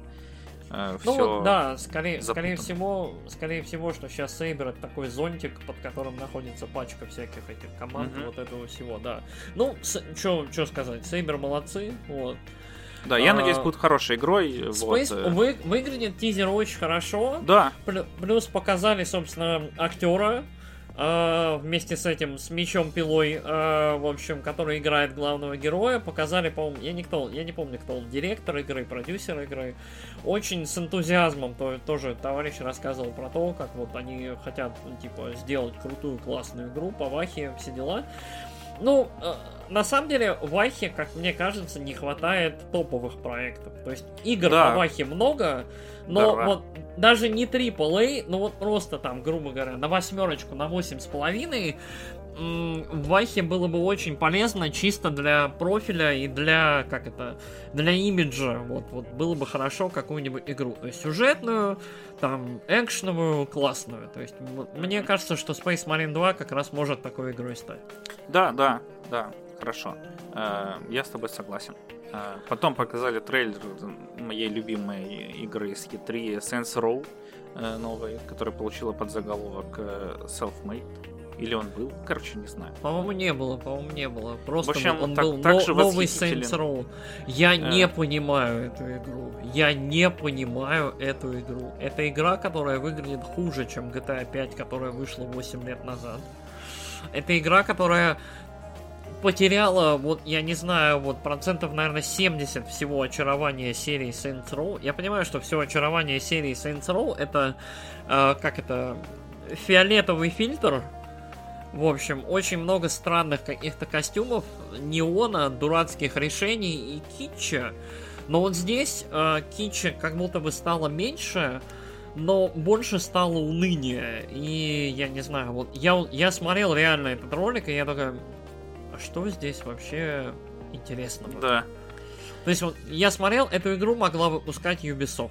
Ну все. вот, да, скорее, скорее всего, скорее всего, что сейчас Сейбер это такой зонтик, под которым находится пачка всяких этих команд, Мгм. вот этого всего, да. Ну, что сказать, Сейбер молодцы, вот. Да, я А, надеюсь, будет хорошей игрой. вот, Space э. вы, выглядит тизер очень хорошо. Да, Плю- Плюс показали, собственно, актера э, вместе с этим, с мечом пилой, э, в общем, который играет главного героя. Показали, по-моему, я не, кто, я не помню, кто он, директор игры, продюсер игры. Очень с энтузиазмом то, тоже товарищ рассказывал про то, как вот они хотят, ну, типа, сделать крутую, классную игру по Вахе, все дела. Ну, э, на самом деле, Вахе, как мне кажется, не хватает топовых проектов. То есть игр Да. по Вахе много, но Да. вот даже не AAA, ну вот просто там, грубо говоря, на восьмерочку, на восемь с половиной, в Вахе было бы очень полезно чисто для профиля и для, как это, для имиджа. Вот, вот было бы хорошо какую-нибудь игру. То есть сюжетную, там, экшеновую, классную. То есть мне кажется, что Space Marine 2 как раз может такой игрой стать. да, да, да, хорошо. Э, Я с тобой согласен. Э, Потом показали трейлер моей любимой игры из E3 Sense Row э, новой, которая получила под заголовок Self-Made. Или он был? Короче, не знаю. По-моему, не было, по-моему, не было. Просто В общем, он так- был так но- же новый. Saints Row. Я Э. не понимаю эту игру. Я не понимаю эту игру. Это игра, которая выглядит хуже, чем GTA 5, которая вышла 8 лет назад. Это игра, которая потеряла, вот, я не знаю, вот процентов, наверное, 70 всего очарования серии Saints Row. Я понимаю, что все очарование серии Saints Row это, э, как это, фиолетовый фильтр, в общем, очень много странных каких-то костюмов, неона, дурацких решений и китча. Но вот здесь э, китча как будто бы стало меньше, но больше стало уныние. И я не знаю, вот я, я смотрел реально этот ролик, и я такой, что здесь вообще интересного? Да. То есть вот я смотрел, эту игру могла выпускать Ubisoft.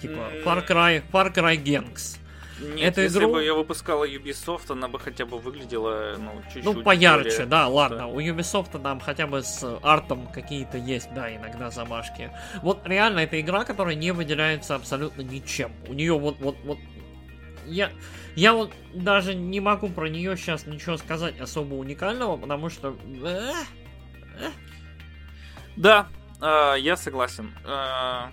Типа. Far Cry, Far Cry Gangs. Нет, Эту если игру- бы я выпускала Ubisoft, она бы хотя бы выглядела, ну, чуть-чуть Ну, поярче, более- да, ладно. У Ubisoft там хотя бы с артом какие-то есть, да, иногда замашки. Вот реально, это игра, которая не выделяется абсолютно ничем. У нее вот, вот, вот... Я, я вот даже не могу про нее сейчас ничего сказать особо уникального, потому что... э, Да, э, я согласен. Э,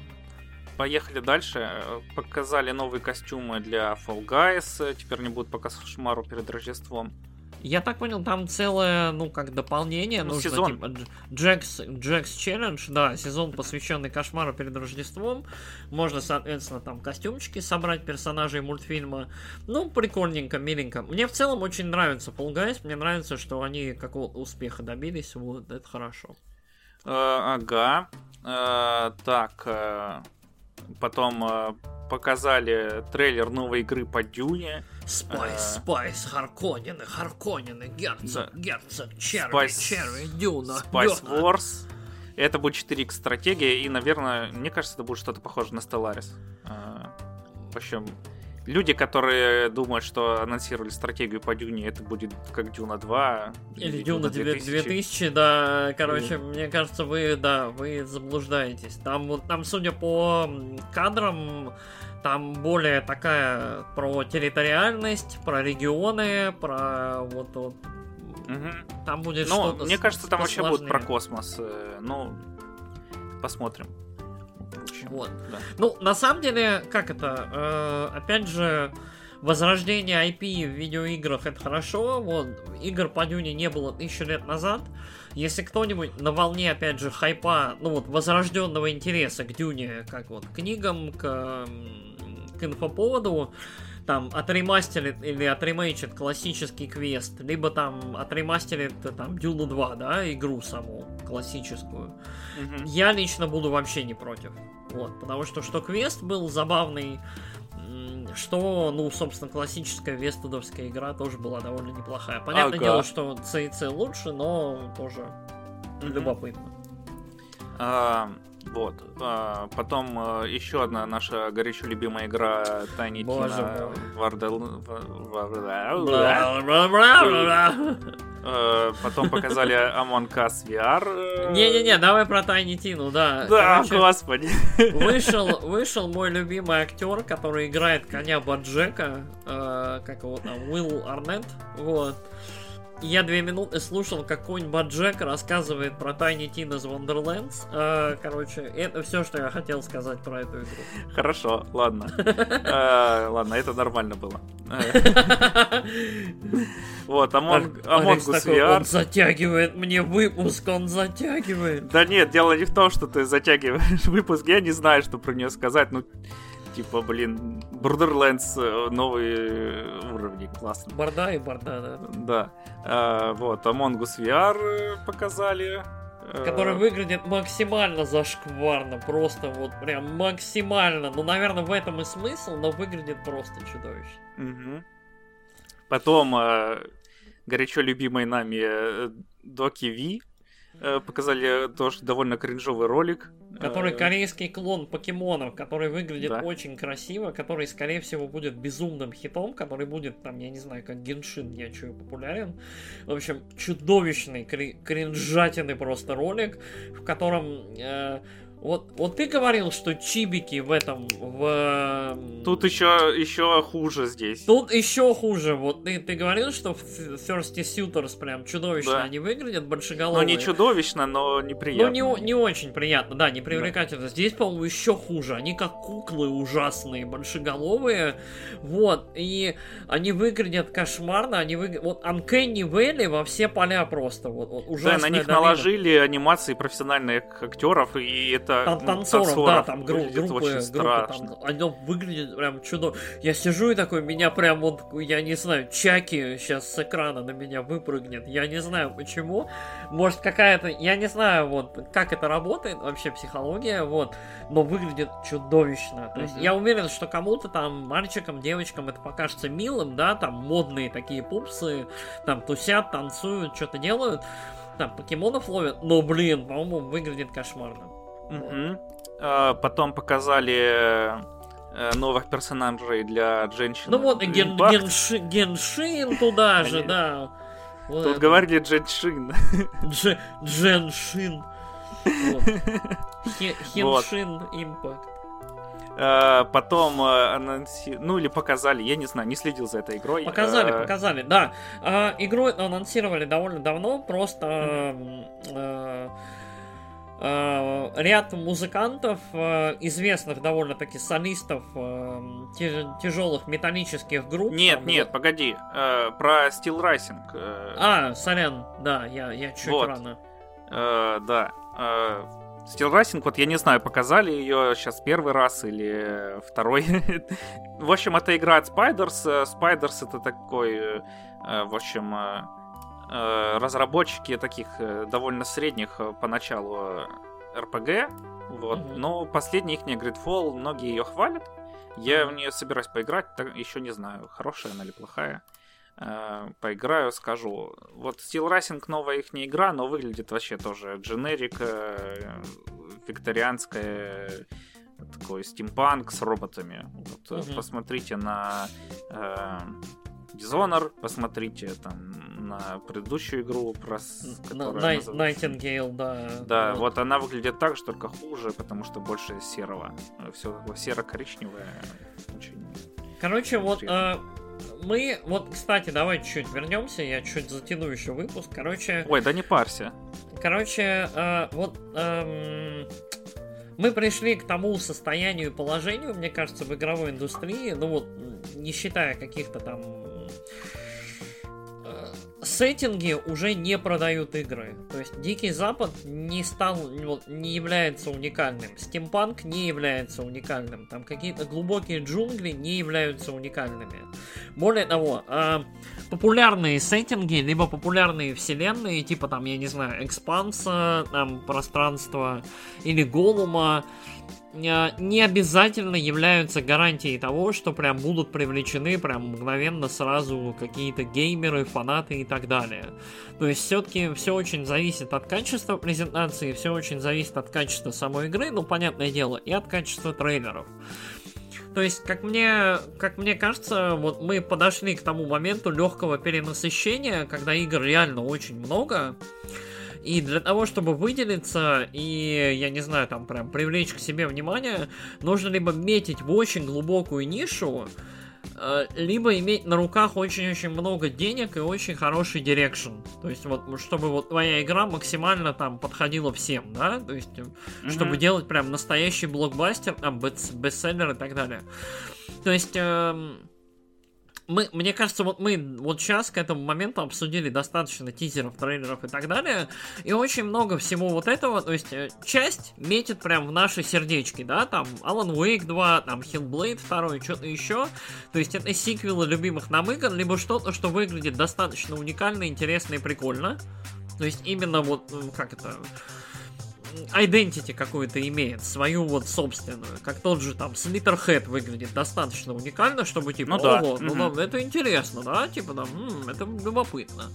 Поехали дальше. Э, Показали новые костюмы для Fall Guys. Э, Теперь не будут пока кошмару перед Рождеством. Я так понял, там целое, ну, как дополнение Ну, нужно, сезон. типа, Дж- Jack's, Jack's Challenge, да, сезон, посвященный кошмару перед Рождеством. Можно, соответственно, там костюмчики собрать персонажей мультфильма. Ну, прикольненько, миленько. Мне в целом очень нравится Fall Guys, мне нравится, что они какого успеха добились, вот, это хорошо. Э, Ага. Э, Так. э, Потом показали трейлер новой игры по Дюне. Spice, А. Spice, Харконины, Харконины, Герцог, Да. Герцог, Черви, Spice- Черви, Дюна, Spice Дюна. Wars. Это будет 4X стратегия, и, наверное, мне кажется, это будет что-то похоже на Stellaris. Э, В общем, люди, которые думают, что анонсировали стратегию по Дюне, это будет как Дюна 2. Или Дюна 2000. 2000, да, короче, mm. мне кажется, вы, да, вы заблуждаетесь. Там, там, судя по кадрам, там более такая про территориальность, про регионы, про вот, вот Угу. Там будет ну, что-то. Мне кажется, там вообще будет про космос. Э, ну, посмотрим. Вот. Да. Ну, на самом деле, как это? Э, опять же, возрождение IP в видеоиграх это хорошо. Вот, игр по Дюне не было тысячу лет назад. Если кто-нибудь на волне, опять же, хайпа, ну вот, возрожденного интереса к Дюне, как вот, к книгам, к, к инфоповоду, там отремастерит или отремейчит классический квест, либо там отремастерит там Дюну 2, да, игру саму классическую. Mm-hmm. Я лично буду вообще не против. Вот, потому что что квест был забавный, что, ну, собственно, классическая вестудовская игра тоже была довольно неплохая. Понятное ага. дело, что C и C лучше, но тоже mm-hmm. любопытно. А, вот. А, потом а, еще одна наша горячо любимая игра Tiny Tina Вардел... Потом показали Among Us VR. Не-не-не, давай про Tiny Tina, да. Да, Короче, господи. Вышел, вышел мой любимый актер, который играет коня Баджека, э, как его там, Уилл Арнет, вот. Я две минуты слушал, как конь-нибудь Джек рассказывает про Tiny Tina's Wonderlands. А, короче, это все, что я хотел сказать про эту игру. Хорошо, ладно. А, ладно, это нормально было. Вот, Among Us VR. Он затягивает мне выпуск, он затягивает. Да нет, дело не в том, что ты затягиваешь выпуск. Я не знаю, что про нее сказать. Ну, типа, блин, Borderlands э, новые уровни, классно. Борда и борда, да. Да. А, вот, Among Us VR э, показали. Э, Который выглядит максимально зашкварно, просто вот прям максимально. Ну, наверное, в этом и смысл, но выглядит просто чудовищно. Угу. Потом горячо любимый нами Доки Ви показали тоже довольно кринжовый ролик. Который э, корейский клон покемонов, который выглядит да. очень красиво, который, скорее всего, будет безумным хитом, который будет, там, я не знаю, как Геншин, я чую, популярен. В общем, чудовищный, кринжатины просто ролик, в котором э, вот, вот ты говорил, что чибики в этом, в... Тут еще, еще хуже здесь. Тут еще хуже. Вот ты, ты говорил, что в Thirsty Suitors прям чудовищно да. они выглядят, большеголовые. Ну, не чудовищно, но неприятно. Ну, не, не очень приятно, да, не привлекательно. Да. Здесь, по-моему, еще хуже. Они как куклы ужасные, большеголовые. Вот, и они выглядят кошмарно, они выглядят... Вот Uncanny Valley во все поля просто. Вот, вот ужасная Да, на них долина. наложили анимации профессиональных актеров, и это Тан танцоров, танцоров, да, там гру группы, группы там, они выглядят прям чудо. Я сижу и такой, меня прям вот, я не знаю, Чаки сейчас с экрана на меня выпрыгнет. Я не знаю почему. Может какая-то, я не знаю, вот, как это работает, вообще психология, вот, но выглядит чудовищно. То есть я уверен, что кому-то там, мальчикам, девочкам это покажется милым, да, там модные такие пупсы, там тусят, танцуют, что-то делают там покемонов ловят, но, блин, по-моему, выглядит кошмарно. Угу. А, потом показали э, новых персонажей для женщин. Ну вот, ген, генши, Геншин туда же, да. Вот Тут это. говорили Дженшин. Дж, Дженшин. Хеншин Импакт. А, потом э, анонси... ну или показали, я не знаю, не следил за этой игрой. Показали, а... показали, да. А, игру анонсировали довольно давно, просто mm-hmm. Э, ряд музыкантов, э, известных довольно-таки солистов э, тяжелых металлических групп. Нет, там, нет, вот... погоди, про Steel Rising. А, сорян, да, я, я чуть вот. рано. да. Steel Rising, вот я не знаю, показали ее сейчас первый раз или второй. в общем, это игра от Spiders. Spiders это такой, в общем, разработчики таких э, довольно средних э, поначалу RPG, вот, mm-hmm. но последняя их Gridfall, многие ее хвалят. Я в нее собираюсь поиграть, так, еще не знаю, хорошая она или плохая. поиграю, скажу. Вот Steel Racing новая их не игра, но выглядит вообще тоже дженерик, викторианская, такой стимпанк с роботами. Вот, Мгм. Посмотрите на э, Dishonored, посмотрите там на предыдущую игру, про, Най- Nightingale, да. Да, вот она выглядит так же, только хуже, потому что больше серого. Все серо-коричневое. Очень... Короче, вот э, мы, вот, кстати, давай чуть вернемся, я чуть затяну еще выпуск. Короче, Ой, да не парься. короче, э, вот эм, мы пришли к тому состоянию и положению, мне кажется, в игровой индустрии, ну вот, не считая каких-то там сеттинги уже не продают игры. То есть Дикий Запад не стал, не является уникальным. Стимпанк не является уникальным. Там какие-то глубокие джунгли не являются уникальными. Более того, э, популярные сеттинги, либо популярные вселенные, типа там, я не знаю, Экспанса, там, пространство или Голума, не обязательно являются гарантией того, что прям будут привлечены прям мгновенно сразу какие-то геймеры, фанаты и так далее. То есть все-таки все очень зависит от качества презентации, все очень зависит от качества самой игры, ну, понятное дело, и от качества трейлеров. То есть, как мне, как мне кажется, вот мы подошли к тому моменту легкого перенасыщения, когда игр реально очень много. И для того, чтобы выделиться и, я не знаю, там прям привлечь к себе внимание, нужно либо метить в очень глубокую нишу, э, либо иметь на руках очень-очень много денег и очень хороший direction. То есть вот, чтобы вот твоя игра максимально там подходила всем, да? То есть, э, чтобы делать прям настоящий блокбастер, там, бест- бестселлер и так далее. То есть, эм, мы, мне кажется, вот мы вот сейчас к этому моменту обсудили достаточно тизеров, трейлеров и так далее, и очень много всего вот этого, то есть э, часть метит прям в наши сердечки, да, там Alan Wake 2, там Hellblade 2, что-то еще, то есть это сиквелы любимых нам игр, либо что-то, что выглядит достаточно уникально, интересно и прикольно, то есть именно вот, как это, identity какую-то имеет, свою вот собственную, как тот же там Slitterhead выглядит достаточно уникально, чтобы типа, Ну да, ого, ну мгм. да, это интересно, да, типа там, «М, это любопытно.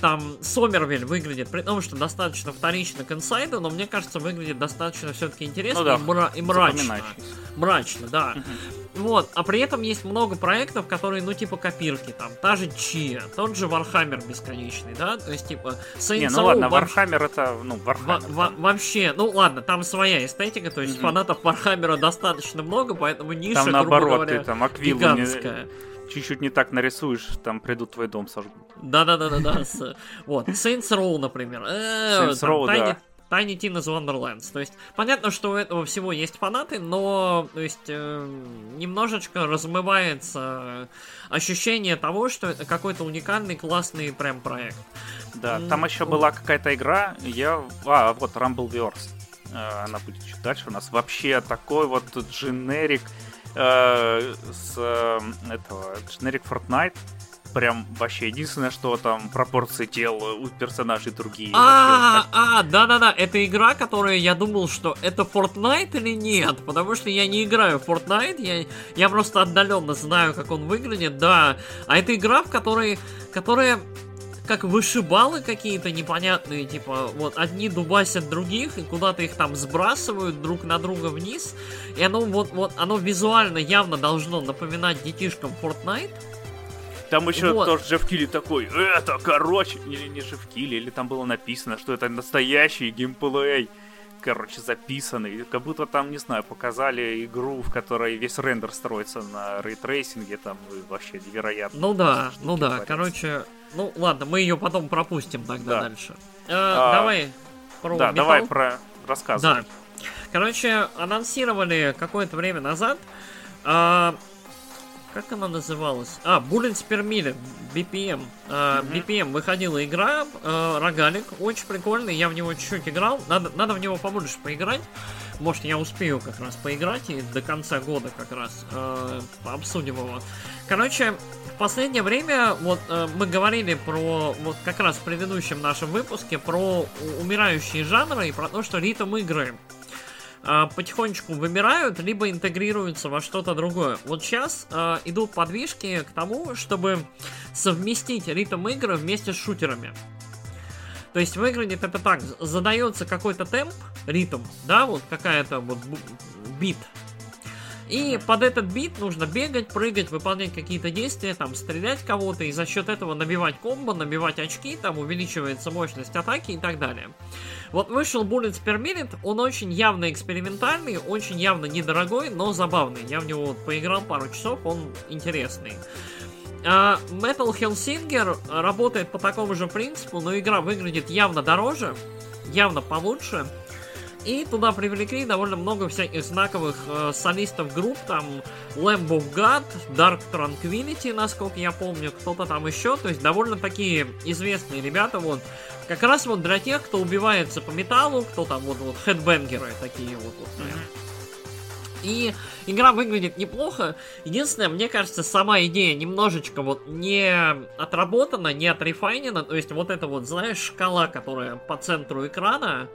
Там Сомервиль выглядит, при том, что достаточно вторично к Inside у, но мне кажется, выглядит достаточно все-таки интересно Ну да, и, мра- и мрачно. Мрачно, да. Вот, а при этом есть много проектов, которые, ну, типа копирки, там, та же Tchia, тот же Warhammer бесконечный, да, то есть, типа, Saints Не, ну ладно, вообще- Warhammer это, ну, Warhammer. во- вообще, ну ладно, там своя эстетика, то есть Мгм. фанатов Warhammer а достаточно много, поэтому ниша, Там грубо наоборот, говоря, ты там аквилу не- чуть-чуть не так нарисуешь, там придут твой дом сожгут. Да-да-да-да-да. Вот, Saints Row, например. э, Saints Row, да. Tiny Tina's Wonderlands. То есть, понятно, что у этого всего есть фанаты, но, то есть, э, немножечко размывается ощущение того, что это какой-то уникальный, классный прям проект. Да, там еще была какая-то игра, я... А, вот, Rumbleverse. Э, Она будет чуть дальше у нас. Вообще такой вот дженерик э, с э, этого... Дженерик Fortnite. Прям вообще единственное, что там пропорции тел у персонажей другие. А, а, да-да-да, это игра, которая я думал, что это Fortnite или нет, потому что я не играю в Fortnite, я, я просто отдаленно знаю, как он выглядит, да. А это игра, в которой, которая как вышибалы какие-то непонятные, типа, вот одни дубасят других, и куда-то их там сбрасывают друг на друга вниз, и оно вот, вот, оно визуально явно должно напоминать детишкам Fortnite, Там еще Вот. тоже Geoff Keighley такой, это, короче, или не Geoff Keighley, или там было написано, что это настоящий геймплей, короче, записанный, как будто там, не знаю, показали игру, в которой весь рендер строится на ray tracing е, там вообще невероятно. Ну да, ну да, творятся. короче, ну ладно, мы ее потом пропустим тогда Да. дальше. Э, А, давай про Да, металл. давай про рассказывай. Да. Короче, анонсировали какое-то время назад. а, как она называлась? А, Bullets per Minute, BPM. Мгм. BPM выходила игра, э, рогалик, очень прикольный, я в него чуть-чуть играл, надо, надо в него побольше поиграть. Может, я успею как раз поиграть и до конца года как раз э, обсудим его. Короче, в последнее время вот э, мы говорили про вот как раз в предыдущем нашем выпуске про умирающие жанры и про то, что ритм игры а, потихонечку вымирают, либо интегрируются во что-то другое. Вот сейчас а, идут подвижки к тому, чтобы совместить ритм игры вместе с шутерами. То есть выглядит это так, задается какой-то темп, ритм, да, вот какая-то вот бит, и под этот бит нужно бегать, прыгать, выполнять какие-то действия, там, стрелять кого-то, и за счет этого набивать комбо, набивать очки, там, увеличивается мощность атаки и так далее. Вот вышел Bullets Per Minute, он очень явно экспериментальный, очень явно недорогой, но забавный. Я в него вот поиграл пару часов, он интересный. Uh, Metal Hellsinger работает по такому же принципу, но игра выглядит явно дороже, явно получше. И туда привлекли довольно много всяких знаковых э, солистов групп, там Lamb of God, Dark Tranquility, насколько я помню, кто-то там еще, то есть довольно такие известные ребята, вот, как раз вот для тех, кто убивается по металлу, кто там вот, вот хедбенгеры такие вот, вот И игра выглядит неплохо. Единственное, мне кажется, сама идея немножечко вот не отработана, не отрефайнена. То есть вот это вот, знаешь, шкала, которая по центру экрана,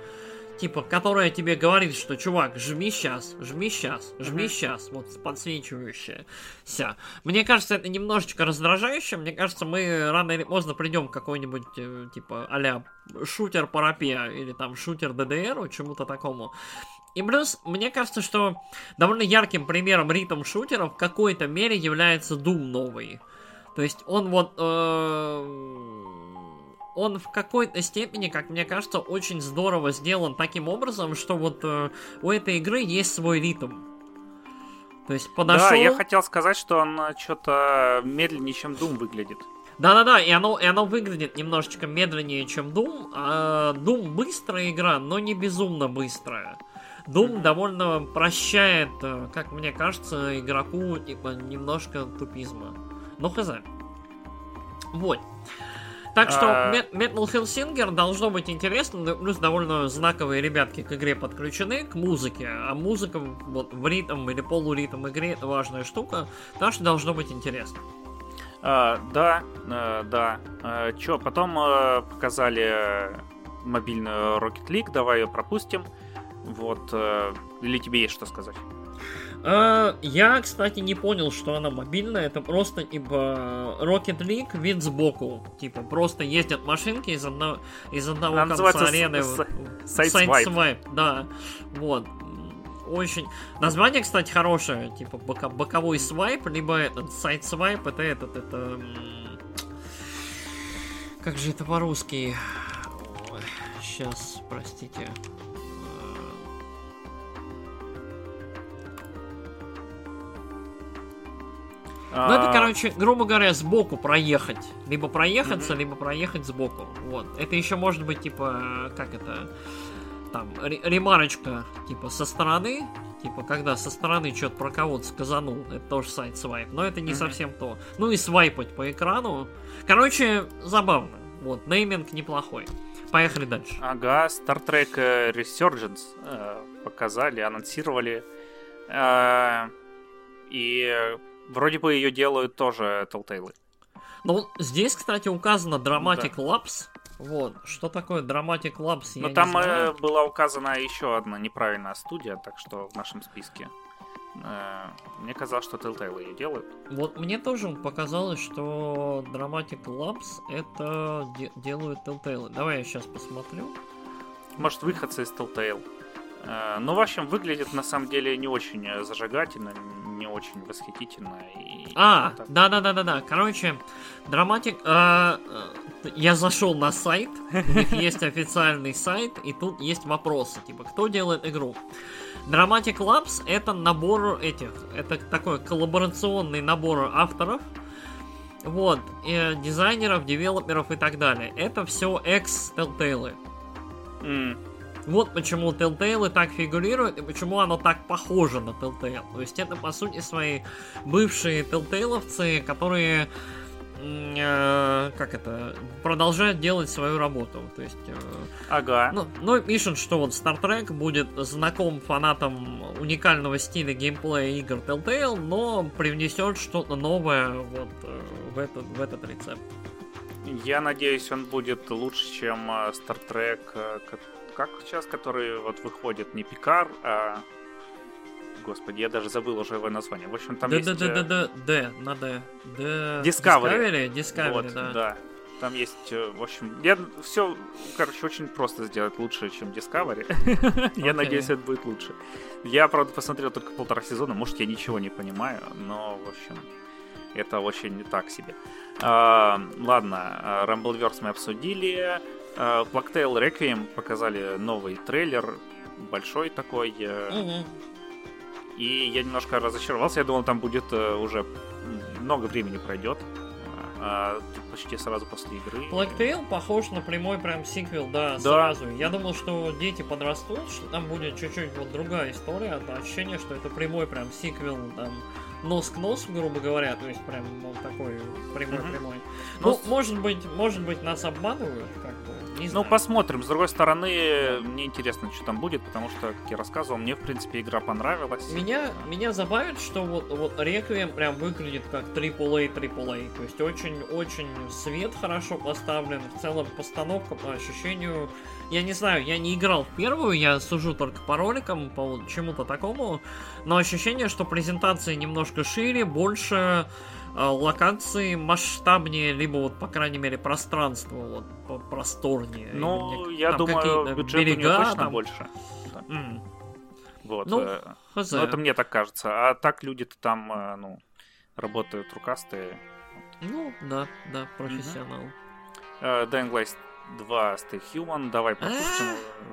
типа, которая тебе говорит, что, чувак, жми сейчас, жми сейчас, жми сейчас, вот подсвечивающая. Вся. Мне кажется, это немножечко раздражающе. Мне кажется, мы рано или поздно придем к какой-нибудь, э, типа, а шутер парапия или там шутер ДДР, чему-то такому. И плюс, мне кажется, что довольно ярким примером ритм шутеров в какой-то мере является Doom новый. То есть он вот... Э он в какой-то степени, как мне кажется, очень здорово сделан таким образом, что вот э, у этой игры есть свой ритм. То есть подошел... Да, я хотел сказать, что он э, что-то медленнее, чем Doom выглядит. Да-да-да, и оно, и оно выглядит немножечко медленнее, чем Doom. А Doom быстрая игра, но не безумно быстрая. Doom довольно прощает, э, как мне кажется, игроку типа немножко тупизма. Ну хз. Вот. Так что а... Metal Hellsinger должно быть интересно, плюс довольно знаковые ребятки к игре подключены, к музыке, а музыка вот в ритм или полуритм игре это важная штука, так что должно быть интересно. А, да, а, да. А, чё, потом а, показали мобильную Rocket League, давай ее пропустим. Вот, а, или тебе есть что сказать? Uh, я, кстати, не понял, что она мобильная. Это просто типа Rocket League вид сбоку. Типа просто ездят машинки из, одно, из одного она конца арены. Сайт-свайп. Да. Вот. Очень. Название, кстати, хорошее. Типа бока... боковой свайп, либо этот сайт-свайп. Это этот, это... Как же это по-русски? Сейчас, простите. Ну, это, а. короче, грубо говоря, сбоку проехать. Либо проехаться, либо проехать сбоку. Вот. Это еще может быть, типа, как это, там, ремарочка, типа, со стороны, типа, когда со стороны что-то про кого-то сказанул, это тоже сайт свайп, но это не совсем то. Ну и свайпать по экрану. Короче, забавно. Вот, нейминг неплохой. Поехали дальше. Ага, Star Trek э, Resurgence э, показали, анонсировали. Э, и Вроде бы ее делают тоже Telltale. Ну, здесь, кстати, указано Dramatic да. Labs. Вот, что такое Dramatic Labs, Но там не знаю. Э, была указана еще одна неправильная студия, так что в нашем списке. Э, мне казалось, что Telltale ее делают. Вот мне тоже показалось, что Dramatic Labs это де- делают Telltale. Давай я сейчас посмотрю. Может, выходцы из Telltale. Э, ну, в общем, выглядит на самом деле не очень зажигательно, не очень восхитительно. И а, да-да-да-да-да. Короче, драматик... Э, э, я зашел на сайт, у них есть официальный сайт, и тут есть вопросы, типа, кто делает игру? Dramatic Labs это набор этих, это такой коллаборационный набор авторов, вот, э, дизайнеров, девелоперов и так далее. Это все экс-Telltale. Mm. Вот почему Telltale так фигурирует и почему оно так похоже на Telltale. То есть это, по сути, свои бывшие Telltale'овцы, которые э, как это, продолжают делать свою работу. То есть, э, ага. Ну, ну, пишут, что вот Star Trek будет знаком фанатам уникального стиля геймплея игр Telltale, но привнесет что-то новое вот э, в, этот, в этот рецепт. Я надеюсь, он будет лучше, чем Star Trek, как сейчас, который вот выходит не Пикар, а... Господи, я даже забыл уже его название. В общем, там да, есть... Да, да, да, да, Д, на Д. Discovery. Discovery, Discovery, вот, да. да. Там есть, э, в общем, я все, короче, очень просто сделать лучше, чем Discovery. Я Окей. надеюсь, это будет лучше. Я, правда, посмотрел только полтора сезона, может, я ничего не понимаю, но, в общем, это очень не так себе. А, Ладно, а, Rumbleverse мы обсудили. А, Blacktail Requiem показали новый трейлер, большой такой. Мгм. И я немножко разочаровался. Я думал, там будет э, уже много времени пройдет. А тут почти сразу после игры. Black Tail похож на прямой прям сиквел, да, Да. сразу. Я думал, что дети подрастут, что там будет чуть-чуть вот другая история. Да, ощущение, что это прямой прям сиквел, там, нос к носу, грубо говоря, то есть прям ну, такой прямой-прямой. Ну, Ну, с- может быть, может быть, нас обманывают, как не Ну, знаю. посмотрим. С другой стороны, мне интересно, что там будет, потому что, как я рассказывал, мне, в принципе, игра понравилась. Меня, меня забавит, что вот, вот Реквием прям выглядит как AAA, AAA. То есть очень-очень свет хорошо поставлен. В целом постановка по ощущению... Я не знаю, я не играл в первую, я сужу только по роликам, по вот чему-то такому. Но ощущение, что презентации немножко шире, больше локации масштабнее, либо вот, по крайней мере, пространство вот просторнее. Ну, я там думаю, бюджет у нее берега точно там. больше. М, Вот. Ну, э, хз. ну, это мне так кажется. А так люди-то там, э, ну, работают рукастые. Ну, да, да, профессионал. Э, Dying Light 2 Stay Human, давай пропустим.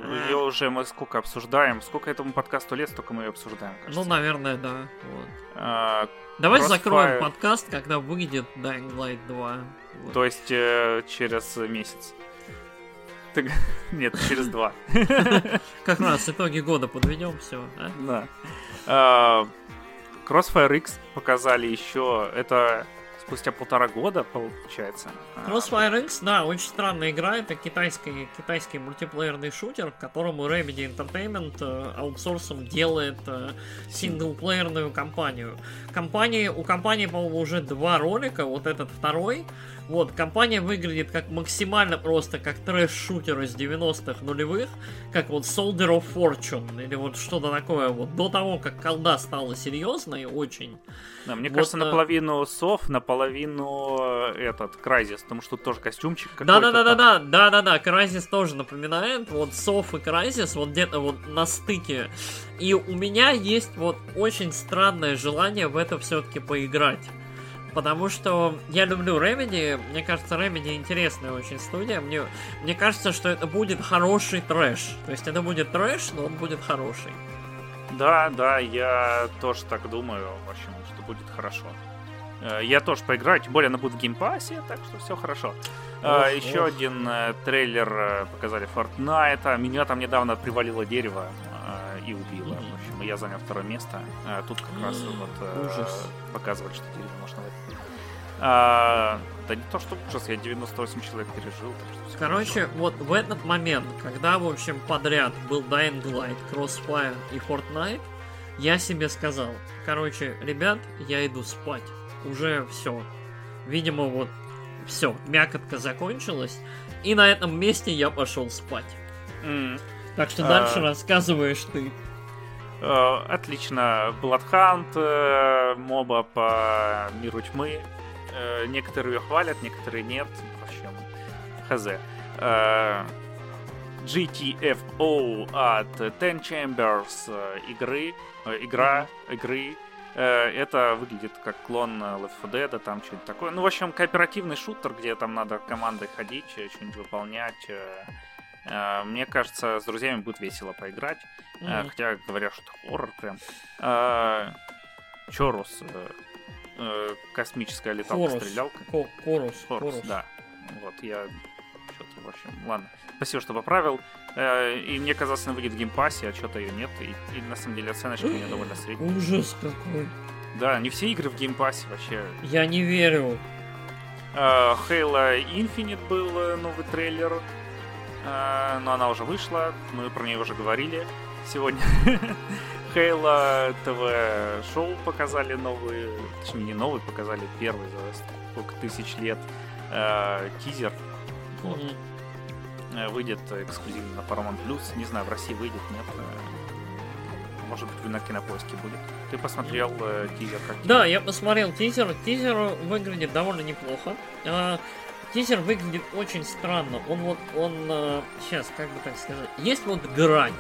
А. Ее уже мы сколько обсуждаем. Сколько этому подкасту лет, столько мы ее обсуждаем, Ну, кажется. наверное, да. Вот. Э, Давай Crossfire. закроем подкаст, когда выйдет Dying Light 2. Вот. То есть э, через месяц. Ты Нет, через два. Как раз итоги года подведем, все. Да. А, Crossfire X показали еще. Это спустя полтора года, получается. А, Crossfire X, да, очень странная игра. Это китайский, китайский мультиплеерный шутер, которому Remedy Entertainment э, аутсорсом делает э, синглплеерную кампанию. Компании, у компании, по-моему, уже два ролика, вот этот второй. Вот, компания выглядит как максимально просто как трэш-шутер из 90-х нулевых, как вот Soldier of Fortune, или вот что-то такое, вот до того, как колда стала серьезной очень. да, мне вот, кажется, э, наполовину сов, наполовину э, этот Крайзис, потому что тоже костюмчик какой-то. Да, да, да, да, да, да, да, да, Крайзис тоже напоминает, вот Соф и Крайзис, вот где-то вот на стыке. И у меня есть вот очень странное желание в это все-таки поиграть. Потому что я люблю Remedy, мне кажется, Remedy интересная очень студия, мне, мне кажется, что это будет хороший трэш. То есть это будет трэш, но он будет хороший. Да, да, я тоже так думаю, в общем, что будет хорошо. Э, Я тоже поиграю, тем более она будет в Game Pass е, так что все хорошо. А, Ох, Еще ох. один э, трейлер э, показали Fortnite. Меня там недавно привалило дерево э, и убило. В общем, я занял второе место. Тут как раз вот э, ужас. показывали, что дерево можно. А, Да не то, что ужас, я 98 человек пережил. Короче, вот в этот момент, когда, в общем, подряд был Dying Light, Crossfire и Fortnite, я себе сказал, короче, ребят, я иду спать. Уже все. Видимо, вот все, мякотка закончилась. И на этом месте я пошел спать. М. Так что А. дальше рассказываешь ты. Э, Отлично. Bloodhunt, э, моба по миру тьмы. Э, Некоторые ее хвалят, некоторые нет. В общем, хз. GTFO от Ten Chambers игры, игра, игры. Э, Это выглядит как клон э, Left 4 Dead, там что-нибудь такое. Ну, в общем, кооперативный шутер, где там надо командой ходить, э, что-нибудь выполнять. Мне кажется, с друзьями будет весело поиграть. Мгм. хотя говорят, что хоррор прям. Чорус. космическая Хорус. леталка-стрелялка. Chorus, Chorus. да. Вот, я что-то, в общем, ладно. Спасибо, что поправил. Э, И мне казалось, она выйдет в Game Pass е, а что-то ее нет. И, и на самом деле оценочка у меня довольно средняя. Ужас какой. Да, не все игры в Game Pass е вообще. Я не верю. Э, Halo Infinite был э, новый трейлер. Э, Но она уже вышла. Мы про нее уже говорили сегодня. Halo TV шоу показали новый, точнее не новый, показали первый за сколько тысяч лет э, тизер. Вот. Мгм. Э, Выйдет эксклюзивно на Paramount Plus. Не знаю, в России выйдет, нет. Э, Может быть, на кинопоиске будет. Ты посмотрел э, тизер как? Да, я посмотрел тизер. Тизер выглядит довольно неплохо. А, тизер выглядит очень странно. Он вот, он, э, сейчас, как бы так сказать, есть вот грань.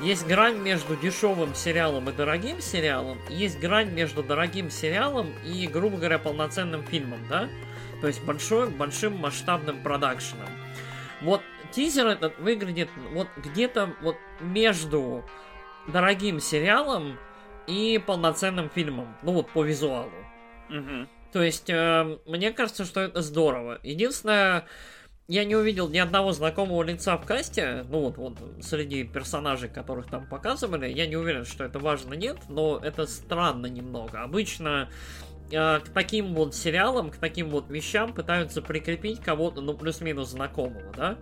Есть грань между дешевым сериалом и дорогим сериалом, есть грань между дорогим сериалом и, грубо говоря, полноценным фильмом, да? То есть большой, большим масштабным продакшеном. Вот тизер этот выглядит вот где-то вот между дорогим сериалом и полноценным фильмом. Ну вот по визуалу. Мгм. То есть, э, мне кажется, что это здорово. Единственное, я не увидел ни одного знакомого лица в касте, ну вот, вот среди персонажей, которых там показывали, я не уверен, что это важно, нет, но это странно немного. Обычно э, к таким вот сериалам, к таким вот вещам пытаются прикрепить кого-то, ну, плюс-минус знакомого, да?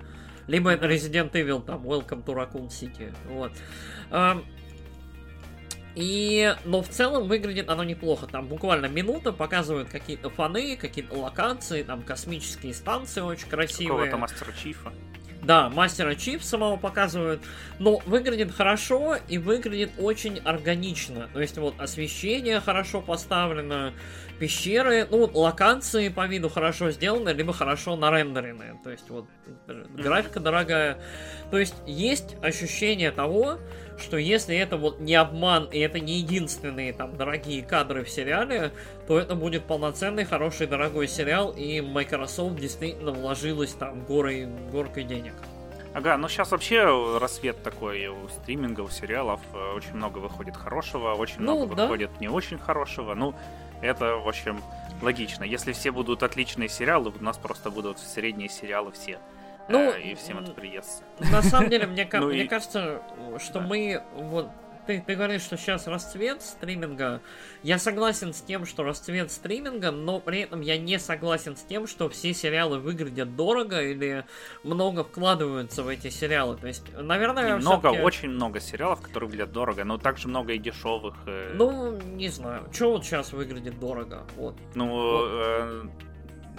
Либо это Resident Evil, там, Welcome to Raccoon City, вот. Эм, и, но в целом выглядит оно неплохо. Там буквально минута показывают какие-то фаны, какие-то локации, там космические станции очень красивые. Какого-то мастера Чифа. Да, мастера Чип самого показывают. Но выглядит хорошо и выглядит очень органично. То есть вот освещение хорошо поставлено, пещеры, ну вот локации по виду хорошо сделаны, либо хорошо нарендерены. То есть вот э, графика дорогая. То есть есть ощущение того, что если это вот не обман и это не единственные там дорогие кадры в сериале, то это будет полноценный, хороший, дорогой сериал, и Microsoft действительно вложилась там горой, горкой денег. Ага, ну сейчас вообще рассвет такой у стриминга, у сериалов. э, Очень много выходит хорошего, очень Ну, много да. выходит не очень хорошего. Ну, это, в общем, логично. Если все будут отличные сериалы, у нас просто будут средние сериалы все. Ну, Э, и всем это приестся. На самом деле, мне, Ну мне и- кажется, что Да. мы вот ты, ты говоришь, что сейчас расцвет стриминга. Я согласен с тем, что расцвет стриминга, но при этом я не согласен с тем, что все сериалы выглядят дорого или много вкладываются в эти сериалы. То есть, наверное, много, очень много сериалов, которые выглядят дорого, но также много и дешевых. э, Ну, не знаю. Что вот сейчас выглядит дорого? Вот. Ну, э,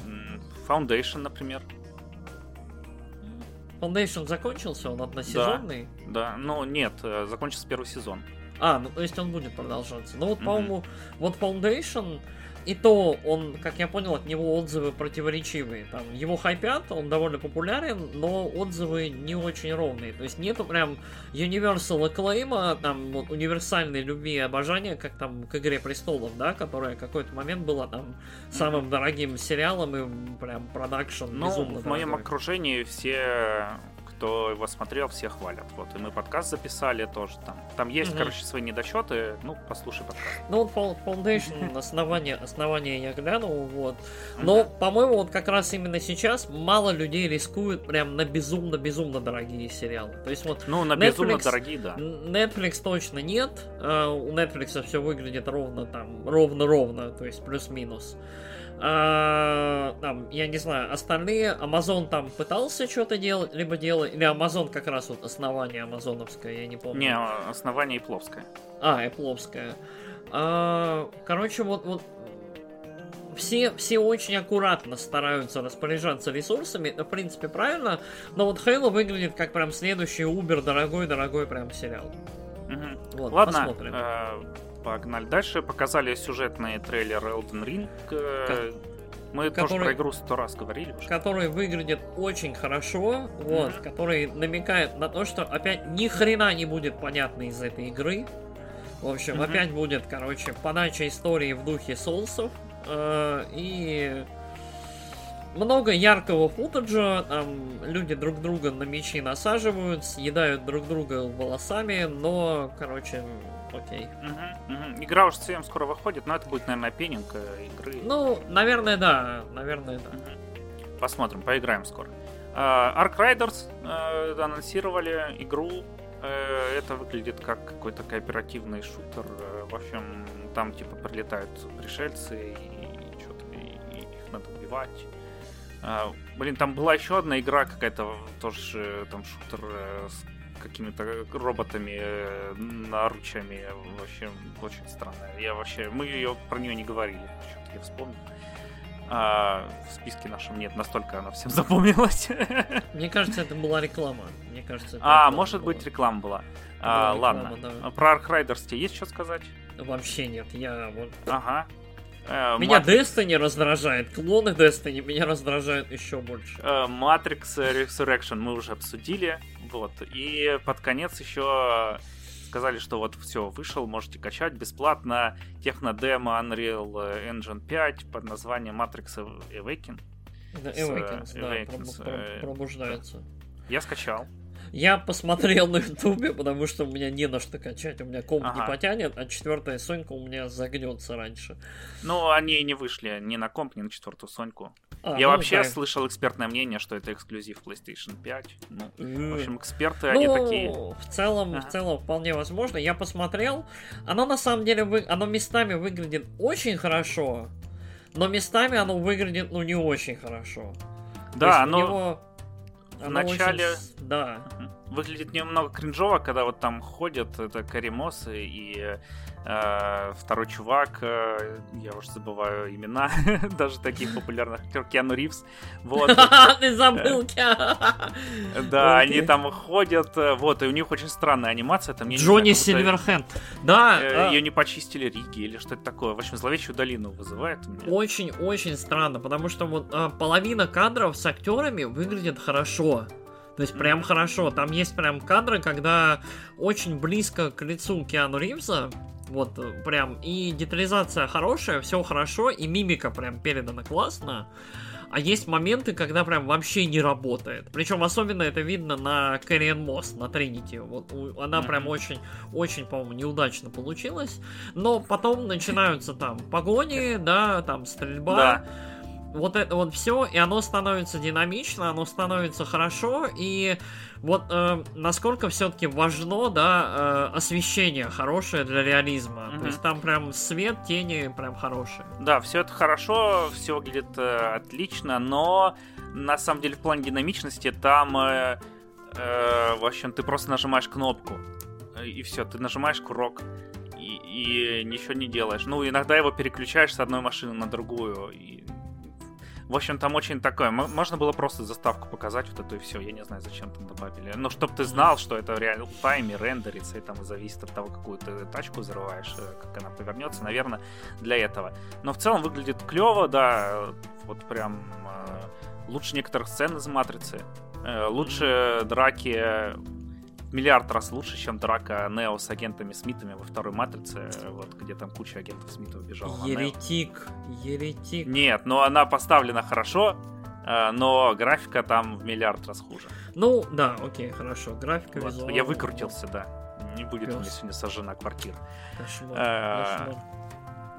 м, Foundation, например. Foundation закончился, он односезонный. Да, ну нет, э, закончился первый сезон. А, ну то есть он будет продолжаться. Ну вот, Мгм. по-моему, вот Foundation, и то он, как я понял, от него отзывы противоречивые. Там его хайпят, он довольно популярен, но отзывы не очень ровные. То есть нету прям Universal acclaim, там вот универсальной любви и обожания, как там к Игре Престолов, да, которая в какой-то момент была там самым дорогим сериалом и прям продакшн Ну, безумно в моем дорогой. окружении все, кто его смотрел, все хвалят. Вот, и мы подкаст записали тоже там. Там есть, Мгм. короче, свои недочеты. Ну, послушай подкаст. Ну Foundation, основание, основание я глянул, вот. Но, по-моему, вот как раз именно сейчас мало людей рискуют прям на безумно-безумно дорогие сериалы. То есть вот Ну, на безумно Netflix- дорогие, да. Netflix точно нет. а, У Netflix все выглядит ровно там, ровно-ровно, то есть плюс-минус. А, там, я не знаю, остальные, Amazon там пытался что-то делать, либо делать, или Amazon как раз вот основание амазоновское, я не помню. Не, основание Ипловское. А, Эпловская. А, короче, вот, вот все, все очень аккуратно стараются распоряжаться ресурсами, это, в принципе, правильно, но вот Halo выглядит как прям следующий Убер дорогой-дорогой прям сериал. Мгм. Вот, Ладно, посмотрим. э, погнали дальше. Показали сюжетный трейлер Elden Ring. э, Мы тоже который- про игру сто раз говорили уже. который выглядит очень хорошо, вот, Мгм. который намекает на то, что опять ни хрена не будет понятно из этой игры. В общем, Мгм. опять будет, короче, подача истории в духе соусов. э, и много яркого футажа, там люди друг друга на мечи насаживают, съедают друг друга волосами, но, короче, окей. Игра уже совсем скоро выходит, но это будет, наверное, опенинг э, игры. Ну, наверное, да, наверное, да. Посмотрим, поиграем скоро. А, Ark Riders э, анонсировали игру. Э, Это выглядит как какой-то кооперативный шутер. В общем, там типа прилетают пришельцы и что-то и- и их надо убивать. А, Блин, там была еще одна игра какая-то тоже там шутер с какими-то роботами, э, наручами. В общем, очень странная. Я вообще, мы ее про нее не говорили. Что-то я вспомнил. А, в списке нашем нет, настолько она всем запомнилась. Мне кажется, это была реклама. Мне кажется, это А, реклама может была. быть, реклама была. реклама, А, Ладно. да. Про Riders тебе есть что сказать? Вообще нет, я вот... Ага. Э, меня Matrix... Destiny раздражает, клоны Destiny меня раздражают еще больше. Э, Matrix Resurrection мы уже обсудили, вот, и под конец еще сказали, что вот все, вышел, можете качать бесплатно технодемо Unreal Engine 5 под названием Matrix Awaken. Да, Awakens, да, Awakens, пробуждается. Я скачал. Я посмотрел на ютубе, потому что у меня не на что качать, у меня комп ага. не потянет, а четвертая Сонька у меня загнется раньше. Ну, они не вышли ни на комп, ни на четвертую Соньку. А, Я ну, вообще да. слышал экспертное мнение, что это эксклюзив PlayStation 5. Ну, mm. в общем, эксперты, ну, они такие. В целом, ага. в целом, вполне возможно. Я посмотрел. Оно на самом деле, вы... оно местами выглядит очень хорошо, но местами оно выглядит, ну, не очень хорошо. Да, оно... Него в начале очень... да. Выглядит немного кринжово, когда вот там ходят это Каримосы и Э, второй чувак, э, я уже забываю имена, даже таких популярных актеров, Киану Ривз. Вот. Ты забыл Да, они там ходят, э, вот, и у них очень странная анимация. Там, Джонни Сильверхенд. Да. Ее не почистили Риги или что-то такое. В общем, зловещую долину вызывает. Очень-очень странно, потому что вот половина кадров с актерами выглядит хорошо. То есть прям хорошо. Там есть прям кадры, когда очень близко к лицу Киану Ривза вот, э, прям, и детализация хорошая, все хорошо, и мимика прям передана классно. А есть моменты, когда прям вообще не работает. Причем особенно это видно на Кэриан Мост, на Тринити. Вот она прям очень, очень, по-моему, неудачно получилась. Но потом начинаются там погони, да, там стрельба. Да вот это вот все, и оно становится динамично, оно становится хорошо, и вот э, насколько все-таки важно, да, э, освещение хорошее для реализма. Mm-hmm. То есть там прям свет, тени прям хорошие. Да, все это хорошо, все выглядит э, отлично, но на самом деле в плане динамичности там, э, э, в общем, ты просто нажимаешь кнопку, и все, ты нажимаешь курок. И, и ничего не делаешь. Ну, иногда его переключаешь с одной машины на другую. И в общем, там очень такое. Можно было просто заставку показать вот эту и все. Я не знаю, зачем там добавили. Но чтобы ты знал, что это реально в тайме рендерится, и там зависит от того, какую ты тачку взрываешь, э, как она повернется, наверное, для этого. Но в целом выглядит клево, да. Вот прям э, лучше некоторых сцен из матрицы. Э, лучше драки миллиард раз лучше, чем драка Нео с агентами Смитами во второй Матрице, вот, где там куча агентов Смитов бежала. Еретик, еретик. Нет, но она поставлена хорошо, э, но графика там в миллиард раз хуже. Ну, да, окей, хорошо, графика, вот, визуал. Я выкрутился, да. Не будет Пес. у меня сегодня сожжена квартира. Кошмар, э, кошмар.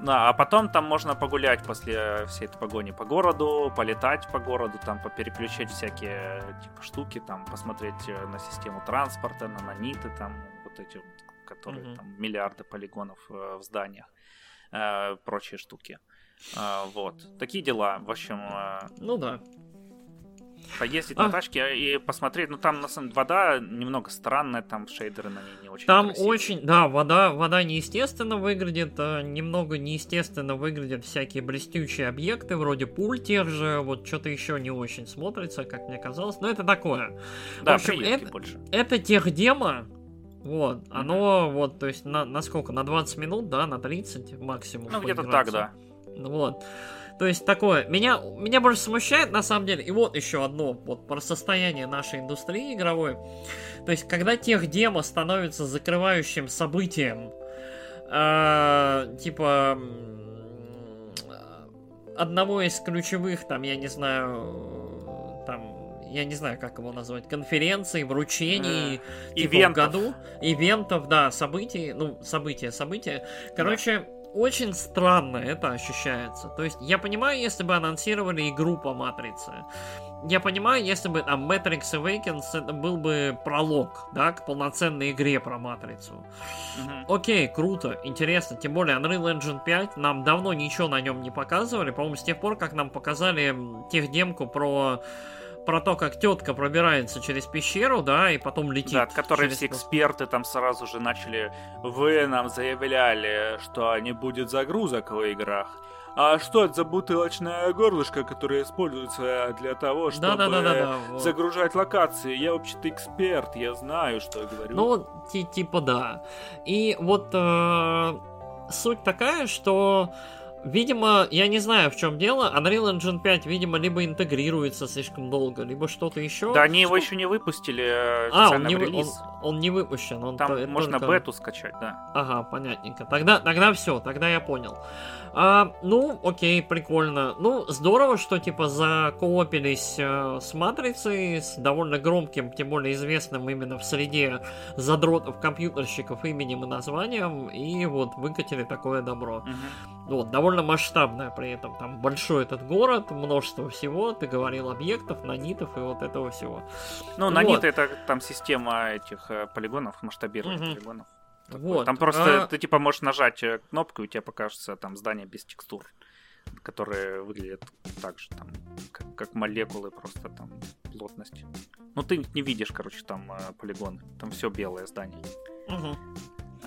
Да, а потом там можно погулять после всей этой погони по городу, полетать по городу, там попереключать всякие типа штуки, там посмотреть э, на систему транспорта, на наниты, там вот эти, которые mm-hmm. там миллиарды полигонов э, в зданиях, э, прочие штуки. Э, вот такие дела, в общем. Э, ну да поездить а. на тачке и посмотреть. Ну, там, на самом деле, вода немного странная, там шейдеры на ней не очень Там красивые. очень, да, вода, вода неестественно выглядит, а немного неестественно выглядят всякие блестючие объекты, вроде пуль тех же, вот что-то еще не очень смотрится, как мне казалось, но это такое. Да, В общем, это, больше. это техдемо, вот, оно, вот, то есть, на, на сколько, на 20 минут, да, на 30 максимум. Ну, где-то так, да. Вот. То есть такое, меня, меня больше смущает на самом деле, и вот еще одно, вот про состояние нашей индустрии игровой. То есть, когда тех демо становится закрывающим событием, э, типа одного из ключевых, там, я не знаю, там, я не знаю, как его назвать, конференций, вручений, э, типа ивентов. в году, ивентов, да, событий, ну, события, события. Короче, да очень странно это ощущается. То есть я понимаю, если бы анонсировали игру по Матрице. Я понимаю, если бы там Matrix Awakens это был бы пролог, да, к полноценной игре про Матрицу. Mm-hmm. Окей, круто, интересно. Тем более Unreal Engine 5 нам давно ничего на нем не показывали. По-моему, с тех пор, как нам показали тех демку про про то, как тетка пробирается через пещеру, да, и потом летит. Да, от которой все эксперты там сразу же начали, вы нам заявляли, что не будет загрузок в играх. А что это за бутылочное горлышко, которое используется для того, чтобы да, да, да, да, да, загружать локации? Я вообще-то эксперт, я знаю, что я говорю. Ну, типа да. И вот э, суть такая, что видимо, я не знаю, в чем дело. Unreal Engine 5, видимо, либо интегрируется слишком долго, либо что-то еще. Да, они что... его еще не выпустили э, а, он не, вы... он, он не выпущен. Он Там то, можно только... бету скачать, да. Ага, понятненько. Тогда, тогда все, тогда я понял. А, ну, окей, прикольно. Ну, здорово, что, типа, закоопились э, с Матрицей, с довольно громким, тем более известным именно в среде задротов компьютерщиков именем и названием, и вот выкатили такое добро. Угу. Вот, довольно масштабное при этом. Там большой этот город, множество всего, ты говорил, объектов, нанитов и вот этого всего. Ну, вот. наниты это там система этих э, полигонов, масштабирования угу. полигонов. Вот. Там просто а... ты типа можешь нажать э, кнопку, и у тебя покажется там здание без текстур, которые выглядят так же, там, как, как молекулы, просто там плотность. Ну, ты не видишь, короче, там э, полигон. Там все белое здание. Угу.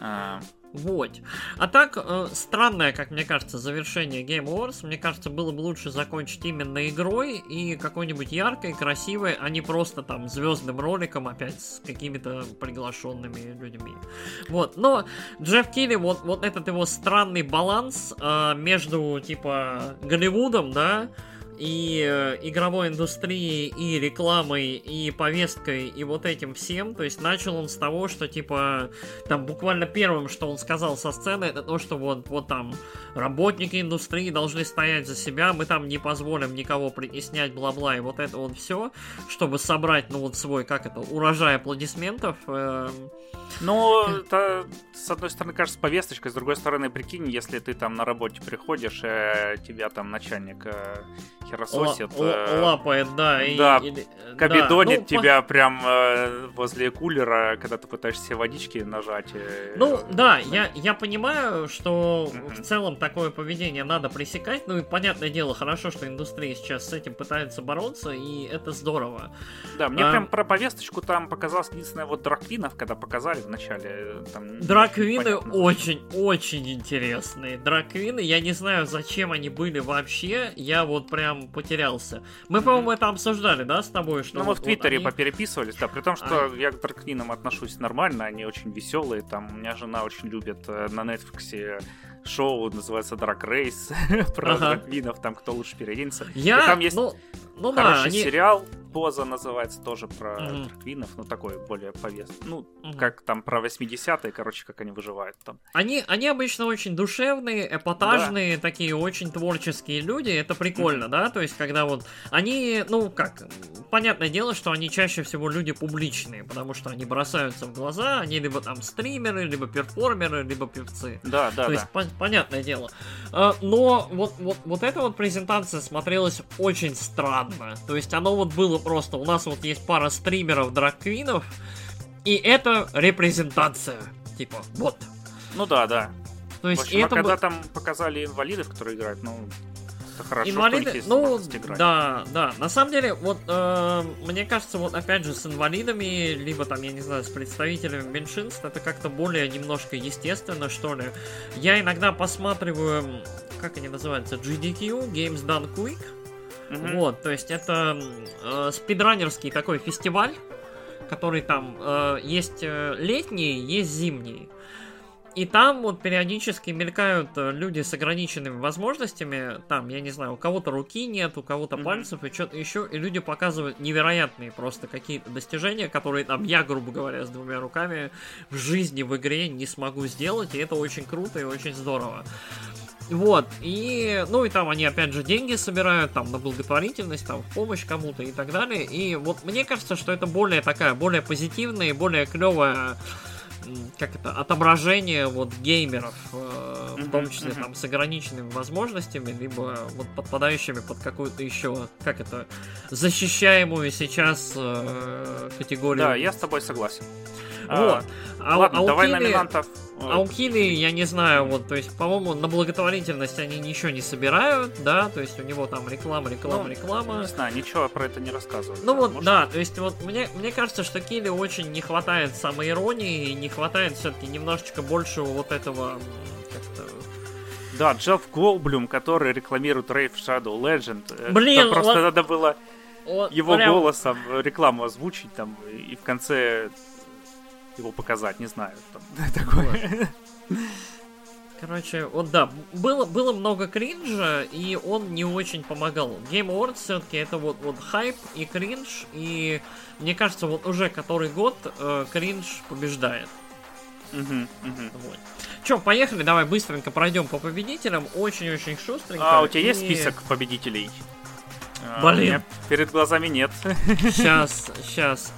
А... Вот. А так, э, странное, как мне кажется, завершение Game Wars. Мне кажется, было бы лучше закончить именно игрой и какой-нибудь яркой, красивой, а не просто там звездным роликом опять с какими-то приглашенными людьми. Вот. Но Джефф Килли, вот, вот этот его странный баланс э, между, типа, Голливудом, да, и э, игровой индустрией, и рекламой, и повесткой, и вот этим всем. То есть начал он с того, что типа там буквально первым, что он сказал со сцены, это то, что вот, вот там работники индустрии должны стоять за себя, мы там не позволим никого притеснять, бла-бла, и вот это вот все, чтобы собрать, ну вот свой, как это, урожай аплодисментов. Э, ну, это, с одной стороны, кажется, повесточка, с другой стороны, прикинь, если ты там на работе приходишь, э, тебя там начальник э, херососит. Э, лапает, да. Да, и, кабидонит да. Ну, тебя по... прям э, возле кулера, когда ты пытаешься водички нажать. Э, ну, да, я, я понимаю, что mm-hmm. в целом такое поведение надо пресекать, ну и понятное дело, хорошо, что индустрия сейчас с этим пытается бороться, и это здорово. Да, мне а... прям про повесточку там показалось единственное вот драквинов, когда показали в начале. Э, там Драквины очень-очень интересные. Драквины, я не знаю, зачем они были вообще, я вот прям потерялся. Мы, mm-hmm. по-моему, это обсуждали, да, с тобой? Что ну, мы в Твиттере они... попереписывались, да, при том, что а... я к Драквинам отношусь нормально, они очень веселые, там, у меня жена очень любит э, на Netflix шоу, называется Drag Race, про ага. драквинов, там, кто лучше переоденется. Я, И там есть... Ну ну Хороший да, они... сериал, Поза называется, тоже про mm-hmm. драквинов, ну такой более повестный. Ну, mm-hmm. как там про 80-е, короче, как они выживают там. Они, они обычно очень душевные, эпатажные, да. такие очень творческие люди, это прикольно, mm-hmm. да, то есть когда вот они, ну как, понятное дело, что они чаще всего люди публичные, потому что они бросаются в глаза, они либо там стримеры, либо перформеры, либо певцы. Да, да, То да. есть, по- понятное дело. А, но вот, вот, вот эта вот презентация смотрелась очень странно. То есть оно вот было просто, у нас вот есть пара стримеров драквинов, и это репрезентация. Типа, вот. Ну да, да. То есть в общем, а это а когда там показали инвалидов, которые играют, ну, это хорошо, Инвалиды, ну, да, да. На самом деле, вот, э, мне кажется, вот опять же, с инвалидами, либо там, я не знаю, с представителями меньшинств, это как-то более немножко естественно, что ли. Я иногда посматриваю, как они называются, GDQ, Games Done Quick, Mm-hmm. Вот, то есть это э, спидранерский такой фестиваль, который там э, есть э, летний, есть зимний. И там вот периодически мелькают э, люди с ограниченными возможностями. Там, я не знаю, у кого-то руки нет, у кого-то mm-hmm. пальцев и что-то еще. И люди показывают невероятные просто какие-то достижения, которые там я, грубо говоря, с двумя руками в жизни в игре не смогу сделать. И это очень круто и очень здорово. Вот, и, ну и там они опять же деньги собирают, там, на благотворительность, там, в помощь кому-то и так далее. И вот мне кажется, что это более такая, более позитивная и более клевая как это, отображение вот геймеров, э, в том числе там с ограниченными возможностями, либо вот подпадающими под какую-то еще, как это, защищаемую сейчас э, категорию. Да, я с тобой согласен. Вот. А, ладно, а давай Килли, номинантов. А у Килли, я не знаю, вот, то есть, по-моему, на благотворительность они ничего не собирают, да, то есть у него там реклама, реклама, ну, реклама. Не знаю, ничего про это не рассказывают. Ну да, вот, может... да, то есть вот мне, мне кажется, что Килли очень не хватает самой иронии, и не хватает все-таки немножечко большего вот этого да, Джефф Голблюм, который рекламирует Rave Shadow Legend. Э, Блин, там просто вот... надо было вот его прям... голосом рекламу озвучить там и в конце его показать, не знаю. Там, такое. Короче, вот да, было, было много кринжа, и он не очень помогал. Game Awards все-таки это вот, вот хайп и кринж, и мне кажется, вот уже который год э, кринж побеждает. Угу, угу. Вот. Че, поехали, давай быстренько пройдем по победителям, очень-очень шустренько. А у тебя есть и- список победителей? А, Блин. меня перед глазами нет. Сейчас, сейчас.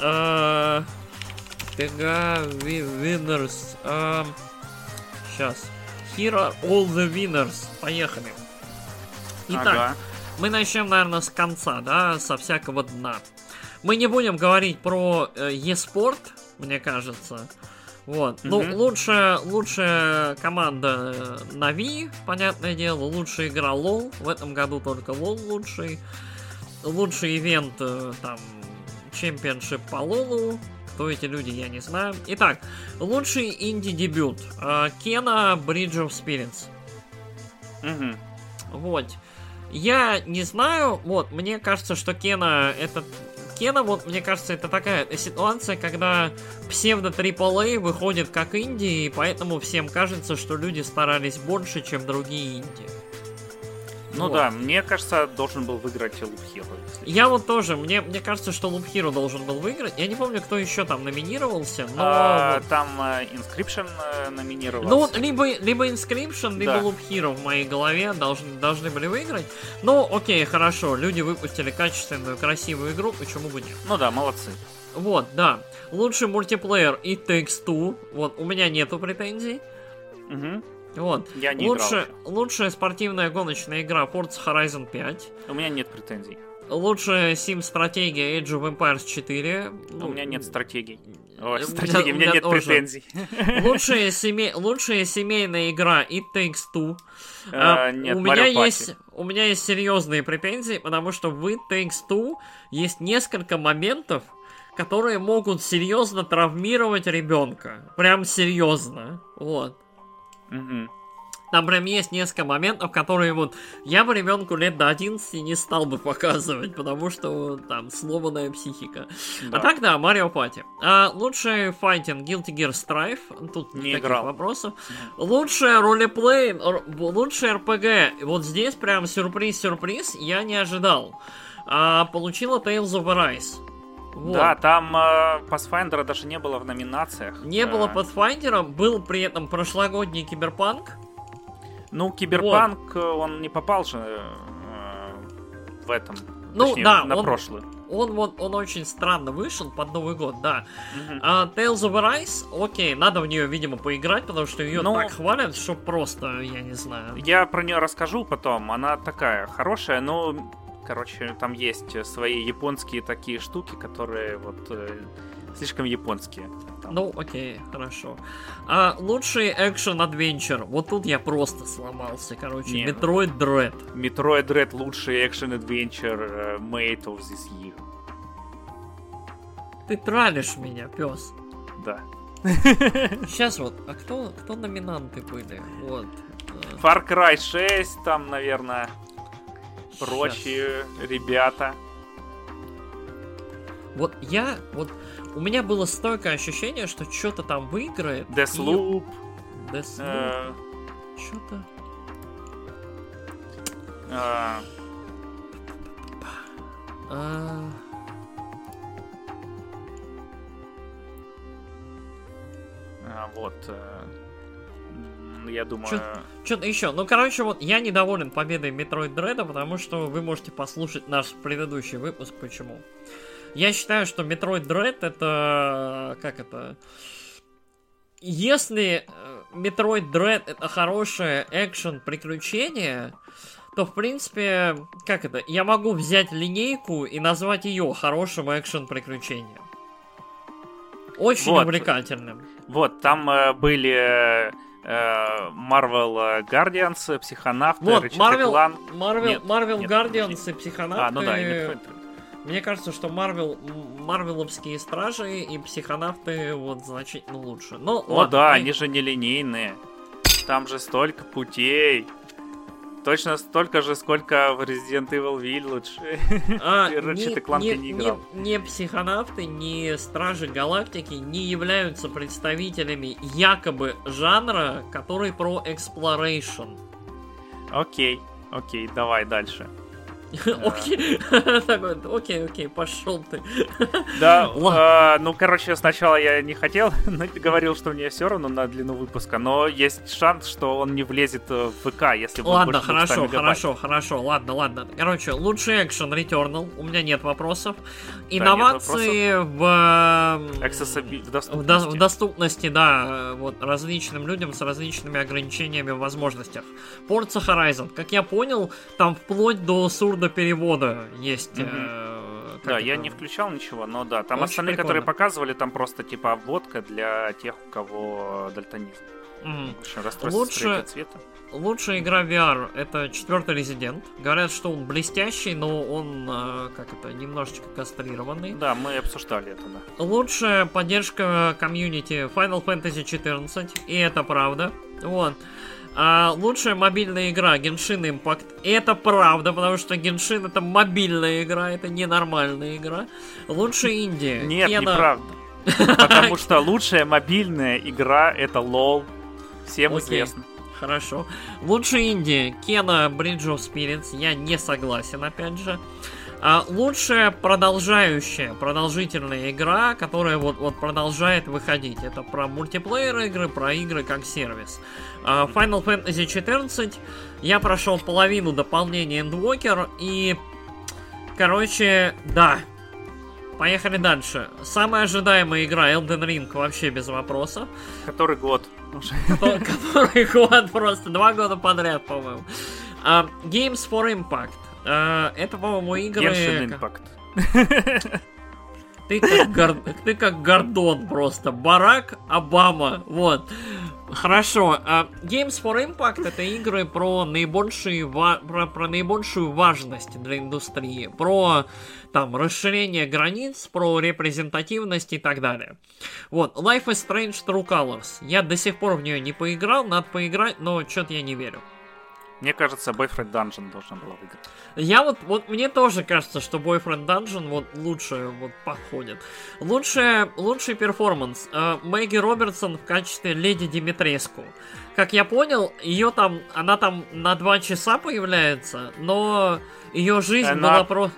TGA winners. Сейчас. Here are all the winners. Поехали. Итак, Ага. мы начнем, наверное, с конца, да, со всякого дна. Мы не будем говорить про э, e-спорт, мне кажется. Вот. Ну, Мгм. лучшая, лучшая команда э, NAVI, понятное дело, лучшая игра LoL. В этом году только LoL лучший. Лучший ивент э, там чемпионшип по лолу. Кто эти люди, я не знаю. Итак, лучший инди-дебют. Э, Кена Bridge of Spirits. Мгм. Вот. Я не знаю, вот, мне кажется, что Кена это... Кена, вот, мне кажется, это такая ситуация, когда псевдо AAA выходит как инди, и поэтому всем кажется, что люди старались больше, чем другие инди. Ну Вот. да, мне кажется, должен был выиграть Loop Hero. Я вот тоже, мне, мне кажется, что Loop Hero должен был выиграть. Я не помню, кто еще там номинировался, но... А, Там э, Inscription э, номинировался. Ну вот либо, либо Inscription, либо Да. Loop Hero в моей голове должны, должны были выиграть. Ну, окей, хорошо, люди выпустили качественную, красивую игру, почему бы нет? Ну да, молодцы. Вот, да. Лучший мультиплеер и Takes Two. Вот, у меня нету претензий. Мгм. Вот. Я не Лучше, лучшая спортивная гоночная игра Forza Horizon 5. еще. У меня нет претензий. Лучшая сим-стратегия Age of Empires 4. Ну, у меня нет стратегий. меня- стратегии, у у меня меня нет тоже. претензий. Лучшая, семей... Лучшая семейная игра It Takes Two. А, А, Нет, у меня есть у меня есть серьезные претензии, потому что в It Takes Two есть несколько моментов, которые могут серьезно травмировать ребенка. Прям серьезно. Вот. Мгм. Там прям есть несколько моментов, которые вот я бы ребенку лет до 11 не стал бы показывать, потому что там сломанная психика. Да. А так да, Марио Пати. А, лучший файтинг Guilty Gear Strife. Тут Не никаких играл. вопросов. Лучшее ролеплей, лучшее РПГ. Вот здесь прям сюрприз-сюрприз, я не ожидал. А, получила Tales of Arise. Вот. Да, там э, Pathfinder даже не было в номинациях. Не Э, было Pathfinder, был при этом прошлогодний Киберпанк. Ну, Киберпанк, э, он не попал же э, в этом. Ну, Точнее, да, на он- прошлый. Он вот, он очень странно вышел под Новый год, да. Мгм. А Tales of Arise, окей, надо в нее, видимо, поиграть, потому что ее Ну- так хвалят, что просто, я не знаю. Я про нее расскажу потом. Она такая хорошая, но, короче, там есть свои японские такие штуки, которые вот э, слишком японские. Там. Ну, окей, хорошо. А лучший экшен адвенчер. Вот тут я просто сломался, короче. Не, ну- Metroid Dread. Metroid Dread лучший экшен-адвенчер э, made of this year. Ты тралишь меня, пес. Да. Сейчас вот, а кто, кто номинанты были? Вот. э, Far Cry 6, там, наверное, прочие ребята. Вот я, вот, у меня было стойкое ощущение, что что-то там выиграет. Deathloop. и- Deathloop. э, Что-то. э, А, а, вот. э, Я думаю... Что-то еще. Ну, короче, вот я недоволен победой Metroid Dread, потому что вы можете послушать наш предыдущий выпуск. Почему? Я считаю, что Metroid Dread это... Как это? Если э, Metroid Dread это хорошее экшен-приключение, то, в принципе, как это? Я могу взять линейку и назвать ее хорошим экшен-приключением. Очень Вот. увлекательным. Вот, там э, были э, Marvel э, Guardians, Психонавты, Вот, Marvel, Clank. Marvel, Нет, Marvel нет, Guardians и Психонавты. А, ну да, и. Мне кажется, что Марвел, м, Марвеловские стражи и психонавты вот значительно лучше. Ну, О ладно, да, мы- они же нелинейные. Там же столько путей. Точно столько же, сколько в Resident Evil Village. А, И Ratchet и ни, Clank ни- я не играл. ни- ни психонавты, ни Стражи Галактики не являются представителями якобы жанра, который про exploration. Окей, окей, давай дальше. Окей, Такой, окей, окей, пошел ты. Да, э, ну, короче, сначала я не хотел, но говорил, что мне все равно на длину выпуска, но есть шанс, что он не влезет э, в ВК, если будет Ладно, больше 200 хорошо, хорошо, хорошо, ладно, ладно. Короче, лучший экшен Returnal, у меня нет вопросов. Инновации в, эм, в в, до- доступности. да, э, вот различным людям с различными ограничениями в возможностях. Forza Horizon, как я понял, там вплоть до сурдоперевода есть. Мгм. э, Да, я это? не включал ничего, но да, там Очень остальные, прикольно. которые показывали, там просто типа обводка для тех, у кого дальтонизм. Общем, расстройство Лучше- цвета. Лучшая игра VR это четвертый Резидент. Говорят, что он блестящий, но он э, как это немножечко кастрированный. Да, мы обсуждали это, да. Лучшая поддержка комьюнити Final Fantasy 14, и это правда. Вот. А лучшая мобильная игра Genshin Impact. Это правда, потому что Genshin это мобильная игра, это не нормальная игра. Лучшая Индия. Нет, Кена- неправда. Потому что лучшая мобильная игра это LOL. Всем известно. Хорошо. Лучшая Индия Кена Bridge of Spirits. Я не согласен, опять же. А лучшая продолжающая, продолжительная игра, которая вот, вот продолжает выходить. Это про мультиплеер игры, про игры как сервис. А, Final Fantasy 14. Я прошел половину дополнения Endwalker и... Короче, да. Поехали дальше. Самая ожидаемая игра Elden Ring вообще без вопросов. Который год? который год просто, два года подряд, по-моему. А, Games for Impact. А, это, по-моему, игры... Genshin Impact. Ты как, Гор- ты как Гордон просто. Барак Обама. Вот. Хорошо. а, Games for Impact это игры про наибольшую, ва- про, про наибольшую важность для индустрии. Про там расширение границ, про репрезентативность и так далее. Вот. Life is Strange True Colors. Я до сих пор в нее не поиграл, надо поиграть, но что-то я не верю. Мне кажется, Boyfriend Dungeon должна была выиграть. Я вот, вот мне тоже кажется, что Boyfriend Dungeon вот лучше вот подходит. Лучшая, лучший перформанс. Э, Мэгги Робертсон в качестве Леди Димитреску. Как я понял, ее там, она там на два часа появляется, но ее жизнь Она- была про...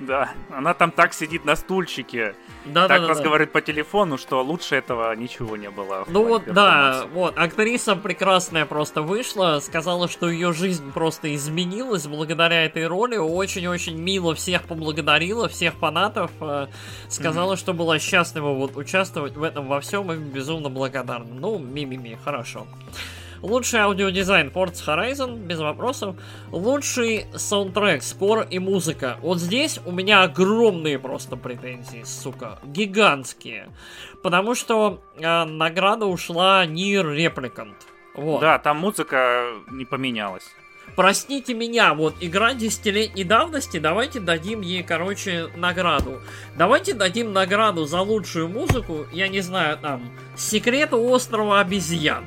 Да, она там так сидит на стульчике, Да, так да, да, разговаривает по телефону, что лучше этого ничего не было. Ну вот, да, вот, актриса прекрасная просто вышла, сказала, что ее жизнь просто изменилась благодаря этой роли, очень-очень мило всех поблагодарила, всех фанатов, э, сказала, что была счастлива вот участвовать в этом во всем и безумно благодарна. Ну, ми-ми-ми, хорошо. Лучший аудиодизайн Forza Horizon, без вопросов. Лучший саундтрек, score и музыка. Вот здесь у меня огромные просто претензии, сука. Гигантские. Потому что э, награда ушла NieR Replicant. Вот. Да, там музыка не поменялась. Простите меня, вот игра десятилетней давности, давайте дадим ей, короче, награду. Давайте дадим награду за лучшую музыку, я не знаю, там, Секреты острова обезьян.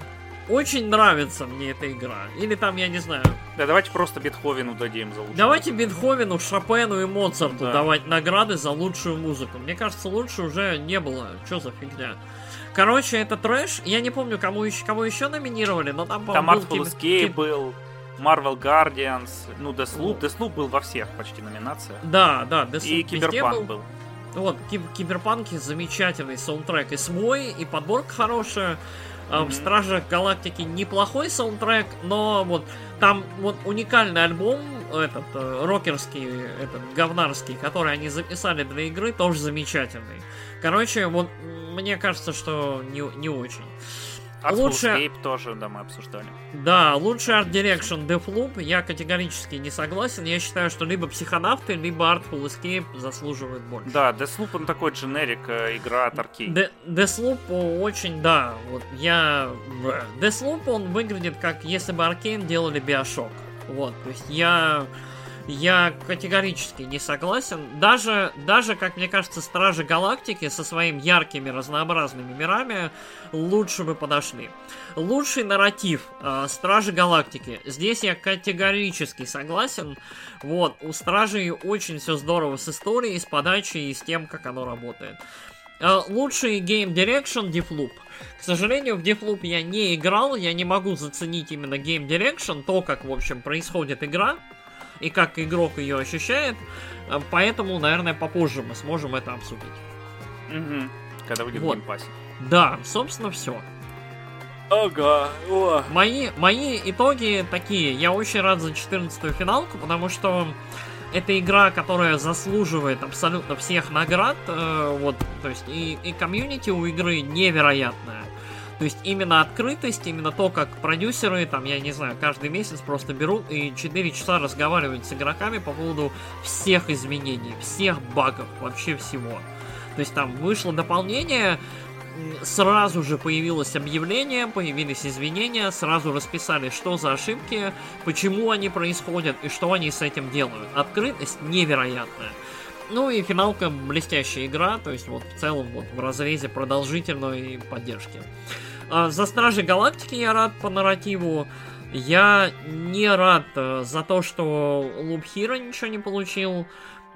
Очень нравится мне эта игра. Или там, я не знаю, Да, давайте просто Бетховену дадим за лучшую. Давайте Бетховену, Шопену и Моцарту Да. давать награды за лучшую музыку. Мне кажется, лучше уже не было. Что за фигня? Короче, это трэш. Я не помню, кому еще, кого еще номинировали, но там, Там по-моему, был Artful Escape киб- был, Marvel Guardians, ну, Deathloop. Deathloop был во всех почти номинациях. Да, да, Deathloop И Киберпанк был. был. Вот, Киб- Киберпанки замечательный саундтрек и свой, и подборка хорошая. В Мгм. Стражах Галактики неплохой саундтрек, но вот там вот уникальный альбом, этот э, рокерский, этот говнарский, который они записали для игры, тоже замечательный. Короче, вот мне кажется, что не, не очень. Лучше- Escape тоже, да, мы обсуждали. Да, лучший арт Direction Deathloop я категорически не согласен. Я считаю, что либо психонавты, либо Artful Escape заслуживают больше. Да, Deathloop, он такой дженерик, э, игра от Arcane. Де- Deathloop очень, да, вот я... Deathloop, он выглядит как если бы Аркейн делали Биошок. Вот, то есть я... я категорически не согласен. Даже, даже, как мне кажется, Стражи Галактики со своими яркими разнообразными мирами лучше бы подошли. Лучший нарратив э, Стражи Галактики. Здесь я категорически согласен. Вот, у Стражей очень все здорово с историей, с подачей и с тем, как оно работает. Э, лучший Game Direction Deathloop. К сожалению, в Deathloop я не играл, я не могу заценить именно Game Direction, то, как, в общем, происходит игра и как игрок ее ощущает. Э, поэтому, наверное, попозже мы сможем это обсудить. Угу. Когда выйдет Вот. в Game Pass е. Да, собственно, все. Ага. О. Мои, мои итоги такие. Я очень рад за 14-ю финалку, потому что это игра, которая заслуживает абсолютно всех наград. э, вот, то есть и, и комьюнити у игры невероятная. То есть именно открытость, именно то, как продюсеры, там, я не знаю, каждый месяц просто берут и 4 часа разговаривают с игроками по поводу всех изменений, всех багов, вообще всего. То есть там вышло дополнение, сразу же появилось объявление, появились извинения, сразу расписали, что за ошибки, почему они происходят и что они с этим делают. Открытость невероятная. Ну и финалка блестящая игра, то есть вот в целом вот в разрезе продолжительной поддержки. А, За Стражи Галактики я рад по нарративу. Я не рад э, за то, что Луп Хиро ничего не получил.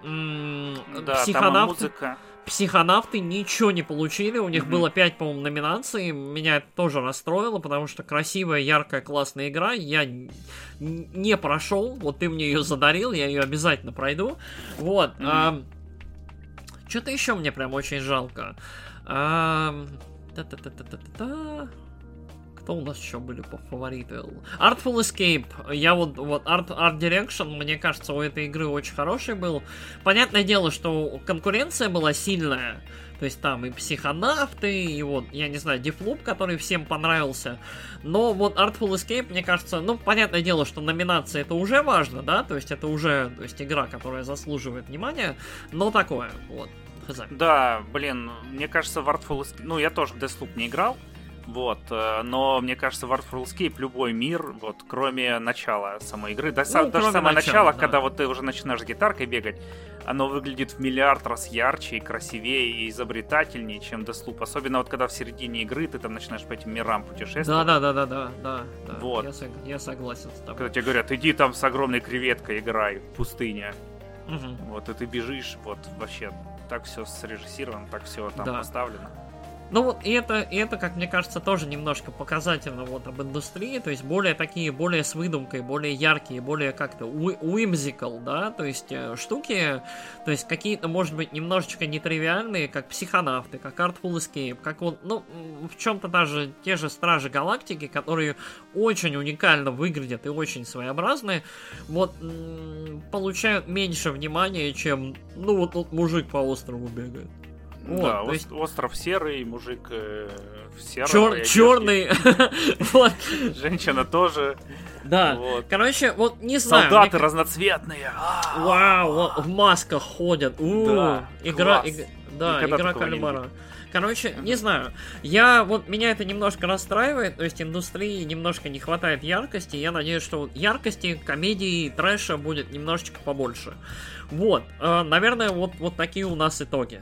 Да, Психонавты- музыка. Психонавты ничего не получили, у них Мгм. было 5, по-моему, номинаций, меня это тоже расстроило, потому что красивая, яркая, классная игра, я не прошел, вот ты мне ее задарил, я ее обязательно пройду, вот. Мгм. Что-то еще мне прям очень жалко. Ам, та-та-та-та-та-та. Кто у нас еще были по фавориты? Artful Escape. Я вот, вот Art, Art Direction, мне кажется, у этой игры очень хороший был. Понятное дело, что конкуренция была сильная. То есть там и психонавты, и вот, я не знаю, Дефлуп, который всем понравился. Но вот Artful Escape, мне кажется, ну, понятное дело, что номинация это уже важно, да, то есть это уже, то есть игра, которая заслуживает внимания, но такое, вот. Хз. Да, блин, мне кажется, в Artful Escape... Ну, я тоже в Deathloop не играл, вот, э, но мне кажется, в Artful Escape любой мир, вот, кроме начала самой игры, да, Ну, даже кроме самое начало, да. когда вот ты уже начинаешь гитаркой бегать, оно выглядит в миллиард раз ярче и красивее и изобретательнее, чем Deathloop. Особенно вот когда в середине игры ты там начинаешь по этим мирам путешествовать. Да, да, да, да, да, да. Вот. Я, сог- я согласен с тобой. Когда тебе говорят, иди там с огромной креветкой играй, пустыня. Мгм. Вот, и ты бежишь, вот, вообще, так все срежиссировано, так все там Да. поставлено. Ну вот, и это, и это, как мне кажется, тоже немножко показательно вот об индустрии, то есть более такие, более с выдумкой, более яркие, более как-то уи- whimsical, да, то есть э, штуки, то есть какие-то, может быть, немножечко нетривиальные, как психонавты, как Artful Escape, как вот, ну, в чем-то даже те же Стражи Галактики, которые очень уникально выглядят и очень своеобразные, вот, получают меньше внимания, чем, ну, вот тут мужик по острову бегает. Вот, да, то есть- остров серый, мужик э, в сером. Чер- черный. Женщина тоже. да. Вот. Короче, вот не знаю. Солдаты мне разноцветные. а, Вау, в масках ходят. У, Да, игра, иг- да, Никогда игра не кальмара. Короче, не знаю. Я вот меня это немножко расстраивает, то есть индустрии немножко не хватает яркости. Я надеюсь, что вот яркости, комедии, трэша будет немножечко побольше. Вот, э, наверное, вот вот такие у нас итоги.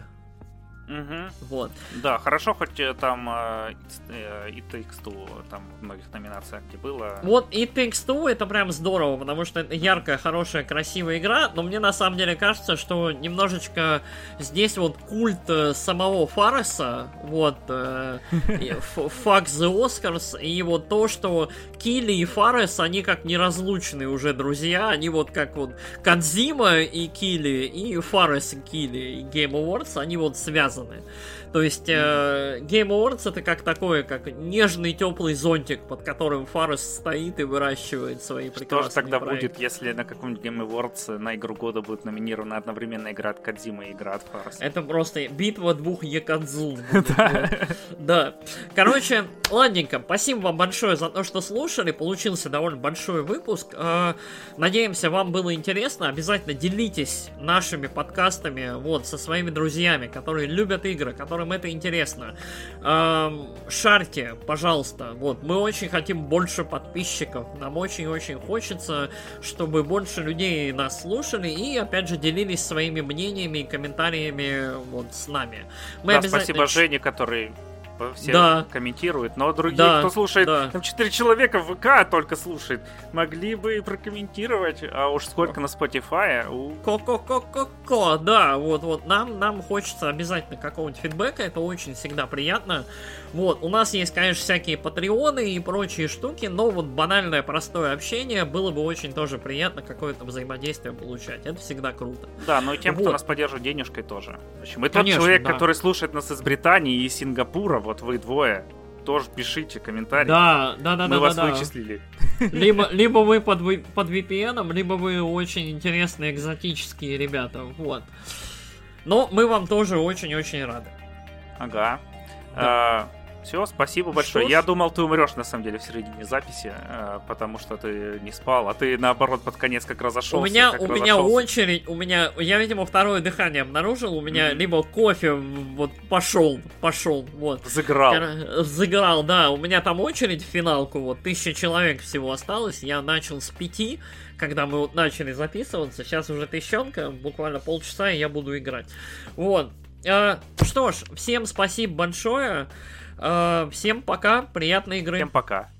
Мгм. Вот. Да, хорошо, хоть э, там э, э, и Takes Two там в многих номинациях где было. Вот и Takes Two это прям здорово, потому что это яркая, хорошая, красивая игра, но мне на самом деле кажется, что немножечко здесь вот культ э, самого Фареса, вот, э, Fuck the Oscars, и вот то, что Килли и Фарес, они как неразлучные уже друзья, они вот как вот Кадзима и Килли, и Фарес и Килли, и Game Awards, они вот связаны. gentlemen То есть э, Game Awards это как такое, как нежный теплый зонтик, под которым Фарес стоит и выращивает свои Что прекрасные же тогда проекты. будет, если на каком-нибудь Game Awards на игру года будет номинирована одновременно игра от Кадзимы и игра от Фарса? Это просто битва двух вот. Да. Короче, ладненько. Спасибо вам большое за то, что слушали. Получился довольно большой выпуск. Э, Надеемся, вам было интересно. Обязательно делитесь нашими подкастами вот со своими друзьями, которые любят игры, которым которым это интересно. Эм, шарьте, пожалуйста. Вот, мы очень хотим больше подписчиков. Нам очень-очень хочется, чтобы больше людей нас слушали и, опять же, делились своими мнениями и комментариями вот с нами. Мы да, обязательно... спасибо Жене, который все да. комментируют, но другие, да, кто слушает, да. там 4 человека в ВК только слушает, могли бы прокомментировать, а уж сколько на Spotify. У... Ко-ко-ко-ко-ко, да, вот, вот, нам, нам хочется обязательно какого-нибудь фидбэка, это очень всегда приятно. Вот, у нас есть, конечно, всякие патреоны и прочие штуки, но вот банальное простое общение было бы очень тоже приятно какое-то взаимодействие получать, это всегда круто. Да, но и тем, вот. кто нас поддерживает денежкой тоже. Мы тот человек, да. который слушает нас из Британии и Сингапура, вот вы двое, тоже пишите комментарии. Да, да, да, Мы да. вас да, вычислили. Либо, либо вы под, под VPN, либо вы очень интересные экзотические ребята. Вот. Но мы вам тоже очень-очень рады. Ага. Да. А, все, спасибо большое. Что Я думал, ты умрешь на самом деле в середине записи, э, потому что ты не спал, а ты наоборот под конец как разошелся. У меня, у меня очередь, у меня, я видимо второе дыхание обнаружил, у меня mm-hmm. либо кофе вот пошел, пошел, вот. Заграл. Заграл, да. У меня там очередь в финалку, вот тысяча человек всего осталось. Я начал с пяти, когда мы вот начали записываться. Сейчас уже тысячонка, буквально полчаса, и я буду играть. Вот. А, что ж, всем спасибо большое. Э, всем пока, приятной игры. Всем пока.